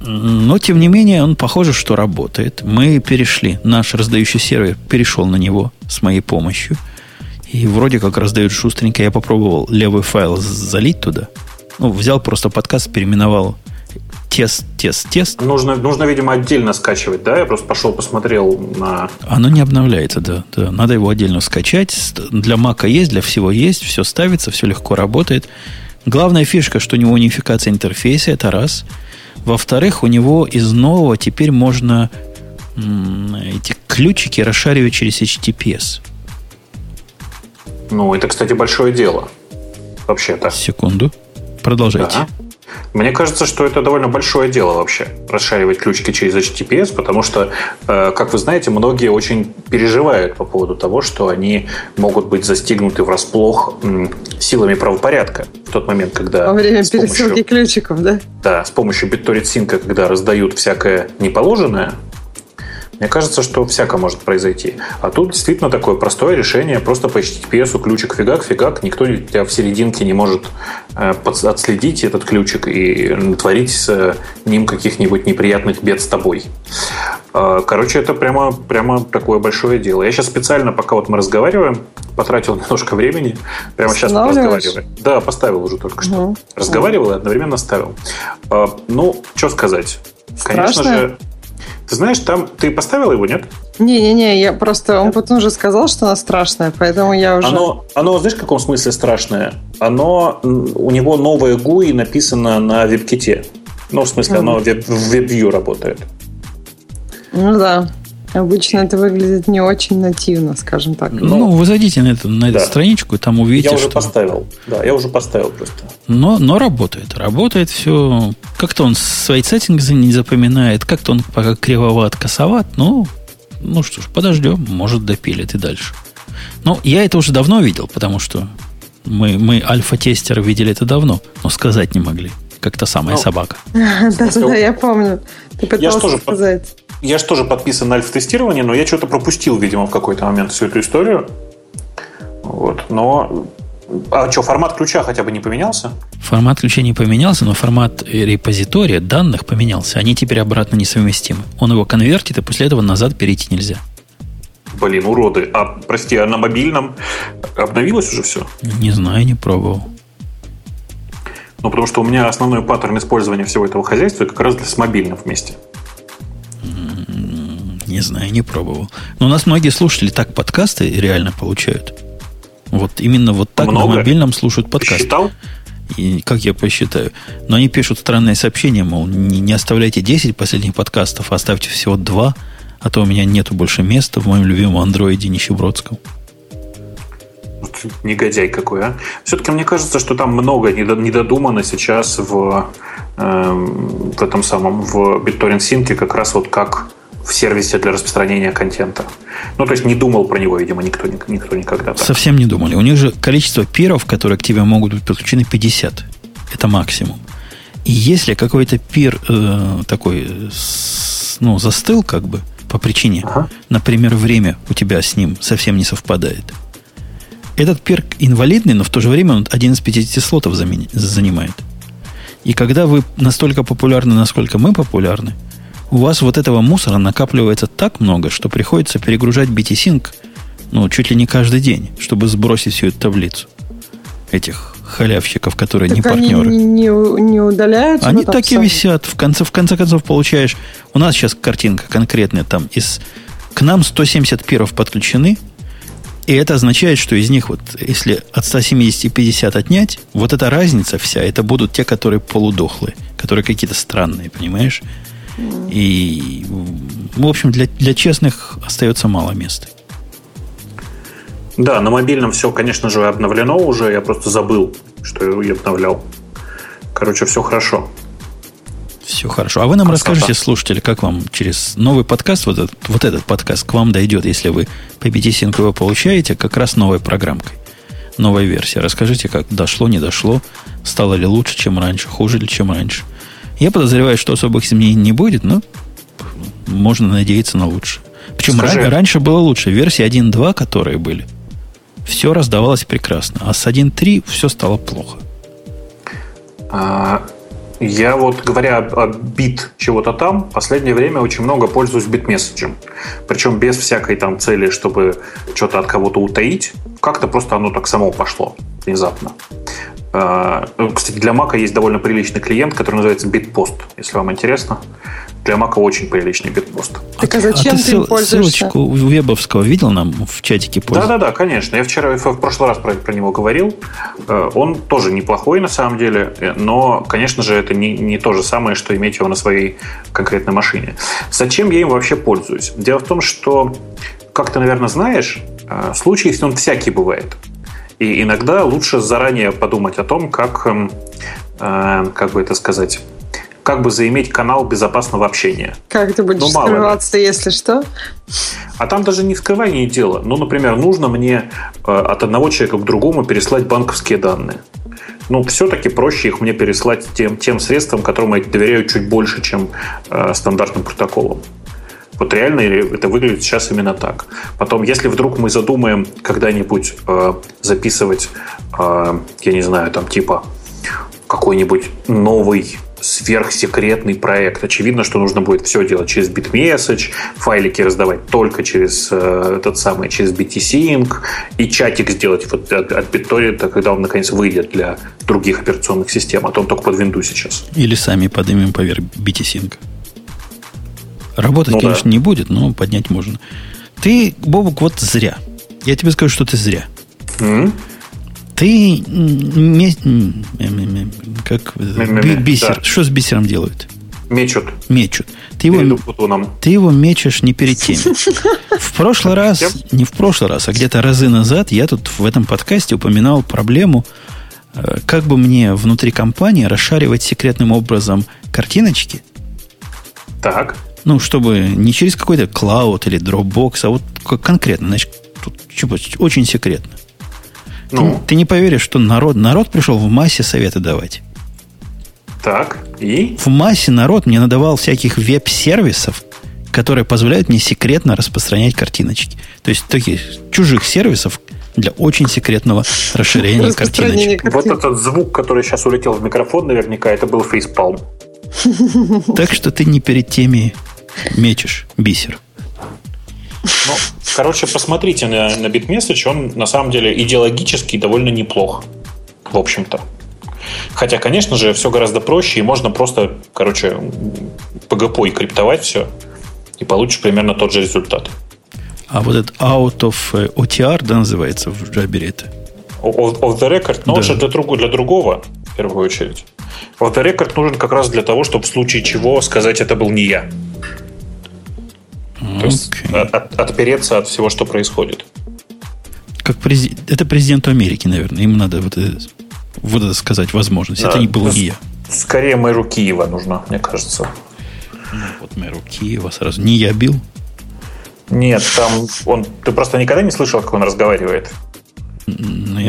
Но, тем не менее, он похоже, что работает. Мы перешли, наш раздающий сервер перешел на него с моей помощью. И вроде как раздают шустренько. Я попробовал левый файл залить туда. Ну, взял просто подкаст, переименовал тест, тест, тест. Нужно, нужно, видимо, отдельно скачивать, да? Я просто пошел, посмотрел на... Оно не обновляется, да. да. Надо его отдельно скачать. Для Мака есть, для всего есть. Все ставится, все легко работает. Главная фишка, что у него унификация интерфейса, это раз – во-вторых, у него из нового теперь можно эти ключики расшаривать через HTTPS. Ну, это, кстати, большое дело. Вообще-то. Секунду. Продолжайте. Да. Мне кажется, что это довольно большое дело вообще, расшаривать ключики через HTTPS, потому что, э, как вы знаете, многие очень переживают по поводу того, что они могут быть застигнуты врасплох силами правопорядка в тот момент, когда... Во время пересылки ключиков, да? Да, с помощью BitTorrent Sync, когда раздают всякое неположенное, мне кажется, что всяко может произойти. А тут действительно такое простое решение. Просто по HTTPS ключик фигак, фигак. Никто тебя в серединке не может э, отследить этот ключик и натворить с ним каких-нибудь неприятных бед с тобой. Э, короче, это прямо, прямо такое большое дело. Я сейчас специально, пока вот мы разговариваем, потратил немножко времени. Прямо сейчас мы разговариваем. Да, поставил уже только что. Угу. Разговаривал и одновременно ставил. Э, ну, что сказать. Страшно? Конечно же, ты знаешь, там ты поставила его, нет? Не-не-не, я просто он потом же сказал, что оно страшное, поэтому я уже. Оно, оно, знаешь, в каком смысле страшное? Оно у него новое GUI написано на веб-ките. Ну, в смысле, mm-hmm. оно в WebView работает. Ну да. Обычно это выглядит не очень нативно, скажем так. Ну, ну вы зайдите на эту, на эту да. страничку, и там увидите, Я уже что... поставил. Да, я уже поставил просто. Но, но работает. Работает все. Как-то он свои сеттинги не запоминает, как-то он пока кривоват, косоват. Ну, ну что ж, подождем. Может, допилит и дальше. Ну, я это уже давно видел, потому что мы, мы альфа-тестеры видели это давно, но сказать не могли. Как та самая ну, собака. Да, да, я помню. Ты пытался сказать. Я же тоже подписан на альфа-тестирование, но я что-то пропустил, видимо, в какой-то момент всю эту историю. Вот. Но а что, формат ключа хотя бы не поменялся? Формат ключа не поменялся, но формат репозитория данных поменялся. Они теперь обратно несовместимы. Он его конвертит, и после этого назад перейти нельзя. Блин, уроды. А, прости, а на мобильном обновилось уже все? Не знаю, не пробовал. Ну, потому что у меня основной паттерн использования всего этого хозяйства как раз с мобильным вместе. Не знаю, не пробовал. Но у нас многие слушатели так подкасты реально получают. Вот именно вот так Много? на мобильном слушают подкасты. Считал? И как я посчитаю. Но они пишут странные сообщения, мол, не, не оставляйте 10 последних подкастов, а оставьте всего 2, а то у меня нету больше места в моем любимом андроиде нищебродском. Негодяй какой, а. Все-таки мне кажется, что там много недодумано сейчас в, э, в этом самом, в BitTorrent Sync, как раз вот как в сервисе для распространения контента. Ну, то есть не думал про него, видимо, никто, никто никогда. Так. Совсем не думали. У них же количество пиров, которые к тебе могут быть подключены, 50. Это максимум. И если какой-то пир э, такой ну, застыл, как бы, по причине, ага. например, время у тебя с ним совсем не совпадает, этот пир инвалидный, но в то же время он один из 50 слотов занимает. И когда вы настолько популярны, насколько мы популярны, у вас вот этого мусора накапливается так много, что приходится перегружать BT-Sync ну, чуть ли не каждый день, чтобы сбросить всю эту таблицу этих халявщиков, которые так не партнеры. Они не, не удаляются? Они так и висят. В конце, в конце концов получаешь... У нас сейчас картинка конкретная там из... К нам 170 пиров подключены, и это означает, что из них, вот, если от 170 50 отнять, вот эта разница вся, это будут те, которые полудохлые, которые какие-то странные, понимаешь? И, в общем, для, для честных остается мало места. Да, на мобильном все, конечно же, обновлено уже. Я просто забыл, что я обновлял. Короче, все хорошо. Все хорошо. А вы нам Красота. расскажите, слушатели, как вам через новый подкаст, вот этот, вот этот подкаст к вам дойдет, если вы по BTSync его получаете, как раз новой программкой. Новая версия. Расскажите, как дошло, не дошло, стало ли лучше, чем раньше, хуже ли, чем раньше. Я подозреваю, что особых изменений не будет, но можно надеяться на лучшее. Причем раньше, раньше было лучше. Версии 1.2, которые были, все раздавалось прекрасно. А с 1.3 все стало плохо. А, я вот, говоря о бит чего-то там, в последнее время очень много пользуюсь битмесседжем. Причем без всякой там цели, чтобы что-то от кого-то утаить. Как-то просто оно так само пошло внезапно. А, ну, кстати, для Mac есть довольно приличный клиент, который называется Bitpost, если вам интересно. Для Mac очень приличный Bitpost. Так а зачем а ты, ты пользуешься? ссылочку Вебовского видел нам в чатике? Да-да-да, конечно. Я вчера в прошлый раз про, про него говорил. Э, он тоже неплохой на самом деле, э, но, конечно же, это не, не то же самое, что иметь его на своей конкретной машине. Зачем я им вообще пользуюсь? Дело в том, что, как ты, наверное, знаешь, э, случаи, если он всякий бывает. И иногда лучше заранее подумать о том, как, эм, э, как бы это сказать, как бы заиметь канал безопасного общения. Как ты будешь ну, скрываться, если что? А там даже не вскрывание дела. Ну, например, нужно мне э, от одного человека к другому переслать банковские данные. Ну, все-таки проще их мне переслать тем, тем средством, которым я доверяю чуть больше, чем э, стандартным протоколом. Вот реально это выглядит сейчас именно так. Потом, если вдруг мы задумаем когда-нибудь э, записывать, э, я не знаю, там типа какой-нибудь новый сверхсекретный проект. Очевидно, что нужно будет все делать через BitMessage, файлики раздавать только через э, этот самый, через BTSync, и чатик сделать вот от, от BitTorrent, когда он наконец выйдет для других операционных систем, а то он только под Windows сейчас. Или сами поднимем поверх BTSync. Работать, ну, конечно, да. не будет, но поднять можно. Ты, Бобук, вот зря. Я тебе скажу, что ты зря. Mm-hmm. Ты как бисер. Да. Что с бисером делают? Мечут. Мечут. Ты его, Путуном. ты его мечешь не перед тем. В прошлый раз, не в прошлый раз, а где-то разы назад я тут в этом подкасте упоминал проблему, э, как бы мне внутри компании расшаривать секретным образом картиночки, Так. Ну, чтобы не через какой-то клауд или Dropbox, а вот конкретно, значит, тут очень секретно. Ты- Ну, Ты, не поверишь, что народ, народ пришел в массе советы давать. так. И? В массе народ мне надавал всяких веб-сервисов, которые позволяют мне секретно распространять картиночки. То есть таких чужих сервисов для очень секретного расширения Распространение картиночек. Вот картин. этот звук, который сейчас улетел в микрофон, наверняка, это был фейспалм. Так что ты не перед теми мечешь бисер. Ну, короче, посмотрите на, на BitMessage, он на самом деле идеологически довольно неплох, в общем-то. Хотя, конечно же, все гораздо проще, и можно просто, короче, PGP и криптовать все, и получишь примерно тот же результат. А вот этот out of э, OTR, да, называется в Jabber это. Off off the record, но Да. он же для, друго- для другого, в первую очередь. Off the record нужен как раз для того, чтобы в случае чего сказать, это был не я. То есть от- от- отпереться от всего, что происходит. Как прези- Это президенту Америки, наверное. Им надо вот это, вот это сказать возможность. Да. Это не был не я. Скорее мэру Киева нужно, мне кажется. Вот мэру Киева сразу. Не я бил. Нет, там он. Ты просто никогда не слышал, как он разговаривает?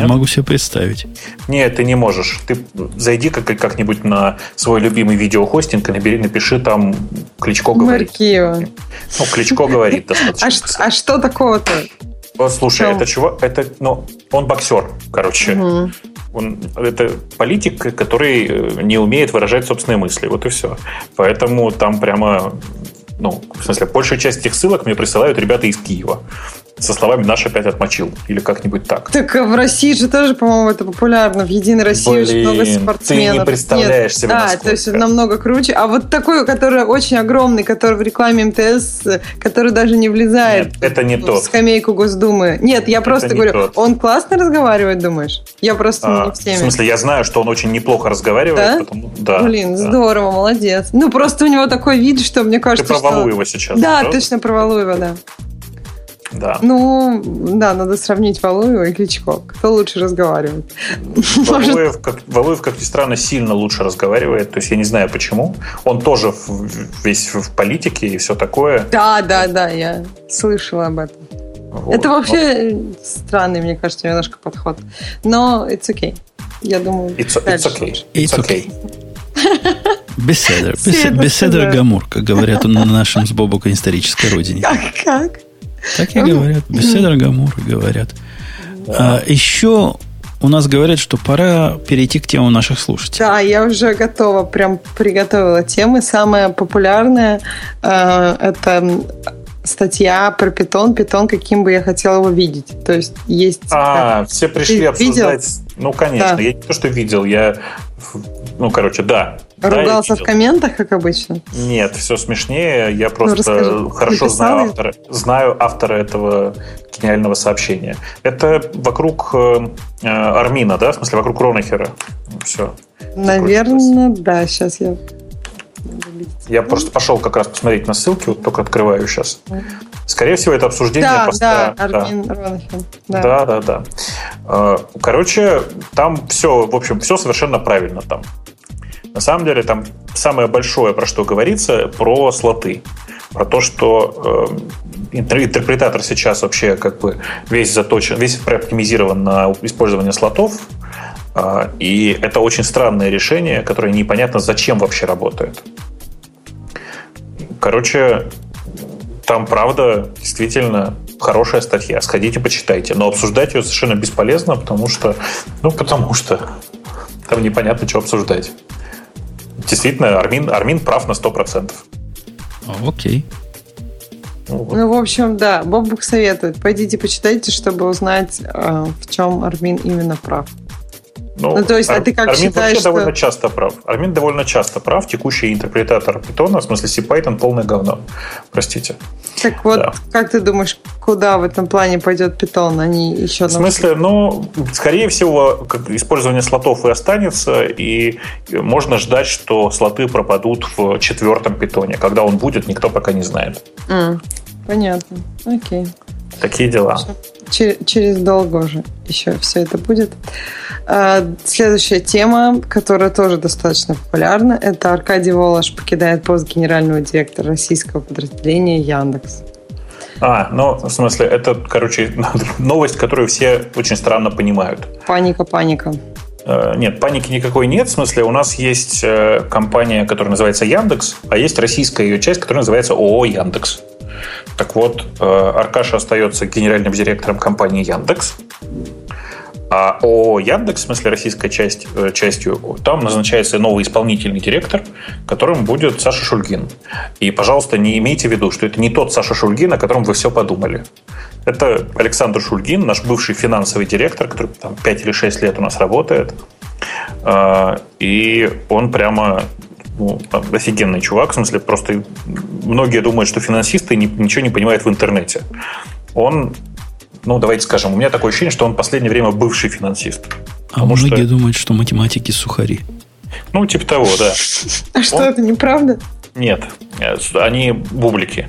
Нет? могу себе представить. Нет, ты не можешь. Ты зайди как- как-нибудь на свой любимый видеохостинг и набери, напиши там Кличко говорит. Киева. Ну, Кличко говорит достаточно. А, а что такого-то? Слушай, это чувак, это, ну, он боксер, короче. Он, это политик, который э, не умеет выражать собственные мысли. Вот и все. Поэтому там прямо, ну, в смысле, большая часть этих ссылок мне присылают ребята из Киева. Со словами «наш опять отмочил» или как-нибудь так. Так в России же тоже, по-моему, это популярно. В Единой России очень Блин, много ты не спортсменов. представляешь себе, Да, насколько. то есть намного круче. А вот такой, который очень огромный, который в рекламе МТС, который даже не влезает Нет, это не в тот. скамейку Госдумы. Нет, я просто не говорю, тот. он классно разговаривает, думаешь? Я просто А, не в в теме. смысле, я знаю, что он очень неплохо разговаривает. Да? Потому, да Блин, да. здорово, молодец. Ну, просто у него такой вид, что мне Ты кажется, про что... Валуева сейчас. Да, правда? точно про Валуева, да. Да. Ну, да, надо сравнить Валуева и Кличко. Кто лучше разговаривает? Валуев, как, Валуев, как ни странно, сильно лучше разговаривает. То есть я не знаю почему. Он тоже в- весь в политике и все такое. Да, да, да, я слышала об этом. Вот. Это вообще странный, мне кажется, немножко подход. Но it's okay. Я думаю, It's, it's okay. It's okay. Беседер. Все Бес- это Беседер сказали. Гамур, как говорят на нашем с Бобоком исторической родине. Как, как? Так и говорят. Беседер Гамур говорят. А, еще у нас говорят, что пора перейти к темам наших слушателей. Да, я уже готова, прям приготовила темы. Самая популярная э, это статья про питон, питон, каким бы я хотела его видеть. То есть есть... А, все пришли Ты обсуждать. Ну, конечно. Да. Я не то, что видел, я. Ну, короче, да. Да, Ругался в видел. комментах, как обычно. Нет, все смешнее. Я просто расскажи. хорошо знаю автора, знаю автора этого гениального сообщения. Это вокруг э, э, Армина, да? В смысле, вокруг Ронахера. Все. Наверное, да, сейчас я... Я просто пошел как раз посмотреть на ссылки, вот только открываю сейчас. Скорее всего, это обсуждение Да, поста. да, Армин. Да. Да, да, да. Э, Короче, там все, в общем, все совершенно правильно там. На самом деле, там самое большое, про что говорится, про слоты. Про то, что э, интер- интерпретатор сейчас вообще как бы весь заточен, весь прооптимизирован на использование слотов. Э, И это очень странное решение, которое непонятно зачем вообще работает. Короче, там, правда, действительно хорошая статья. Сходите, почитайте. Но обсуждать ее совершенно бесполезно, потому что... Ну, потому что там непонятно, что обсуждать. Действительно, Армин, Армин прав на 100%. А, Окей. Ну, вот. Ну, в общем, да, Бобук советует. Пойдите почитайте, чтобы узнать, э, в чем Армин именно прав. Ну, ну, то есть, Ар- а ты как Армин считаешь, вообще что... довольно часто прав. Армин довольно часто прав. Текущий интерпретатор питона, в смысле C-Python, полное говно. Простите. Так вот, да. как ты думаешь, куда в этом плане пойдет питон? Они еще... В смысле, ну, скорее всего, использование слотов и останется, и можно ждать, что слоты пропадут в четвертом питоне. Когда он будет, никто пока не знает. Mm, понятно. Окей. Такие дела. Через, через долго уже еще все это будет. А, следующая тема, которая тоже достаточно популярна, это Аркадий Волош покидает пост генерального директора российского подразделения Яндекс. А, ну, в смысле, это, короче, новость, которую все очень странно понимают. Паника, паника. Э, нет, паники никакой нет. В смысле, у нас есть э, компания, которая называется Яндекс, а есть российская ее часть, которая называется ООО Яндекс. Так вот, э, Аркаша остается генеральным директором компании Яндекс. А ООО Яндекс, в смысле российской часть, э, частью, там назначается новый исполнительный директор, которым будет Саша Шульгин. И, пожалуйста, не имейте в виду, что это не тот Саша Шульгин, о котором вы все подумали. Это Александр Шульгин, наш бывший финансовый директор, который там 5 или 6 лет у нас работает. А, и он прямо ну, офигенный чувак, в смысле, просто многие думают, что финансисты ничего не понимают в интернете. Он, ну, давайте скажем, у меня такое ощущение, что он в последнее время бывший финансист. А многие что... думают, что математики сухари. Ну, типа того, да. А что, это неправда? Нет, э, они бублики.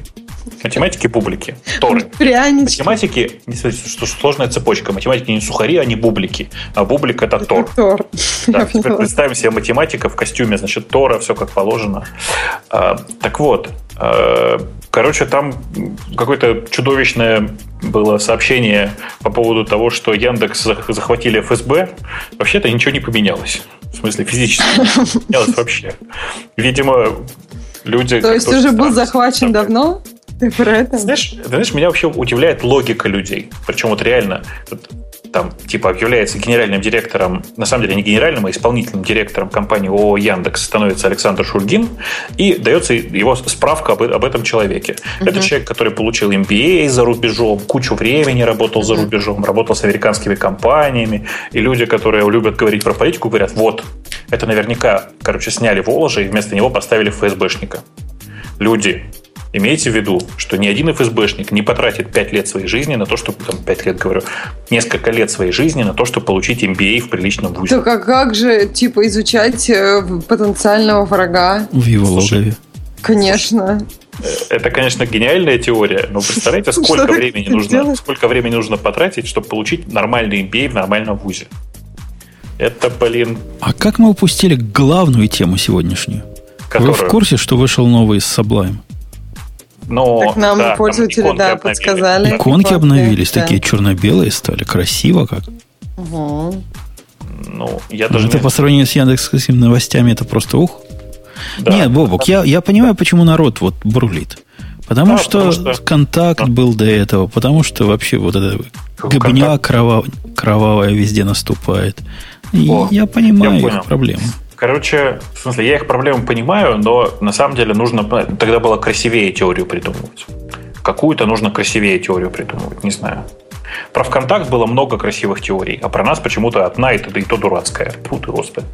Математики бублики. Торы. Прянички. Математики, не смотрите, что сложная цепочка. Математики не сухари, они бублики. А бублик это тор. Тор. Да, теперь представим себе математика в костюме, значит, тора, все как положено. А, так вот, а, короче, там какое-то чудовищное было сообщение по поводу того, что Яндекс захватили ФСБ. Вообще-то ничего не поменялось. В смысле, физически не поменялось вообще. Видимо, люди... То есть уже был захвачен давно? Ты про это? Знаешь, знаешь, меня вообще удивляет логика людей. Причем вот реально, там, типа, объявляется генеральным директором, на самом деле не генеральным, а исполнительным директором компании ООО Яндекс становится Александр Шульгин, и дается его справка об, об этом человеке. Uh-huh. Это человек, который получил MBA за рубежом, кучу времени работал uh-huh. за рубежом, работал с американскими компаниями, и люди, которые любят говорить про политику, говорят, вот, это наверняка, короче, сняли Воложа и вместо него поставили ФСБшника. Люди, Имейте в виду, что ни один ФСБшник не потратит 5 лет своей жизни на то, чтобы, там, 5 лет говорю, несколько лет своей жизни на то, чтобы получить MBA в приличном вузе. Так а как же, типа, изучать э, потенциального врага? В его логове. Конечно. Э, это, конечно, гениальная теория, но представляете, сколько времени нужно, сколько времени нужно потратить, чтобы получить нормальный MBA в нормальном вузе. Это, блин... А как мы упустили главную тему сегодняшнюю? Которую? Вы в курсе, что вышел новый Sublime? Но, так нам да, пользователи, да, обновили. подсказали. Иконки обновились, да. такие черно-белые стали, красиво как. Угу. Ну, я даже Это не... по сравнению с Яндекс новостями, это просто ух. Да. Нет, Бобок, я, я понимаю, почему народ вот бурлит. Потому, да, что, потому что контакт да. был до этого, потому что вообще вот эта гобня крова, кровавая везде наступает. И О, я понимаю я их проблемы. Короче, в смысле, я их проблемы понимаю, но на самом деле нужно тогда было красивее теорию придумывать. Какую-то нужно красивее теорию придумывать, не знаю. Про ВКонтакт было много красивых теорий, а про нас почему-то одна и то, да и то дурацкая. Фу ты, господи.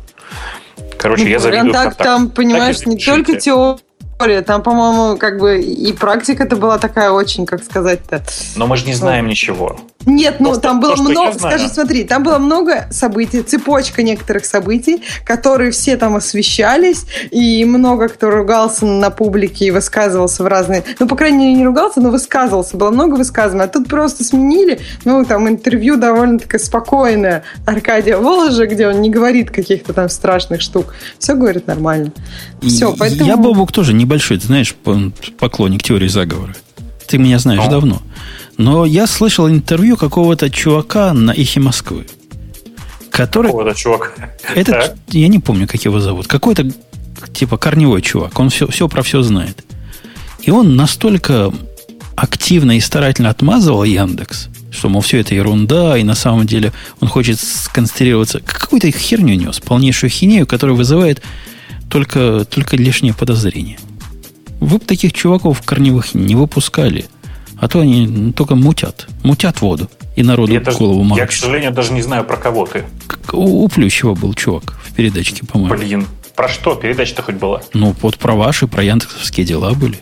Короче, ну, я завидую ВКонтакт. там, понимаешь, не только теория. Там, по-моему, как бы и практика-то была такая очень, как сказать-то. Но мы же не знаем ничего. Нет, ну там было то, много, скажи, смотри, там было много событий, цепочка некоторых событий, которые все там освещались, и много кто ругался на публике и высказывался в разные, ну, по крайней мере, не ругался, но высказывался, было много высказываний, а тут просто сменили, ну, там интервью довольно-таки спокойное Аркадия Воложа, где он не говорит каких-то там страшных штук, все говорит нормально. Все, поэтому... Я, Бобук, тоже небольшой, ты знаешь, поклонник теории заговора. Ты меня знаешь а. давно. Но я слышал интервью какого-то чувака на Ихе Москвы. Который... Какого-то чувака. Этот, так. я не помню, как его зовут. Какой-то, типа, корневой чувак. Он все, все про все знает. И он настолько активно и старательно отмазывал Яндекс, что, мол, все это ерунда, и на самом деле он хочет сконцентрироваться. Какую-то херню нес, полнейшую хинею, которая вызывает только, только лишнее подозрение. Вы бы таких чуваков корневых не выпускали. А то они только мутят. Мутят воду. И народу Я, даже- голову я, к сожалению, даже не знаю, про кого ты. Как У, у Плющева был чувак в передачке, по-моему. Блин, про что передача-то хоть была? Ну, вот про ваши, про яндексовские дела были.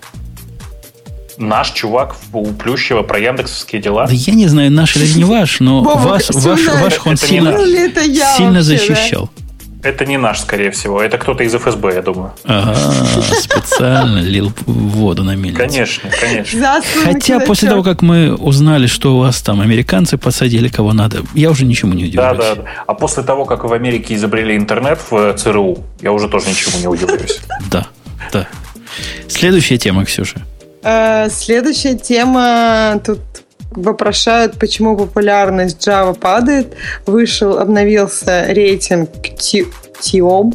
Наш чувак у Плющева про яндексовские дела. Да я не знаю, наш или не ваш, но ваш, ваш он Это не сильно. Ну, сильно защищал. Это не наш, скорее всего. Это кто-то из ФСБ, я думаю. Ага, специально лил воду на мельницу. Конечно, конечно. Хотя после того, как мы узнали, что у вас там американцы посадили кого надо, я уже ничему не Да, удивляюсь. да, да. А после того, как в Америке изобрели интернет в э, ЦРУ, я уже тоже ничему не удивляюсь. Да, да. Следующая тема, Ксюша. Э, Следующая тема. Тут вопрошают, почему популярность Java падает. Вышел, обновился рейтинг Ти- Тиоб.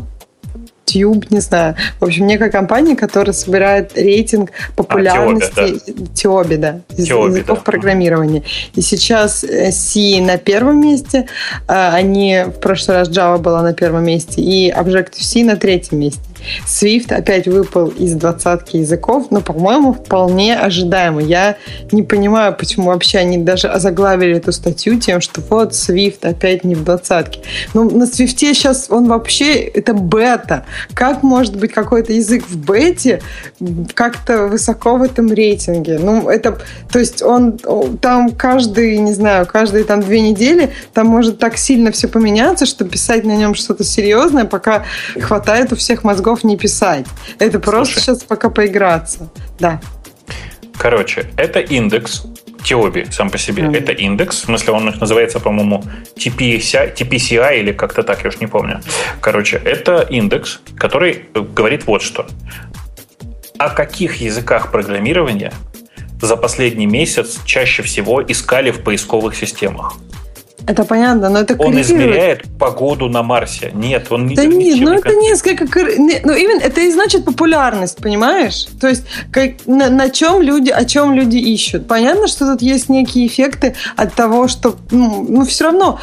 Tube, не знаю. В общем, некая компания, которая собирает рейтинг популярности Тиоби, да, из Тиоби, языков да. программирования. И сейчас э, C на первом месте, а они в прошлый раз Java была на первом месте, и Objective-C на третьем месте. Swift опять выпал из двадцатки языков, но, по-моему, вполне ожидаемо. Я не понимаю, почему вообще они даже озаглавили эту статью тем, что вот Swift опять не в двадцатке. Ну, на Swift сейчас он вообще, это бета. Как может быть какой-то язык в бете как-то высоко в этом рейтинге? Ну, это, то есть он там каждый, не знаю, каждые там две недели там может так сильно все поменяться, что писать на нем что-то серьезное, пока хватает у всех мозгов не писать. Это просто Слушай. сейчас пока поиграться. Да. Короче, это индекс Тиоби сам по себе. Мгм. Это индекс. В смысле, он называется, по-моему, TPCI, TPCI или как-то так, я уж не помню. Короче, это индекс, который э, говорит вот что. О каких языках программирования за последний месяц чаще всего искали в поисковых системах? Это понятно, но это Он измеряет погоду на Марсе. Нет, он не Да нет, ну это несколько... Ну именно это и значит популярность, понимаешь? То есть как, на, на чем люди, о чем люди ищут. Понятно, что тут есть некие эффекты от того, что... Ну, ну все равно,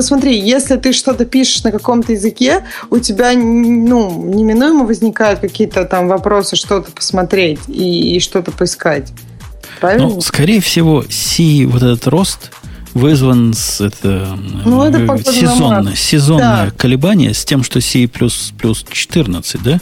смотри, если ты что-то пишешь на каком-то языке, у тебя ну, неминуемо возникают какие-то там вопросы, что-то посмотреть и, и что-то поискать. Правильно? Ну, скорее всего, C, вот этот рост, вызван с это, Ну, это э, сезонное, сезонное Да. колебание с тем, что C плюс, плюс 14, да?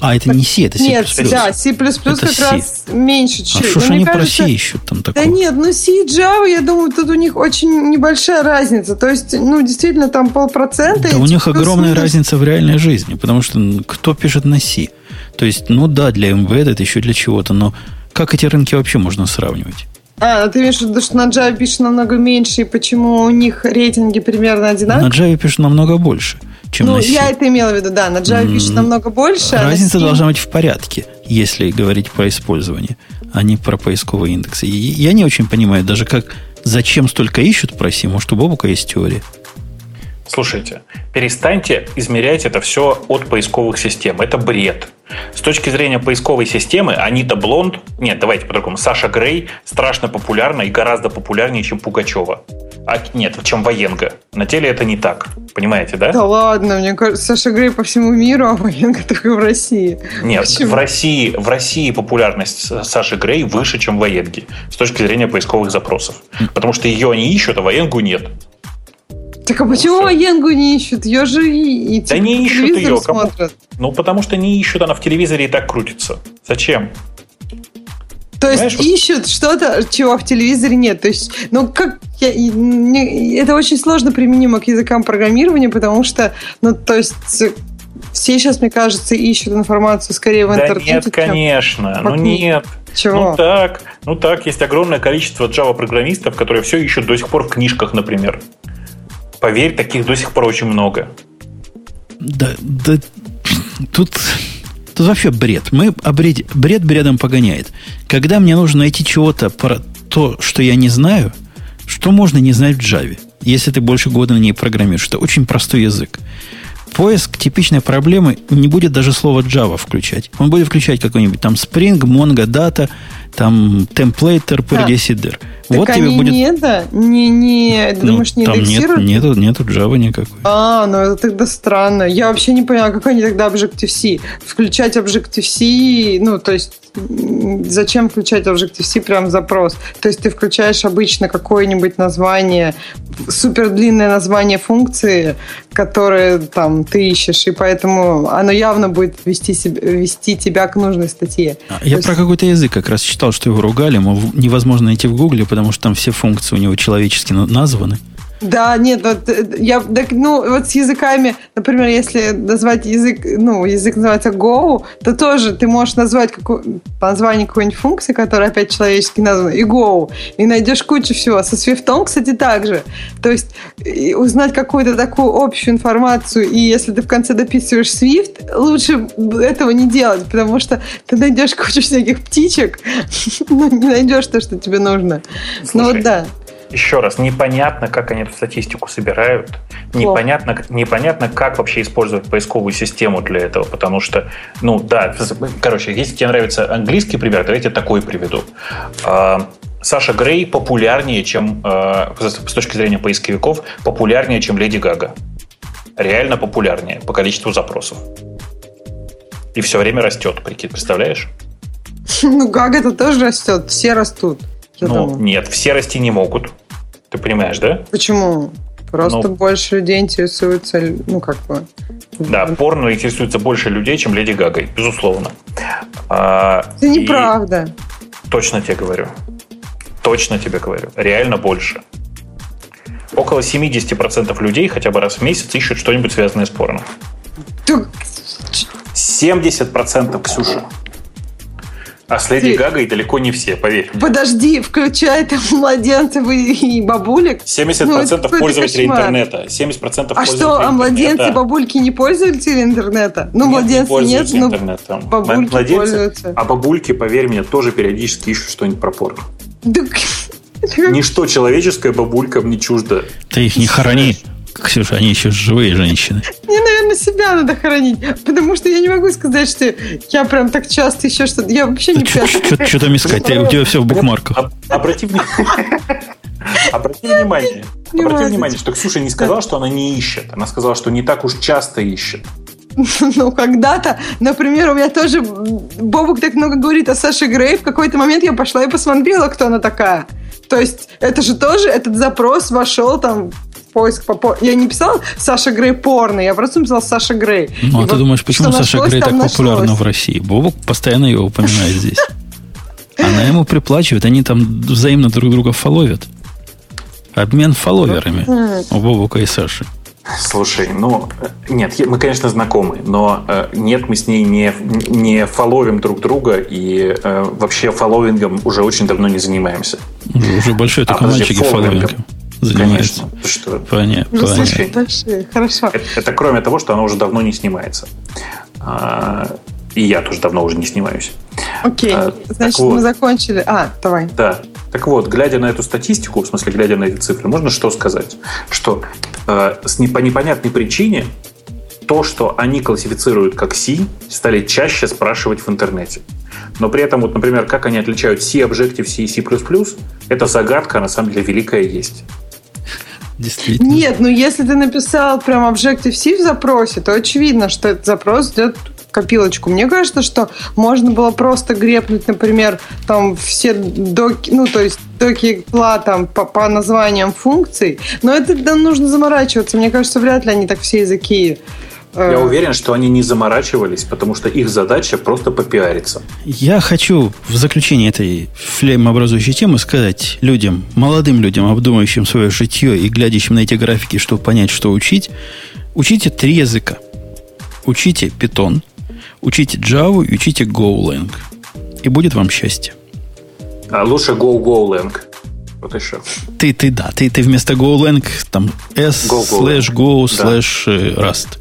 А, это не C, это C++. Нет, да, C++ Это как C. раз меньше А чуть. что ж Но они мне про кажется, C ищут там Да такого? нет, ну C и Java, я думаю, тут у них очень небольшая разница. То есть, ну, действительно, там полпроцента. Да у них огромная разница в реальной жизни, потому что кто пишет на C? То есть, ну да, для Embedded, еще для чего-то, но как эти рынки вообще можно сравнивать? А, ты имеешь в виду, что на Java пишет намного меньше, и почему у них рейтинги примерно На одинаковые? Java пишут намного больше, чем ну, на C. я это имела в виду, да. На Java М, пишет намного больше. а на Разница C- должна быть в порядке, если говорить про использование, а не про поисковые индексы. И я не очень понимаю даже, как зачем столько ищут про C. Может, у Бобука есть теория? Слушайте, перестаньте измерять это все от поисковых систем. Это бред. С точки зрения поисковой системы, Анита Блонд, нет, давайте по-другому, Саша Грей страшно популярна и гораздо популярнее, чем Пугачева. А, нет, чем Военга. На деле это не так. Понимаете, да? Да ладно, мне кажется, Саша Грей по всему миру, а Военка только в России. Нет, Почему? в России, в России популярность Саши Грей выше, чем Военги с точки зрения поисковых запросов. Потому что ее они ищут, а Военгу нет. Так а почему всё. Военгу не ищут? Ее же и, и Да типа, не по ищут её, кому- смотрят. Ну, потому что не ищут, она в телевизоре и так крутится. Зачем? То есть Понимаешь, вот- ищут что-то, чего в телевизоре нет. То есть, ну как я, не- это очень сложно применимо к языкам программирования, потому что, ну то есть все сейчас, мне кажется, ищут информацию скорее в Да интернете. нет, чем- конечно. Ну нет. Чего? Ну так, ну так, есть огромное количество Java-программистов, которые все ищут до сих пор в книжках, например. Поверь, таких до сих пор очень много. Да, да тут, тут вообще бред. Мы о бред бредом погоняет. Когда мне нужно найти чего-то про то, что я не знаю, что можно не знать в Java, если ты больше года на ней программируешь. Это очень простой язык. Поиск типичной проблемы не будет даже слово Java включать. Он будет включать какой-нибудь там Spring, Mongo, Data, там темплейтер пердесидер. Так вот они тебе будет... не это, не, не, ну, думаешь, не там индексируют? Нет, нету, нету Java никакой. А, ну это тогда странно. Я вообще не поняла, как они тогда Objective-C. Включать Objective-C, ну, то есть зачем включать Objective-C прям запрос? То есть ты включаешь обычно какое-нибудь название, супер длинное название функции, которое там ты ищешь, и поэтому оно явно будет вести, себя, вести тебя к нужной статье. А, я есть... про какой-то язык как раз читал, что его ругали, мол, невозможно найти в Гугле, потому что там все функции у него человечески названы. Да, нет, вот э, я, так, ну, вот с языками, например, если назвать язык, ну, язык называется Go, то тоже ты можешь назвать какую, по названию какой-нибудь функции, которая опять человечески названа, и Go, и найдешь кучу всего. Со Swift, кстати, также. То есть узнать какую-то такую общую информацию, и если ты в конце дописываешь Swift, лучше этого не делать, потому что ты найдешь кучу всяких птичек, но не найдешь то, что тебе нужно. Слушай, ну вот да еще раз, непонятно, как они эту статистику собирают, непонятно, непонятно, как вообще использовать поисковую систему для этого, потому что, ну да, короче, если тебе нравится английский пример, давайте такой приведу. А, Саша Грей популярнее, чем, а, с точки зрения поисковиков, популярнее, чем Леди Гага. Реально популярнее по количеству запросов. И все время растет, прикинь, представляешь? Ну, Гага-то тоже растет, все растут. Ну, думаю. нет, все расти не могут. Ты понимаешь, да? Почему? Просто ну, больше людей интересуются, ну, как бы... Да, порно интересуется больше людей, чем Леди Гагой, безусловно. А, Это неправда. Точно тебе говорю. Точно тебе говорю. Реально больше. Около 70% людей хотя бы раз в месяц ищут что-нибудь связанное с порно. 70%, Ксюша. А с Леди Ты... Гагой далеко не все, поверь. Подожди, включай там младенцев и бабулек. 70% ну, пользователей кошмар. интернета. 70% А что, а младенцы и бабульки не пользователи интернета? Ну, нет, младенцы не нет, но интернетом. бабульки младенцы, пользуются. А бабульки, поверь мне, тоже периодически ищут что-нибудь про порно. Ничто человеческое бабулькам не чуждо. Ты их не хорони. Ксюша, они еще живые женщины. Мне, наверное, себя надо хоронить, потому что я не могу сказать, что я прям так часто еще что-то... Я вообще не Что, что там искать? у тебя все в букмарках. Обрати внимание. Обрати внимание, обрати внимание, что Ксюша не сказала, что она не ищет. Она сказала, что не так уж часто ищет. Ну, когда-то, например, у меня тоже Бобук так много говорит о Саше Грей. В какой-то момент я пошла и посмотрела, кто она такая. То есть это же тоже, этот запрос вошел там поиск по... Я не писал Саша Грей порно, я просто написал Саша Грей. Ну, а ты вот думаешь, почему Саша Грей так популярна в России? Бобок постоянно его упоминает здесь. Она ему приплачивает, они там взаимно друг друга фоловят. Обмен фолловерами у Бобука и Саши. Слушай, ну, э, нет, мы, конечно, знакомы, но э, нет, мы с ней не, не фоловим друг друга и э, вообще фолловингом уже очень давно не занимаемся. Уже большой только а, мальчики фолловингом занимается. Конечно. Что? Понятно. Ну, слушай, дальше, хорошо. Это, это кроме того, что она уже давно не снимается. А, и я тоже давно уже не снимаюсь. Окей, а, значит, вот, мы закончили. А, давай. Да. Так вот, глядя на эту статистику, в смысле, глядя на эти цифры, можно что сказать? Что э, с не, по непонятной причине то, что они классифицируют как C, стали чаще спрашивать в интернете. Но при этом, вот, например, как они отличают C, Objective-C и C++, это загадка, на самом деле, великая есть. Действительно. Нет, ну если ты написал прям Objective-C в запросе, то очевидно, что этот запрос идет копилочку. Мне кажется, что можно было просто грепнуть, например, там все доки, ну, то есть доки пла там по, по названиям функций, но это да, нужно заморачиваться. Мне кажется, вряд ли они так все языки я э, уверен, что они не заморачивались, потому что их задача просто попиариться. Я хочу в заключение этой флеймообразующей темы сказать людям, молодым людям, обдумывающим свое житье и глядящим на эти графики, чтобы понять, что учить, учите три языка. Учите Python, учите Java и учите GoLang. И будет вам счастье. А лучше Go GoLang. Вот еще. Ты, ты, да, ты, ты вместо GoLang там S go, go, slash Go да. slash э, Rust.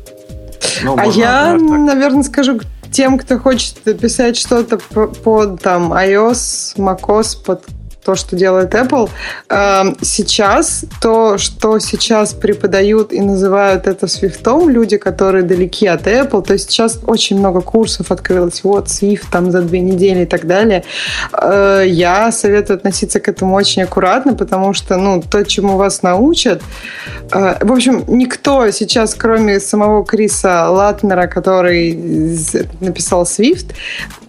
Ну, а я, наверное, скажу тем, кто хочет писать что-то под там iOS, macOS, под то, что делает Apple. Эм, сейчас то, что сейчас преподают и называют это свифтом, люди, которые далеки от Apple, то есть сейчас очень много курсов открылось, вот Swift там за две недели и так далее. Э, я советую относиться к этому очень аккуратно, потому что, ну, то, чему вас научат, э, в общем, никто сейчас, кроме самого Криса Латнера, который написал Swift,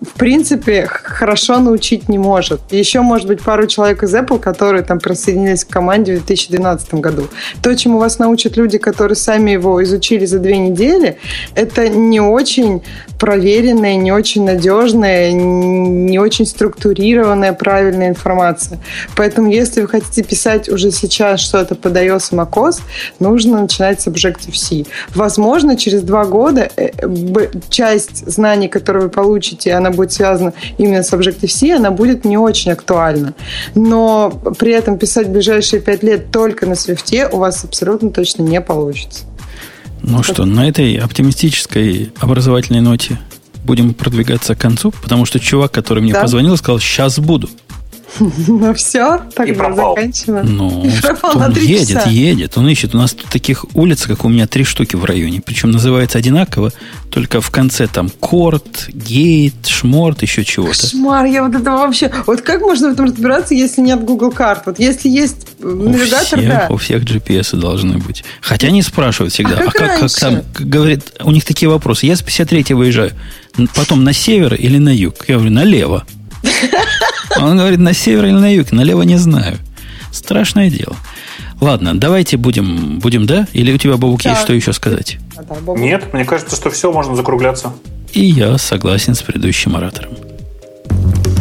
в принципе, хорошо научить не может. Еще, может быть, пару человек из Apple, которые там присоединились к команде в 2012 году. То, чему вас научат люди, которые сами его изучили за две недели, это не очень проверенная, не очень надежная, не очень структурированная правильная информация. Поэтому, если вы хотите писать уже сейчас что-то под iOS и macOS, нужно начинать с Objective-C. Возможно, через два года э, часть знаний, которые вы получите, она будет связана именно с Objective-C, она будет не очень актуальна. Но при этом писать ближайшие пять лет только на Swift у вас абсолютно точно не получится. Ну что, на этой оптимистической образовательной ноте будем продвигаться к концу, потому что чувак, который мне да. позвонил, сказал, сейчас буду. Ну все, тогда заканчиваем. Ну, он едет, едет. Он ищет. У нас тут таких улиц, как у меня, три штуки в районе. Причем называется одинаково, только в конце там Корт, Гейт, Шморт, еще чего-то. Кошмар, я вот это вообще... Вот как можно в этом разбираться, если нет Google карт? Вот если есть навигатор, у всех, да. У всех GPS должны быть. Хотя они спрашивают всегда, а, а как, как там, говорит, у них такие вопросы. Я с 53 выезжаю, потом на север или на юг? Я говорю, налево. Он говорит, на север или на юг, налево не знаю. Страшное дело. Ладно, давайте будем, будем, да? Или у тебя, Бабук, да. есть что еще сказать? Нет, мне кажется, что все, можно закругляться. И я согласен с предыдущим оратором.